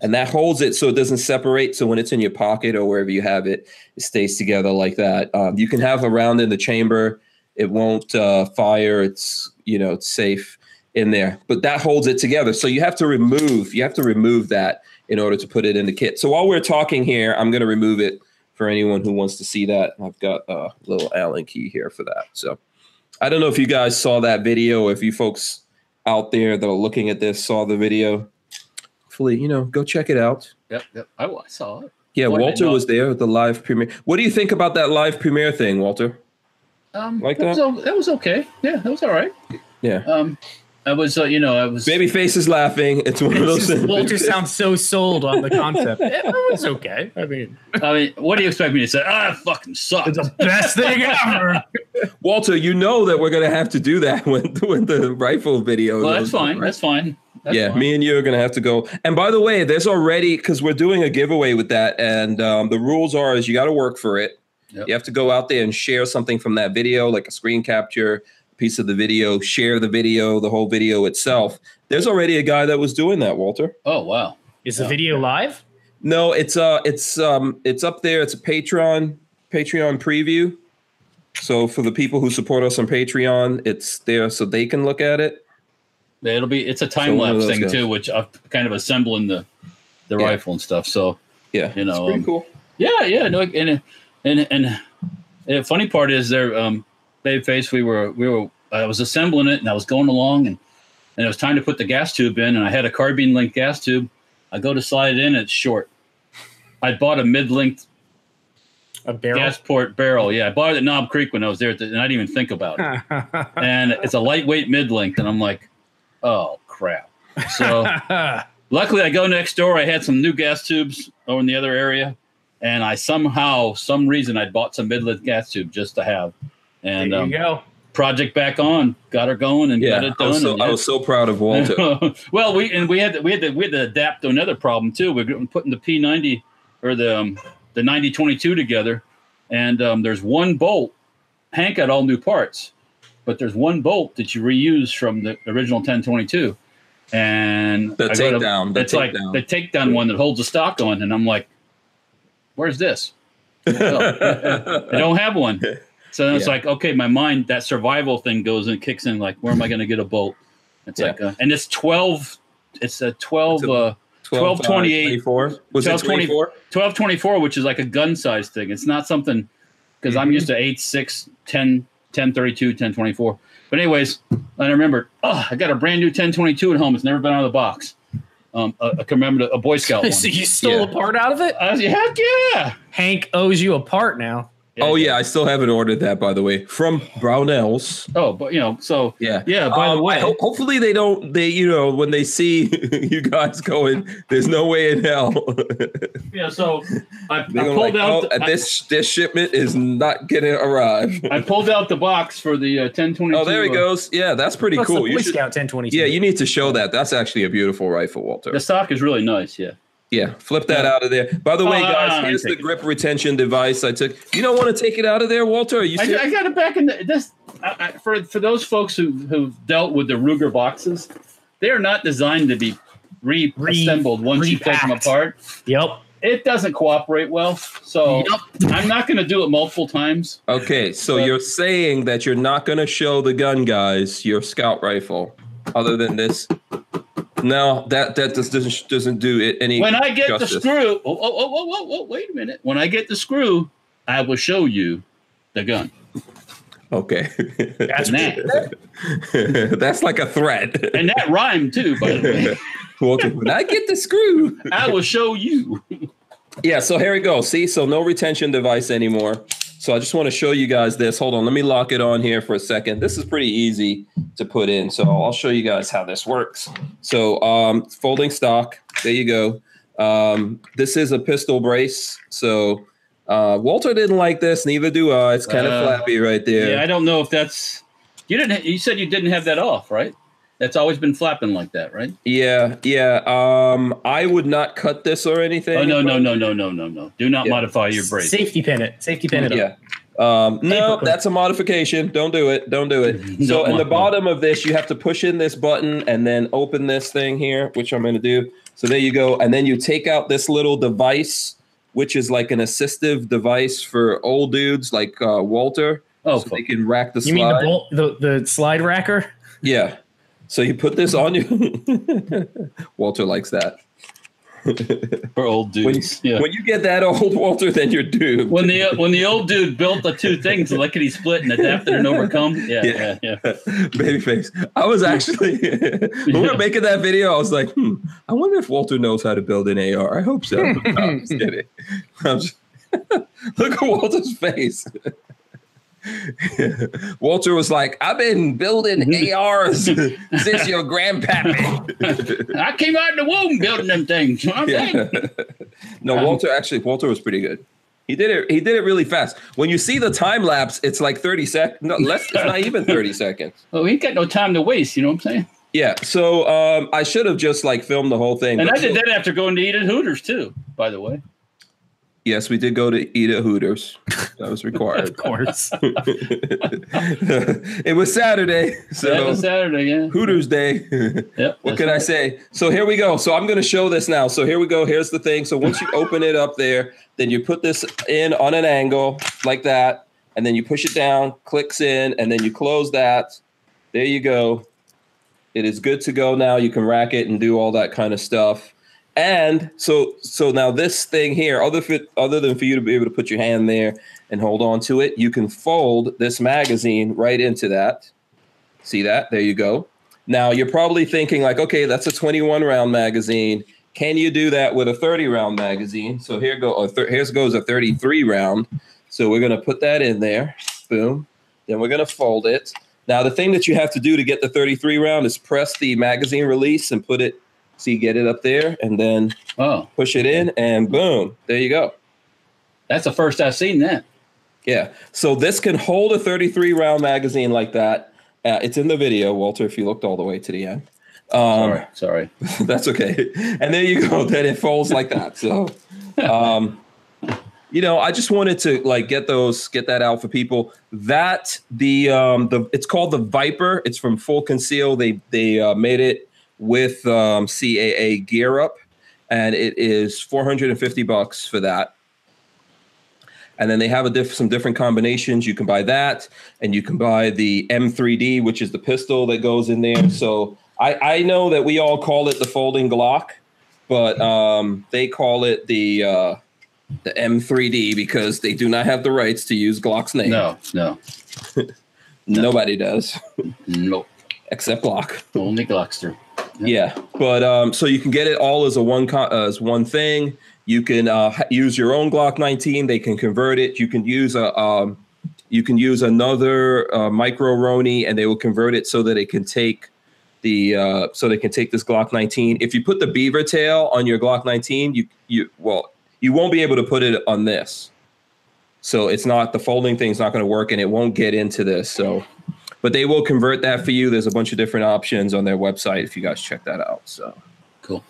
And that holds it so it doesn't separate. So when it's in your pocket or wherever you have it, it stays together like that. Um, you can have a round in the chamber. It won't uh, fire. It's you know it's safe in there. But that holds it together. So you have to remove. You have to remove that in order to put it in the kit. So while we're talking here, I'm going to remove it for anyone who wants to see that. I've got a little Allen key here for that. So I don't know if you guys saw that video. If you folks out there that are looking at this saw the video, hopefully you know go check it out. Yep. Yep. I, I saw it. Yeah, Walter was there at the live premiere. What do you think about that live premiere thing, Walter? Um, Like that? Was, that was okay. Yeah, that was all right. Yeah. Um, I was, uh, you know, I was. Babyface is laughing. It's one of those just- things. Walter sounds so sold on the concept. It was okay. I mean, I mean, what do you expect me to say? Ah, it fucking sucks. it's the best thing ever. Walter, you know that we're gonna have to do that when when the rifle video. Well, that's fine. right? That's fine. That's yeah, fine. me and you are gonna have to go. And by the way, there's already because we're doing a giveaway with that, and um, the rules are is you got to work for it. Yep. You have to go out there and share something from that video, like a screen capture a piece of the video, share the video, the whole video itself. There's already a guy that was doing that, Walter. Oh wow. Is the video live? No, it's uh, it's um, it's up there. It's a Patreon Patreon preview. So for the people who support us on Patreon, it's there so they can look at it. It'll be. It's a time one of lapse thing guys. too, which I'm kind of assembling the the Yeah. rifle and stuff. So Yeah, You know, it's pretty um, cool. yeah, yeah. No, and and and the funny part is there, um, Babyface. We were we were. I was assembling it and I was going along and and it was time to put the gas tube in and I had a carbine length gas tube. I go to slide it in, it's short. I bought a mid length A barrel. gas port barrel. Yeah, I bought it at Knob Creek when I was there, and I didn't even think about it. and it's a lightweight mid length, and I'm like, oh crap. So luckily, I go next door. I had some new gas tubes over in the other area, and I somehow, some reason, I bought some mid length gas tube just to have. There And you um, go. project back on, got her going, and got Yeah, it I was, done. so, I was so proud of Walter. well, we and we had to, we had to we had to adapt to another problem too. We're putting the P90 or the um, the 9022 together, and um, there's one bolt. Hank got all new parts, but there's one bolt that you reuse from the original 1022, and The I go to- takedown, the It's like takedown. the takedown one that holds the stock on, and I'm like, "Where's this? I don't have one." So then it's Yeah. like, okay, my mind that survival thing goes and kicks in. Like, where am I going to get a bolt? It's Yeah. like, uh, and it's 12 it's a 12 uh 12, 28 24. Was 12, it 24? 1224 which is like a gun size thing it's not something because i'm Mhm. used to 8 6 10 10 32 10 24 but anyways i remember oh i got a brand new 1022 at home it's never been out of the box um a, a commemorative a boy scout one so you stole Yeah. a part out of it? I was like, heck yeah Hank owes you a part now. Oh yeah, I still haven't ordered that by the way from Brownells. oh but you know so Yeah. yeah by Um, the way ho- hopefully they don't. They you know when they see you guys going, there's no way in hell. yeah so i, I pulled like, out oh, the, I- this this shipment is not gonna arrive. I, pulled out the box for the uh, 1022 Oh, there he uh, goes. Yeah, that's pretty That's cool. the Boy You should, Scout 1022. yeah, you need to show that. That's actually a beautiful rifle, Walter. the stock is really nice yeah Yeah, flip that Yeah. out of there. By the Oh, way, no, no, guys, no, here's take the it. grip retention device I took. You don't want to take it out of there, Walter? Are you I. I got it back in the, this I, I, for for those folks who who've dealt with the Ruger boxes. They are not designed to be reassembled once you take them apart. Yep. It doesn't cooperate well, so I'm not going to do it multiple times. Okay, so But- you're saying that you're not going to show the gun guys your scout rifle, other than this. No, that that just doesn't doesn't do it any. When I get justice. the screw, oh, oh, oh, oh, oh, oh, wait a minute. When I get the screw, I will show you the gun. Okay, That's Now, that's like a threat. and that rhymed too, by the way. When I get the screw. I will show you. Yeah, so here we go. See, so no retention device anymore. So I just want to show you guys this. Hold on, let me lock it on here for a second. This is pretty easy to put in. So I'll show you guys how this works. So um, folding stock. There you go. Um, this is a pistol brace. So uh, Walter didn't like this. Neither do I. It's kind of Uh, flappy right there. Yeah, I don't know if that's you didn't. You said you didn't have that off, right? That's always been flapping like that, right? Yeah, yeah. Um, I would not cut this or anything. Oh no, no, no, no, no, no, no! Do not Yeah. modify your brace. Safety pin it. Safety pin it. Up. Yeah. Um, no, that's a modification. Don't do it. Don't do it. So, Don't in the bottom of this, you have to push in this button and then open this thing here, which I'm going to do. So, there you go. And then you take out this little device, which is like an assistive device for old dudes like uh, Walter. Oh, so they can rack the You slide. You mean the bolt, the the slide racker? Yeah. So, you put this on you. Walter likes that. for old When dudes. yeah. when you get that old, Walter, then you're doomed. When the when the old dude built the two things, the lickety split and adapted and overcome. Yeah, Yeah. yeah, yeah. Babyface. I was actually when we were making that video, I was like, hmm, I wonder if Walter knows how to build an AR. I hope so. No, I'm just kidding. I'm just- Look at Walter's face. Walter was like, I've been building ARs since your grandpappy. I came out of the womb building them things. Yeah. No, Walter actually Walter was pretty good. He did it. He did it really fast. When you see the time lapse, it's like thirty seconds. No, less. It's not even thirty seconds. Well, he ain't got no time to waste. You know what I'm saying? Yeah. So um, I should have just like filmed the whole thing. And I did that after going to eat at Hooters too. By the way. Yes, we did go to eat at Hooters. That was required. Of course. it was Saturday, so was Saturday. Yeah. Hooters Day. Yep. what can I say? So here we go. So I'm going to show this now. So here we go. Here's the thing. So once you open it up there, then you put this in on an angle like that, and then you push it down, clicks in, and then you close that. There you go. It is good to go now. You can rack it and do all that kind of stuff. And so so now this thing here, other other than for you to be able to put your hand there and hold on to it, you can fold this magazine right into that. See that? There you go. Now you're probably thinking like, okay, that's a 21 round magazine. Can you do that with a 30 round magazine? So here go. Th- goes a 33 round. So we're gonna put that in there. Boom. Then we're gonna fold it. Now the thing that you have to do to get the 33 round is press the magazine release and put it. See, get it up there, and then Oh, push it in, and boom, there you go. that's the first I've seen that. Yeah. So this can hold a 33 round magazine like that. Uh, it's in the video, Walter, if you looked all the way to the end. Um, Sorry, sorry. that's okay. And there you go. Then it folds like that. So, um, you know, I just wanted to like get those, get that out for people. That the um, the it's called the Viper. It's from Full Conceal. They they uh, made it with um, CAA Gear Up, and it is 450 bucks for that. And then they have a diff- some different combinations. You can buy that, and you can buy the M3D, which is the pistol that goes in there. So I I know that we all call it the folding Glock, but um, they call it the uh, the M3D because they do not have the rights to use Glock's name. No, no, Nobody does no. except Glock. Only Glockster. Yeah, but um, so you can get it all as a one co- uh, as one thing. You can uh, use your own Glock 19. They can convert it. You can use a um, you can use another uh, micro Roni, and they will convert it so that it can take the uh, so they can take this Glock 19. If you put the beaver tail on your Glock 19, you you well you won't be able to put it on this. So it's not the folding thing's not going to work, and it won't get into this. So but they will convert that for you. There's a bunch of different options on their website if you guys check that out. So Cool.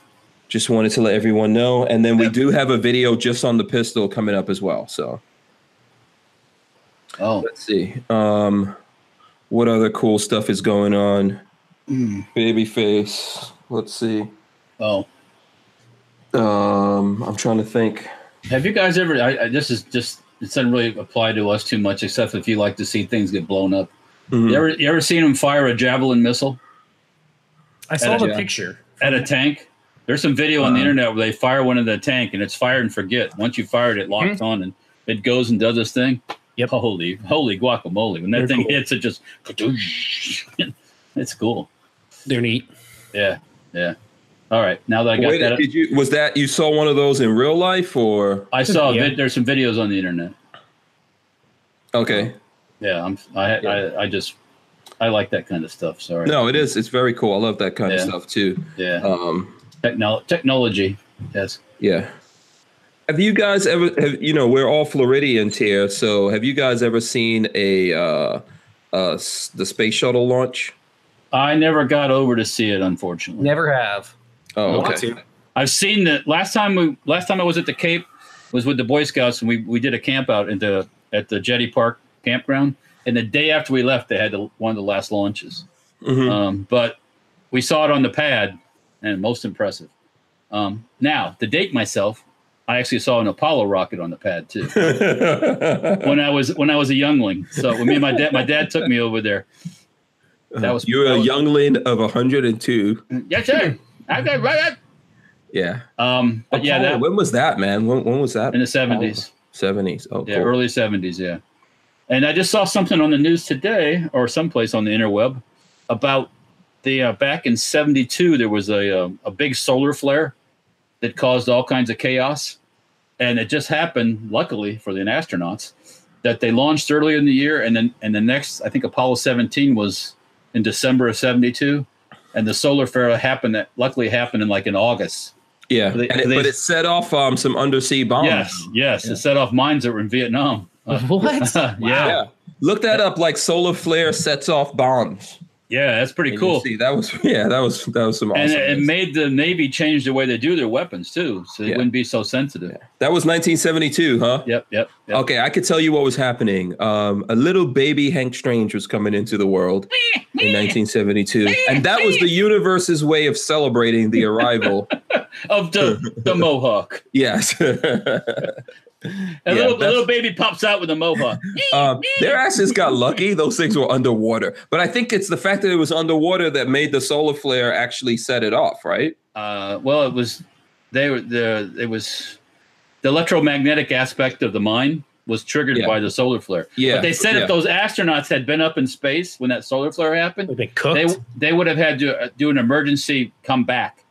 just wanted to let everyone know. And then we do have a video just on the pistol coming up as well. So Oh, let's see. Um, what other cool stuff is going on? mm. Babyface. Let's see. oh. Um, I'm trying to think. Have you guys ever? I, I, this is just it doesn't really apply to us too much, except if you like to see things get blown up. Mhm. You ever you ever seen him fire a javelin missile I saw At the a- picture. at a tank? There's some video on the Uh-huh. internet where they fire one in the tank and it's fire and forget. Once you fire it, it locks on and it goes and does this thing. Yep. Holy, holy guacamole! When that They're thing cool. hits, it just it's cool. They're neat. Yeah, yeah. All right, now that I got Wait, that, did you was that you saw one of those in real life or I saw. a Yeah. vid, there's some videos on the internet. okay? Yeah, I'm. I, I, I just, I like that kind of stuff. Sorry. No, it is. It's very cool. I love that kind Yeah. of stuff too. Yeah. Um, Technol- technology. Yes. Yeah. Have you guys ever have you know we're all Floridians here, so have you guys ever seen a uh, uh the space shuttle launch? I never got over to see it, unfortunately. Never have. Oh, okay. I've seen that last time we last time I was at the Cape was with the Boy Scouts and we, we did a camp out at the at the Jetty Park campground. And the day after we left, they had the, one of the last launches. Mhm. Um, but we saw it on the pad, and most impressive. Um, now, to date myself, I actually saw an Apollo rocket on the pad too when I was when I was a youngling. So when me and my dad, my dad took me over there. That was- you're that a was- youngling of 102. Yes, sir. I got right. Yeah. Um, but yeah, that when was that, man? When, when was that? in the seventies. 70s. Oh, Yeah, cool. early seventies. Yeah, and I just saw something on the news today, or someplace on the interweb, about the uh, back in '72 there was a, a a big solar flare that caused all kinds of chaos, and it just happened, luckily for the astronauts, that they launched earlier in the year, and then and the next, I think Apollo 17 was in December of '72, and the solar flare happened. That luckily happened in like in August. Yeah. They- it- they- but it set off um, some undersea bombs. Yes, yes, Yeah. it set off mines that were in Vietnam. What? yeah. Yeah. Look that up like solar flare sets off bombs. Yeah, that's pretty And cool. See, that was yeah, that was that was some awesome. and it, it made the Navy change the way they do their weapons too, so they Yeah. wouldn't be so sensitive. that was 1972, huh? Yep, yep. yep. Okay, I could tell you what was happening. Um, a little baby Hank Strange was coming into the world in 1972, and that was the universe's way of celebrating the arrival. Of the the mohawk, yes, a Yeah, little a that's- little baby pops out with a mohawk. um, their asses got lucky. Those things were underwater, but I think it's the fact that it was underwater that made the solar flare actually set it off, right? Uh, well, it was they were the it was the electromagnetic aspect of the mine was triggered Yeah. by the solar flare. Yeah, but they said yeah. if those astronauts had been up in space when that solar flare happened, They've cooked. they they would have had to uh, do an emergency come back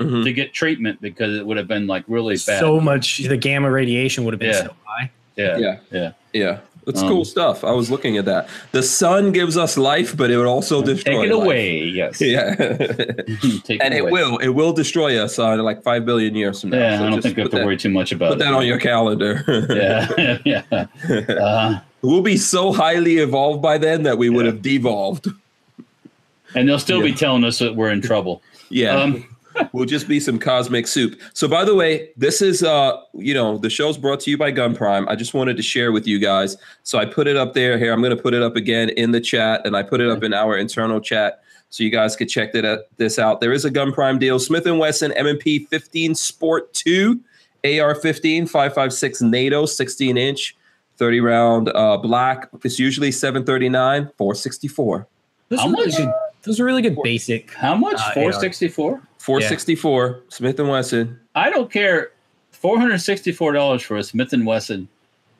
Mhm. to get treatment because it would have been like really bad. so much. The gamma radiation would have been Yeah. so high. yeah, Yeah. yeah. Yeah, it's Um, cool stuff. I was looking at that. The sun gives us life, but it would also destroy. Take it life. away, yes. Yeah. Take and it away. will it will destroy us uh, in like five billion years from now. Yeah, So I don't just think we have put to that, worry too much about Put it. that on your calendar. yeah, yeah. Uh, we'll be so highly evolved by then that we would Yeah. have devolved. and they'll still Yeah. be telling us that we're in trouble. Yeah, Um, we'll just be some cosmic soup. So, by the way, this is uh, you know, the show's brought to you by Gun Prime. I just wanted to share with you guys. So I put it up there. Here, I'm going to put it up again in the chat, and I put it up in our internal chat. So you guys could check that, this out. There is a Gun Prime deal. Smith & Wesson M&P 15 Sport 2 AR-15 556 NATO 16 inch 30 round uh, black. It's usually 739 464. Those How are really much? Good. Those are really good basic. How much? Uh, Four sixty four. 464 Smith and Wesson. I don't care. Four hundred sixty four dollars for a Smith and Wesson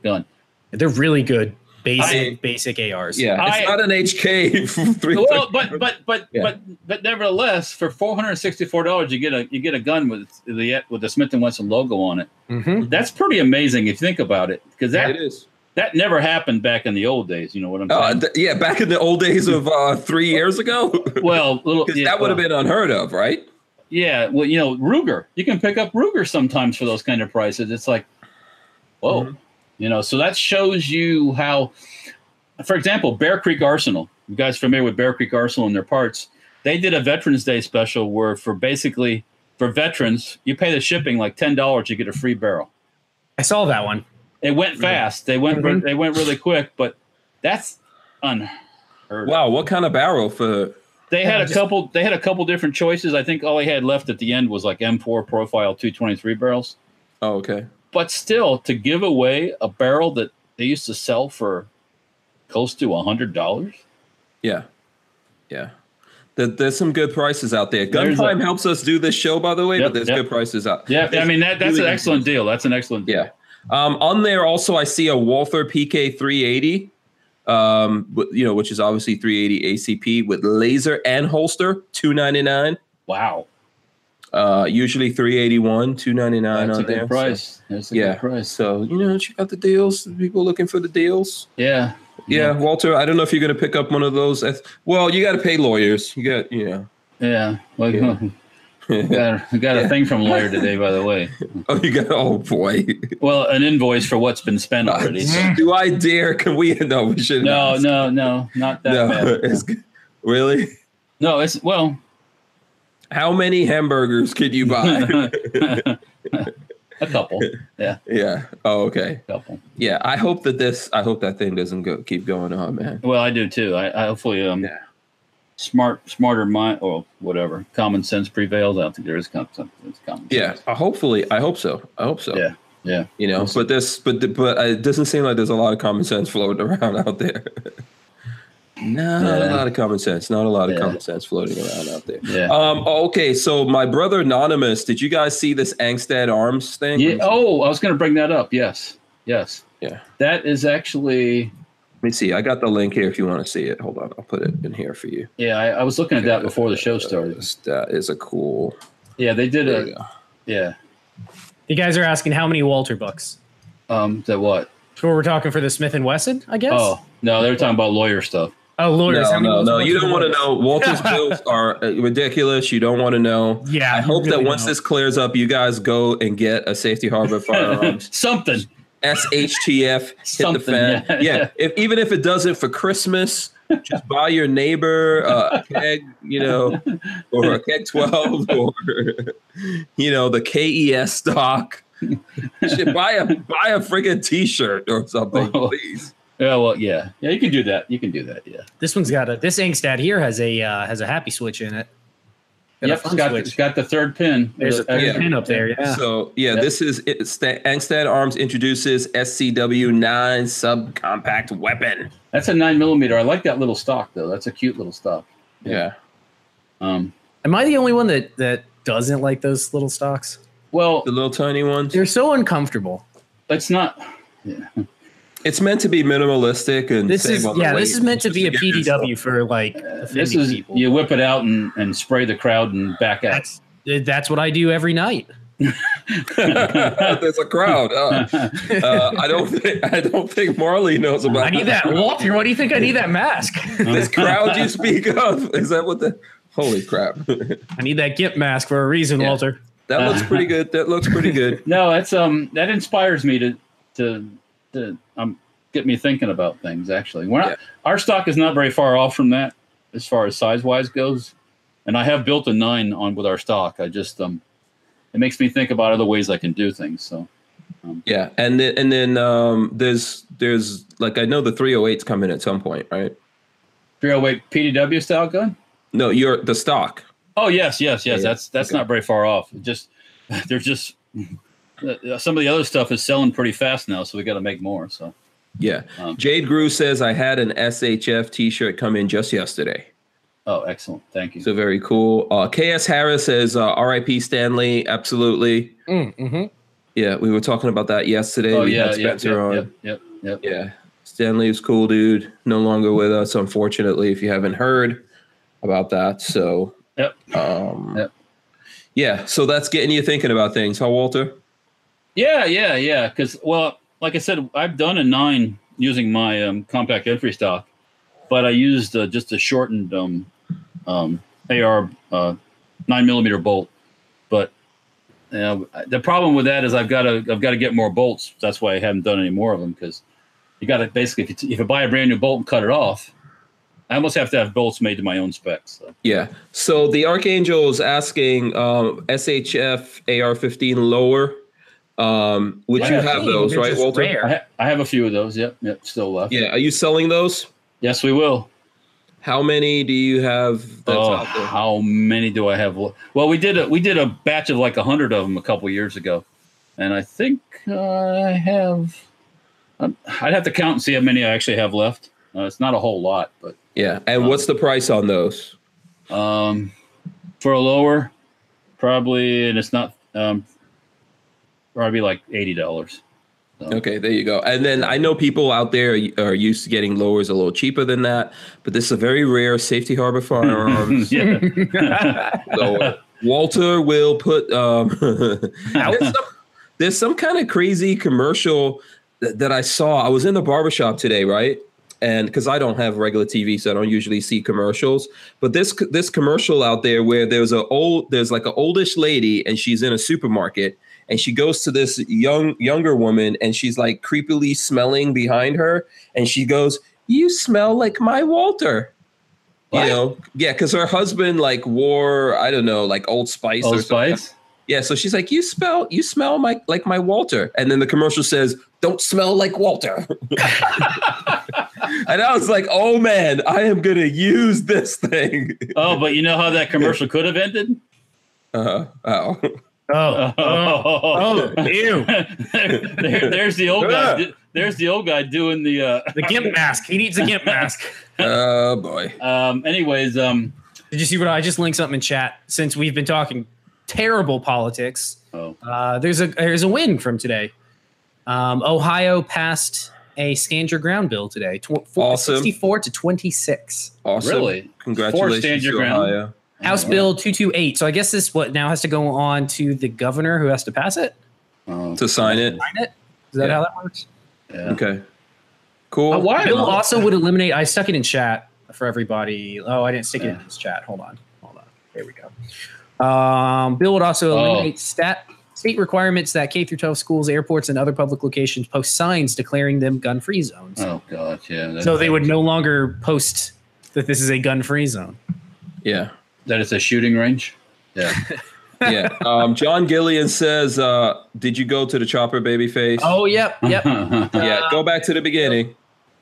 gun. They're really good basic I- basic ARs. Yeah, it's I- not an HK. three- Well, but but but Yeah. but but nevertheless, for four hundred sixty four dollars, you get a you get a gun with the with the Smith and Wesson logo on it. Mhm. That's pretty amazing if you think about it, because that it is. That never happened back in the old days. You know what I'm Uh, saying? th- yeah, back in the old days of uh, three years ago, well, little yeah, that would have well, been unheard of, right? Yeah, well, you know, Ruger. You can pick up Ruger sometimes for those kind of prices. It's like, whoa, Mhm. you know. So that shows you how, for example, Bear Creek Arsenal. You guys familiar with Bear Creek Arsenal and their parts? They did a Veterans Day special where, for basically for veterans, you pay the shipping like ten dollars, you get a free barrel. I saw that one. It went fast. They went Mhm. they went really quick, but that's unheard. of. Wow, what kind of barrel for? They had a just- couple. They had a couple different choices. I think all they had left at the end was like M4 profile 223 barrels. Oh, okay. But still, to give away a barrel that they used to sell for close to a hundred dollars. Yeah, yeah. There, there's some good prices out there. There's a- Gunprime helps us do this show, by the way, Yep, but there's yep. good prices out. Yeah, I mean that that's really an excellent deal. That's an excellent deal. Yeah. Um, on there also, I see a Walther PK 380, um, you know, which is obviously 380 ACP with laser and holster, 299. Wow, Uh, usually 381, 299 that's a on there. good price. That's a Yeah. good price. So, you know, check out the deals. People looking for the deals. Yeah, Yeah, Walter, I don't know if you're going to pick up one of those. Well, you got to pay lawyers. You got, you know. yeah. Well, Yeah. Got, I got a thing from lawyer today, by the way. oh, you got, oh boy. Well, an invoice for what's been spent already. so- Do I dare? Can we? No, we should No, no, no, not that no. bad. It's, really? No, it's well, How many hamburgers could you buy? a couple. Yeah, yeah. Oh, okay. a couple. Yeah. I hope that this. I hope that thing doesn't go keep going on, man. Well, I do too. I, I hopefully um Yeah. Smart smarter mind or whatever common sense prevails. I don't think there is common sense. Common Yeah. sense. Uh, hopefully, I hope so. I hope so. Yeah. Yeah. You know, but this, but the- but it doesn't seem like there's a lot of common sense floating around out there. Not a lot of common sense. Not a lot of Yeah. common sense floating around out there. Yeah. Um. okay. So my brother Anonymous, did you guys see this Angstadt Arms thing? yeah. Oh, I was going to bring that up. Yes. Yes. Yeah. That is actually. Let me see. I got the link here if you want to see it. Hold on. I'll put it in here for you. Yeah, I, I was looking at that before the show started. That is a cool. Yeah, they did There a. Yeah. You guys are asking how many Walter books? Um. That what? So we're talking for the Smith and Wesson, I guess. Oh no, they were talking about lawyer stuff. oh, lawyers. No, how no, no. You don't want to know. Walter's bills are uh, ridiculous. You don't want to know. Yeah, I you hope that once don't. this clears up, you guys go and get a safety harbor firearms. Something. SHTF hit the Something, fan. yeah. Yeah, If, even if it doesn't for Christmas, just buy your neighbor uh, a keg, you know, or a keg twelve, or you know the KES stock. Should buy a buy a friggin' T-shirt or something, Oh. please. Yeah. Well. Yeah. Yeah. You can do that. You can do that. Yeah. This one's got a this Angstadt here has a uh, has a happy switch in it. Got a Yep. It's fun got, switch. it's got the third pin. There's a third Yeah. pin up there. Yeah. So yeah, Yep. this is it, Sta- Angstadt Arms introduces SCW nine subcompact weapon. That's a nine millimeter. I like that little stock though. That's a cute little stock. Yeah. Um. Am I the only one that that doesn't like those little stocks? Well, The little tiny ones. They're so uncomfortable. it's not. Yeah. It's meant to be minimalistic and This is yeah. This is meant to just be a PDW for like This is people. you whip it out and, and spray the crowd and back out. That's that's what I do every night. There's a crowd. Uh, uh, I don't think I don't think Marley knows about. I need that Walter. Why do you think I need that mask? this crowd you speak of. Is that what the? Holy crap! I need that Gimp mask for a reason, Yeah. Walter. that looks pretty good. That looks pretty good. No, that's um that inspires me to to to um get me thinking about things. Actually, we're not, Yeah. our stock is not very far off from that as far as size wise goes, and I have built a nine on with our stock. I just um it makes me think about other ways I can do things. So Yeah, and then and then um, there's there's like I know the 308's coming at some point, right? 308 PDW style gun. No, you're the stock. Oh yes, yes, yes. Yeah. That's that's Okay. not very far off. It Just there's just some of the other stuff is selling pretty fast now, so we got to make more. So Yeah. Um, Jade Grew says I had an SHF T-shirt come in just yesterday. Oh, excellent. Thank you. So very cool. Uh, KS Harris says uh, R.I.P. Stanley. Absolutely. Mm, hmm Yeah, we were talking about that yesterday. oh, we yeah. had Yep, Spencer on. yep, yep, yep, yep. Yeah. Stanley is cool, dude. No longer with us, unfortunately, if you haven't heard about that. So, Yep. um, Yep. yeah. So that's getting you thinking about things, huh, Walter? Yeah, yeah, yeah. Because, well, like I said, I've done a nine using my um, compact entry stock, but I used uh, just a shortened um, um, AR uh, nine millimeter bolt. But uh, the problem with that is I've got to I've got to get more bolts. That's why I haven't done any more of them because you got to basically if you, if you buy a brand new bolt and cut it off, I almost have to have bolts made to my own specs. So. Yeah. So the Archangel is asking um, SHF AR-15 lower. Um, would you have Hey, those, right, Walter? I, ha- I have a few of those. Yep, yep, still left. Yeah. Are you selling those? Yes, we will. How many do you have that's oh, out there? how many do I have? Well, we did a we did a batch of like a hundred of them a couple years ago, and I think uh, I have. um, I'd have to count and see how many I actually have left. Uh, it's not a whole lot, but Yeah. And what's the price on those? um, for a lower, probably, and it's not um, probably like eighty dollars. Okay, there you go. And then I know people out there are used to getting lowers a little cheaper than that, but this is a very rare Safety Harbor Firearms. so uh, Walter will put. Um, there's, some, there's some kind of crazy commercial that, that I saw. I was in the barbershop today, right? And because I don't have regular TV, so I don't usually see commercials. But this this commercial out there where there's a old there's like an oldish lady and she's in a supermarket and she goes to this young younger woman and she's like creepily smelling behind her and she goes, "You smell like my Walter." What? You know, yeah, because her husband like wore I don't know like Old Spice Old or something. Spice. Yeah, so she's like, "You smell, you smell my like my Walter," and then the commercial says, "Don't smell like Walter." and I was like, "Oh man, I am gonna use this thing." Oh, but you know how that commercial could have ended? uh-huh. oh, Oh, oh, oh, ew. there, there's the old guy. There's the old guy doing the. Uh, The gimp mask. He needs a gimp mask. oh boy. um. Anyways, um. Did you see what I just linked something in chat? Since we've been talking terrible politics, Oh. uh, there's a there's a win from today. Um, Ohio passed a stand your ground bill today, tw- Awesome. 64 to 26. Awesome. Really? Forced Congratulations stand your to ground? Ohio. House Oh, Bill 228. So I guess this what now has to go on to the governor who has to pass it. Oh, To sign it. Sign it. Is that Yeah. how that works? yeah. Okay. Cool. Uh, why- Bill also would eliminate. I stuck it in chat for everybody. Oh, I didn't stick it in this chat. Hold on, hold on. There we go. Um, Bill would also Oh. eliminate stat state requirements that K through 12 schools, airports, and other public locations post signs declaring them gun-free zones. Oh God, yeah. so they would no longer post that this is a gun-free zone. Yeah. That it's a shooting range. Yeah. Yeah. Um, John Gillian says, uh, "Did you go to the chopper, babyface?" Oh, yep, yep. yeah. Go back to the beginning.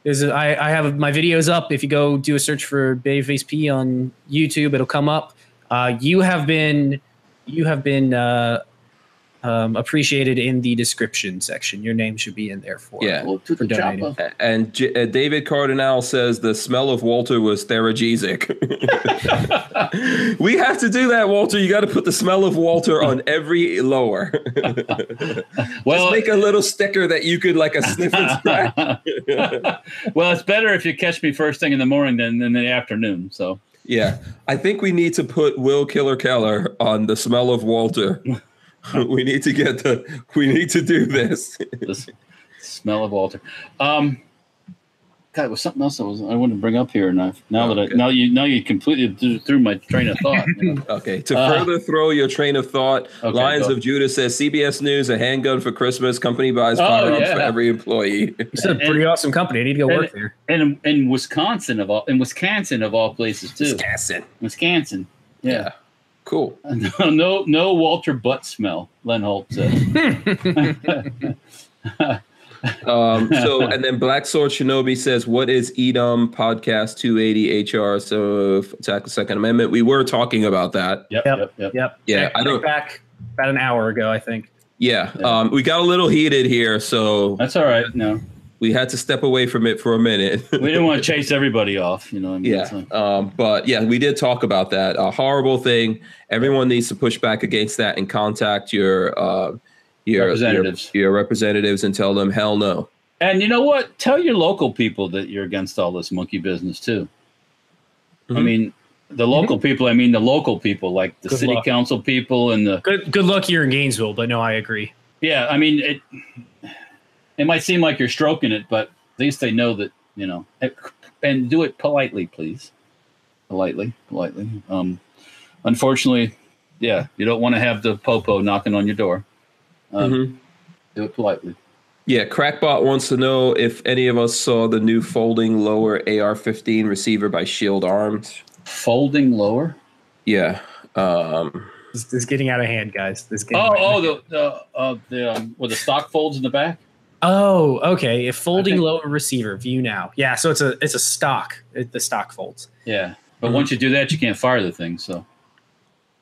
Is I, I have my videos up. If you go do a search for Babyface P on YouTube, it'll come up. Uh, you have been you have been uh, um, appreciated in the description section. Your name should be in there for Yeah. Well, to For donating. chopper. And J- uh, David Cardinal says the smell of Walter was theragesic. we have to do that, Walter. You got to put the smell of Walter on every lower. Well, Just make a little sticker that you could like a sniff and scratch. well, it's better if you catch me first thing in the morning than in the afternoon. So yeah, I think we need to put Will Killer Keller on the smell of Walter. we need to get the. We need to do this. the smell of Walter. Um, God, it was something else I was I wanted to bring up here, and I've, now that Okay. I, now you now you completely threw- threw my train of thought. you know. Okay. To Uh, further throw your train of thought, Okay, Lions of Judah says CBS News a handgun for Christmas. Company buys Oh, firearms for every employee. It's a pretty awesome company. I need to go and- work there. And in, in Wisconsin of all in Wisconsin of all places too. Wisconsin. Wisconsin. Yeah. Cool. No, no, no Walter butt smell. Len Holt said. Um, so and then Black Sword Shinobi says, "What is Edom Podcast 280 HR?" So attack the Second Amendment. We were talking about that. Yep, Yep. yep, yep. Yep. Yeah, Check- I don't- back about an hour ago, I think. Yeah, Yeah. Um, we got a little heated here, so That's all right. No. We had to step away from it for a minute. we didn't want to chase everybody off, you know. What I mean? yeah, So- um, but yeah, we did talk about that. A horrible thing. Everyone needs to push back against that and contact your uh, your Representatives. your, your representatives and tell them hell no. And you know what? Tell your local people that you're against all this monkey business too. I Mhm. mean, the local people. I mean, the local people, like the Good city luck. council people and the Good good luck here in Gainesville, but no, I agree. yeah. I mean, it. It might seem like you're stroking it, but at least they know that you know. And do it politely, please. Politely, politely. Um, unfortunately, yeah, you don't want to have the popo knocking on your door. Um, Mhm. Do it politely. Yeah, Crackbot wants to know if any of us saw the new folding lower AR-15 receiver by Shield Arms. Folding lower. Yeah. Um, This, this is getting out of hand, guys. This is getting Oh, oh, the the uh, the um, with the stock folds in the back. Oh, okay. If folding think- lower receiver, view now. Yeah, so it's a it's a stock. It, the stock folds Yeah, but Mhm. once you do that, you can't fire the thing. So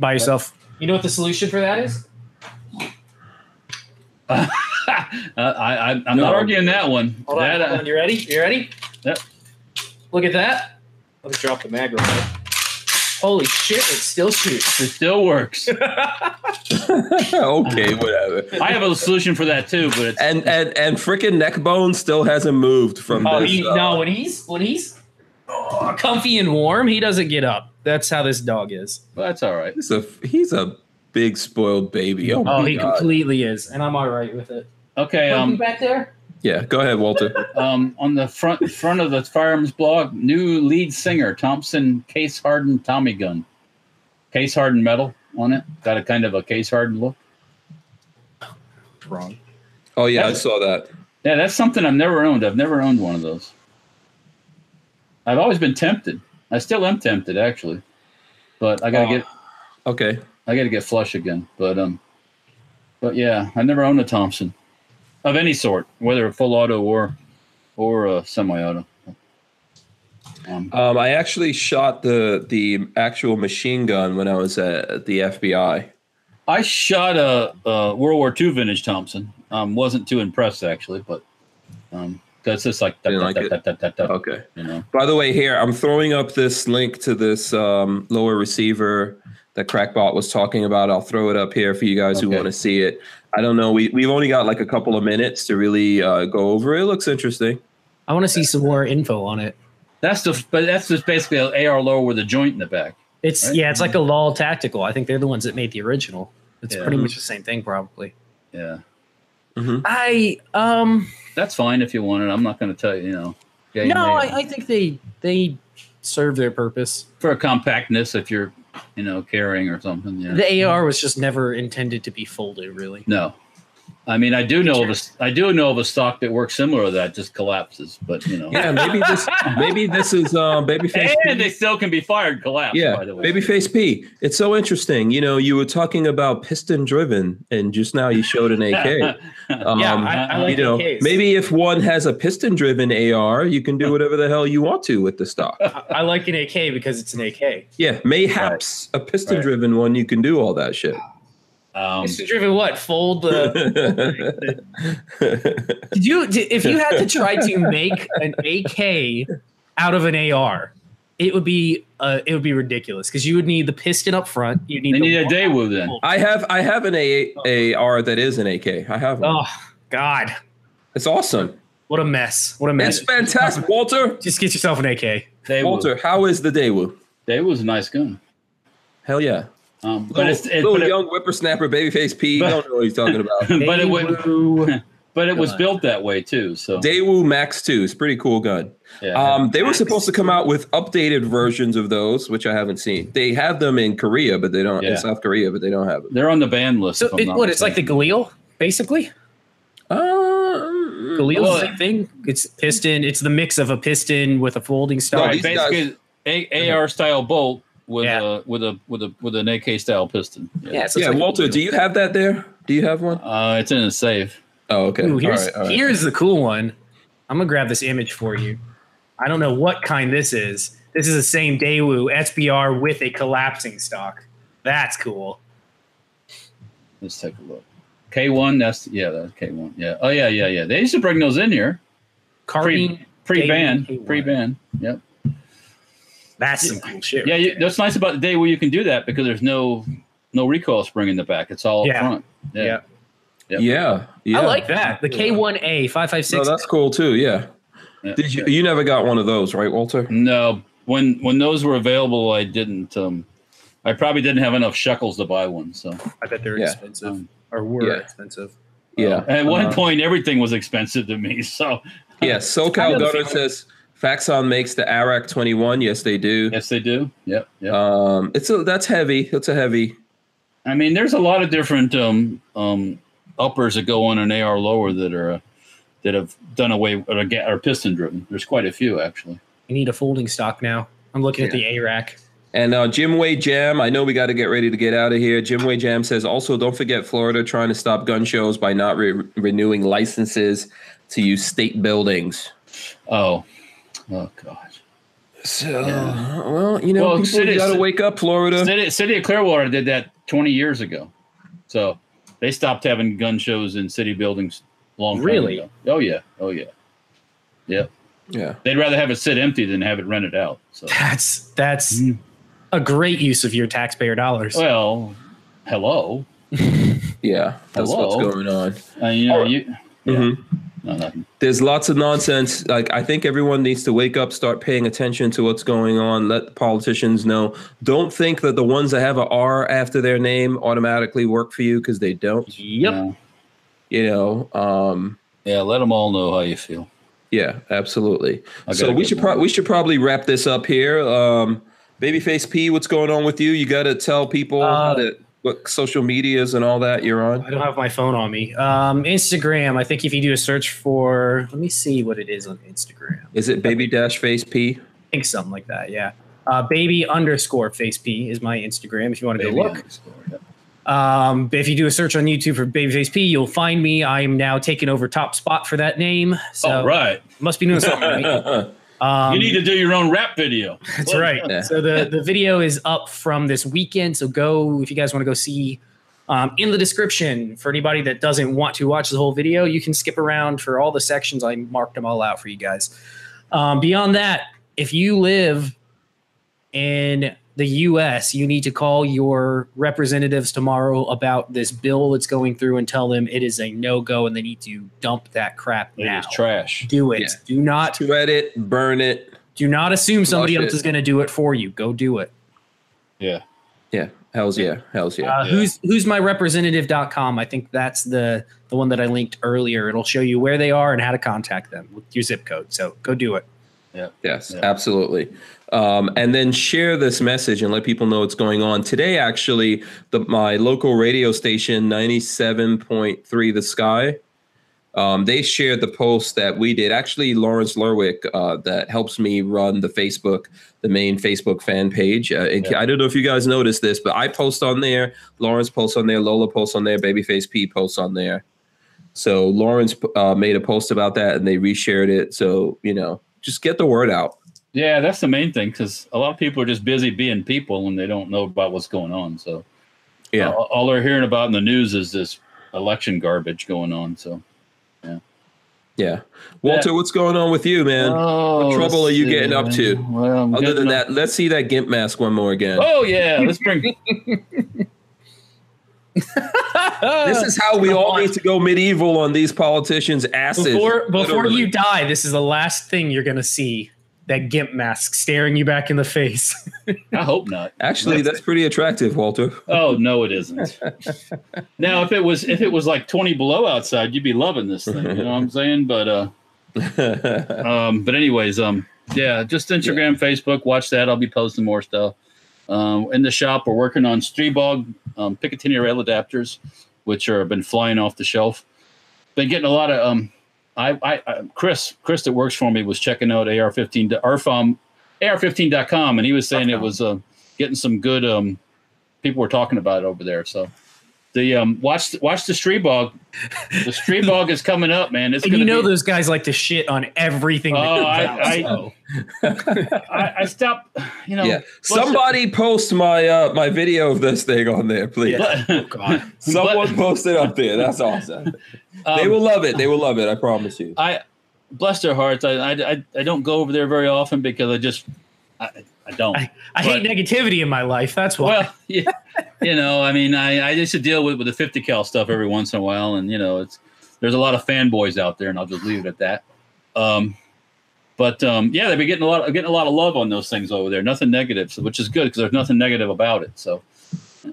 by yourself. You know what the solution for that is? uh, I, I I'm No. not arguing that one. Hold on, that, hold uh, on. You ready? You ready? Yep. Look at that. Let me drop the mag real quick. Holy shit! It still shoots. it still works. okay, whatever. I have a solution for that too, but it's And and and freaking neckbone still hasn't moved from Oh, this. he, uh, no, when he's when he's oh, comfy and warm, he doesn't get up. That's how this dog is. well, that's all right. He's a he's a big spoiled baby. Oh, Oh, my he God. completely is, and I'm all right with it. Okay, Um, um, back there. Yeah, go ahead, Walter. um, on the front front of the firearms blog, new lead singer Thompson case hardened Tommy gun, case hardened metal on it. Got a kind of a case hardened look. Wrong. Oh yeah, I saw that. Yeah, that's something I've never owned. I've never owned one of those. I've always been tempted. I still am tempted, actually, but I gotta Oh. get Okay. I gotta get flush again. But um, but yeah, I never owned a Thompson of any sort, whether a full auto or or a semi-auto. Um, Um, I actually shot the the actual machine gun when I was at the FBI. I shot a, a World War II vintage Thompson. Um, wasn't too impressed actually, but um, that's just like, Didn't like it? Okay. you know. By the way, here I'm throwing up this link to this um, lower receiver that Crackbot was talking about. I'll throw it up here for you guys who want to see it. I don't know. We we've only got like a couple of minutes to really uh, go over it. It looks interesting. I want to see some more info on it. That's the but that's just basically an AR lower with a joint in the back. It's Right. yeah, it's like a Law Tactical. I think they're the ones that made the original. It's Yeah. pretty much the same thing, probably. Yeah, I um that's fine if you want it. I'm not going to tell you. You know. Yeah, you no, I, I think they they serve their purpose. for a compactness if you're you know carrying or something. Yeah. The AR was just never intended to be folded, really. no. I mean, I do know of a, I do know of a stock that works similar to that, just collapses. But you know, Yeah, maybe this maybe this is um, babyface. and they still can be fired collapse. Yeah, by the way. babyface P. It's so interesting. You know, you were talking about piston driven, and just now you showed an AK. Um, yeah, I, I like you know, AKs. maybe if one has a piston driven AR, you can do whatever the hell you want to with the stock. I, I like an AK because it's an AK. Yeah, mayhaps a piston driven one, you can do all that shit. Um, Piston driven what? Fold the. Did you did, if you had to try to make an AK out of an AR, it would be uh, it would be ridiculous because you would need the piston up front. You need they need a day Daewoo then. I have I have an A AR that is an AK. I have one. Oh God, It's awesome. what a mess! What a mess! It's fantastic, Walter. Just get yourself an AK. Daewoo. Walter, how is the Daewoo? Daewoo's a nice gun. Hell yeah. Um, but Little, it's it, little but, it, young whippersnapper, babyface P. You But- don't know what he's talking about. but it would, Daewoo. but it was built that way too. So Daewoo Max 2 is pretty cool gun. yeah. Um, they were supposed to come out with updated versions of those, which I haven't seen. They have them in Korea, but they don't Yeah. in South Korea, but they don't have them. they're on the ban list. So it, what? It's like the mistaken. Galil, basically. Um, Galil's Well, the same thing. It's piston. It's the mix of a piston with a folding No, stock. these basically a, AR style bolt with Yeah. a with a with a with an AK style piston. yeah, so yeah, like Walter, do you have that there? Do you have one? Uh, it's in a safe. Oh, okay. Ooh, here's right, all right. here's the cool one. I'm gonna grab this image for you. I don't know what kind this is. This is the same Daewoo SBR with a collapsing stock. That's cool. Let's take a look. K one. That's yeah. That's K one. Yeah. Oh yeah. Yeah. Yeah. They used to bring those in here. Carbine. Pre ban, pre ban. Yep. That's some cool shit. Yeah, right you, that's nice about the day where you can do that because there's no no recoil spring in the back. It's all Yeah. up front. Yeah. Yeah. Yep. Yeah, yeah. I like that. The K1A five five No, that's cool too. Yeah. Yeah. Did you? You never got one of those, right, Walter? No, when when those were available, I didn't. Um, I probably didn't have enough shekels to buy one. So I bet they're Yeah. expensive Um, or were Yeah. expensive. Yeah. at one Uh, point, everything was expensive to me. So Yeah. I SoCal got a Gunner says Faxon makes the Arak 21. Yes, they do. yes, they do. Yep. Yep. Um, it's a that's heavy. It's a heavy. I mean, there's a lot of different um, um, uppers that go on an AR lower that are uh, that have done away with are, ga- are piston driven. There's quite a few actually. You need a folding stock now. I'm looking at the ARAK. And uh, Jim Way Jam, I know we got to get ready to get out of here. Jim Way Jam says also don't forget Florida trying to stop gun shows by not re- renewing licenses to use state buildings. Oh, oh God. So, well, you know, Well, people city- got to wake up, Florida. City, City of Clearwater did that 20 years ago. So they stopped having gun shows in city buildings a long time Really? ago. Oh yeah. Oh yeah. Yep. Yeah. They'd rather have it sit empty than have it rented out. So That's that's Mhm. a great use of your taxpayer dollars. well, hello. Yeah. That's what's going on. Uh, you know Oh. you. Yeah. No, nothing. There's lots of nonsense. Like I think everyone needs to wake up, start paying attention to what's going on. Let the politicians know. Don't think that the ones that have a R after their name automatically work for you because they don't. Yep. No. You know. Um, Yeah. Let them all know how you feel. yeah, absolutely. So we should more. pro- we should probably wrap this up here. Um, Babyface P, what's going on with you? You got to tell people Uh, that what social medias and all that you're on. I don't have my phone on me. Um, Instagram. I think if you do a search for, let me see what it is on Instagram. Is it Baby Dash Face P? I think something like that. Yeah. Uh, baby underscore face P is my Instagram. If you want to go look. underscore, yeah. Um, if you do a search on YouTube for Babyface P, you'll find me. I am now taking over top spot for that name. So All right. must be doing something right. Um, you need to do your own rap video. That's right. Yeah. So the the video is up from this weekend. So go if you guys want to go see. Um, in the description for anybody that doesn't want to watch the whole video, you can skip around for all the sections. I marked them all out for you guys. Um, beyond that, if you live in the U.S., you need to call your representatives tomorrow about this bill that's going through and tell them it is a no go and they need to dump that crap It now. is trash. Do it. Yeah. Do not Shred it, burn it. do not assume somebody else it. is going to do it for you. Go do it. Yeah. Yeah, hell's yeah, hell's yeah. Uh, Yeah. Who's who's my representative.com. I think that's the the one that I linked earlier. It'll show you where they are and how to contact them with your zip code. So go do it. Yeah. Yes, Yeah. absolutely. Um, and then share this message and let people know what's going on. Today, actually, the, my local radio station, 97.3 The Sky, um, they shared the post that we did. Actually, Lawrence Lerwick, uh, that helps me run the Facebook, the main Facebook fan page. Uh, Yeah. I don't know if you guys noticed this, but I post on there, Lawrence posts on there, Lola posts on there, Babyface P posts on there. So Lawrence uh, made a post about that and they reshared it. So, you know, just get the word out. Yeah, that's the main thing because a lot of people are just busy being people and they don't know about what's going on. So Yeah. all, all they're hearing about in the news is this election garbage going on. So Yeah. Yeah. Walter, what's going on with you, man? oh, trouble are you let's getting up to? Well, I'm Other than up- that, let's see that GIMP mask one more again. Oh yeah, let's bring. This is how we Come all on. need to go medieval on these politicians' asses. before before you die. This is the last thing you're gonna see. That gimp mask staring you back in the face. I hope not. Actually, that's pretty attractive, Walter. Oh no, it isn't. now, if it was if it was like twenty below outside, you'd be loving this thing. You know what I'm saying? But uh, um, but anyways, um, yeah, just Instagram, Facebook. Watch that. I'll be posting more stuff. Um, in the shop, we're working on Stribog um, Picatinny rail adapters, which are been flying off the shelf. Been getting a lot of um, I, I, I Chris Chris that works for me was checking out AR15 to- ARFCOM AR15.com, and he was saying it was uh, getting some good um, people were talking about it over there. So the um, watch watch the Stribog. The Stribog is coming up, man. It's and you know be, those guys like to shit on everything. Oh, comes I- out, I- so. I, I stopped. You know, yeah. what's Somebody post my uh, my video of this thing on there, please. Yeah. Oh, God. Someone post it up there. That's awesome. um, they will love it. They will love it. I promise you. I bless their hearts. I, I I don't go over there very often because I just I, I don't. I, I hate negativity in my life. That's why. Well, yeah, you know, I mean, I, I used to deal with with the 50 cal stuff every once in a while, and you know, it's there's a lot of fanboys out there, and I'll just leave it at that. Um, but um, yeah, they've been getting a lot, of, getting a lot of love on those things over there. Nothing negative, so, which is good because there's nothing negative about it. So,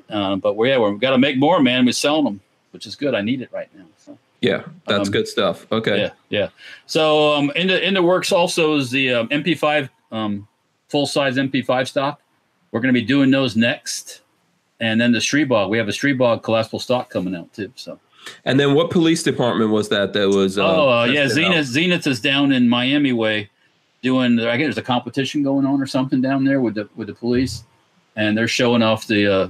uh, but we're, yeah, we've got to make more, man. We're selling them, which is good. I need it right now. So. Yeah, that's um, good stuff. Okay. Yeah, yeah. So um, in the in the works also is the um, MP5 um, full size MP5 stock. We're going to be doing those next, and then the Stribog. We have a Stribog collapsible stock coming out too. So. And then what police department was that? That was uh, oh uh, yeah, Zenith. Out? Zenith is down in Miami way, doing. I guess there's a competition going on or something down there with the with the police, and they're showing off the uh,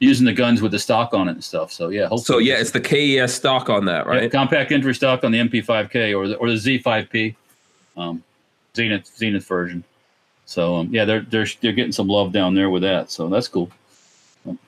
using the guns with the stock on it and stuff. So yeah, so yeah, it's the KES stock on that, right? Yeah, compact entry stock on the MP5K or the or the Z5P, um, Zenith Zenith version. So um, yeah, they're they're they're getting some love down there with that. So that's cool. That's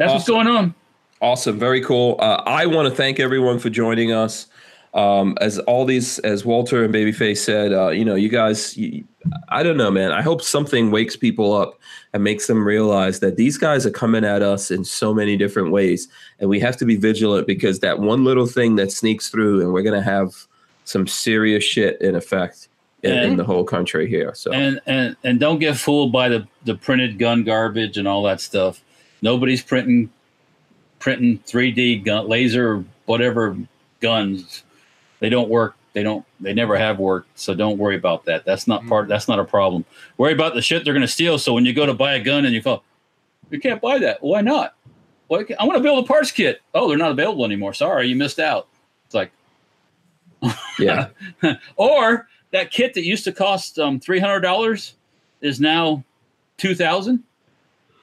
awesome. what's going on. Awesome, very cool. Uh, I want to thank everyone for joining us. Um, as all these, as Walter and Babyface said, uh, you know, you guys, you, I don't know, man. I hope something wakes people up and makes them realize that these guys are coming at us in so many different ways, and we have to be vigilant because that one little thing that sneaks through, and we're gonna have some serious shit in effect in, and, in the whole country here. So and and and don't get fooled by the the printed gun garbage and all that stuff. Nobody's printing printing 3D gun, laser, whatever guns. They don't work. They don't. They never have worked. So don't worry about that. That's not part. That's not a problem. Worry about the shit they're going to steal. So when you go to buy a gun and you go, you can't buy that. Why not? Well, I want to build a parts kit. Oh, they're not available anymore. Sorry, you missed out. It's like, yeah. or that kit that used to cost um, three hundred dollars is now two thousand.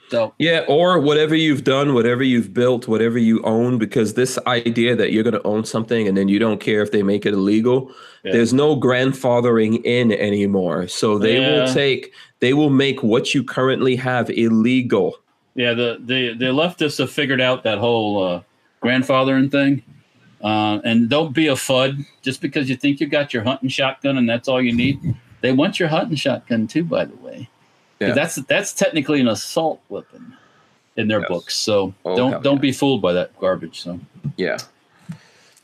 So yeah, or whatever you've done, whatever you've built, whatever you own, because this idea that you're going to own something and then you don't care if they make it illegal, yeah. there's no grandfathering in anymore. So they yeah. will take, they will make what you currently have illegal. Yeah, the the the leftists have figured out that whole uh, grandfathering thing. Uh, and don't be a fud just because you think you got your hunting shotgun and that's all you need. They want your hunting shotgun too, by the way. Yeah. That's that's technically an assault weapon in their yes. books. So oh, don't don't yeah. be fooled by that garbage. So yeah.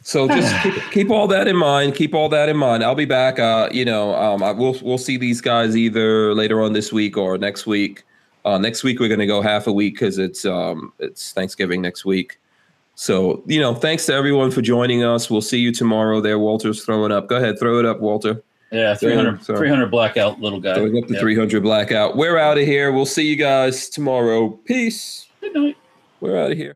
So just keep, keep, all that in mind. Keep all that in mind. I'll be back. Uh, you know, um, I, we'll we'll see these guys either later on this week or next week. Uh, next week we're going to go half a week because it's um, it's Thanksgiving next week. So you know, thanks to everyone for joining us. We'll see you tomorrow. There, Walter's throwing up. Go ahead, throw it up, Walter. Yeah, 300, 300 blackout, little guy. Going up to yep. 300 blackout. We're out of here. We'll see you guys tomorrow. Peace. Good night. We're out of here.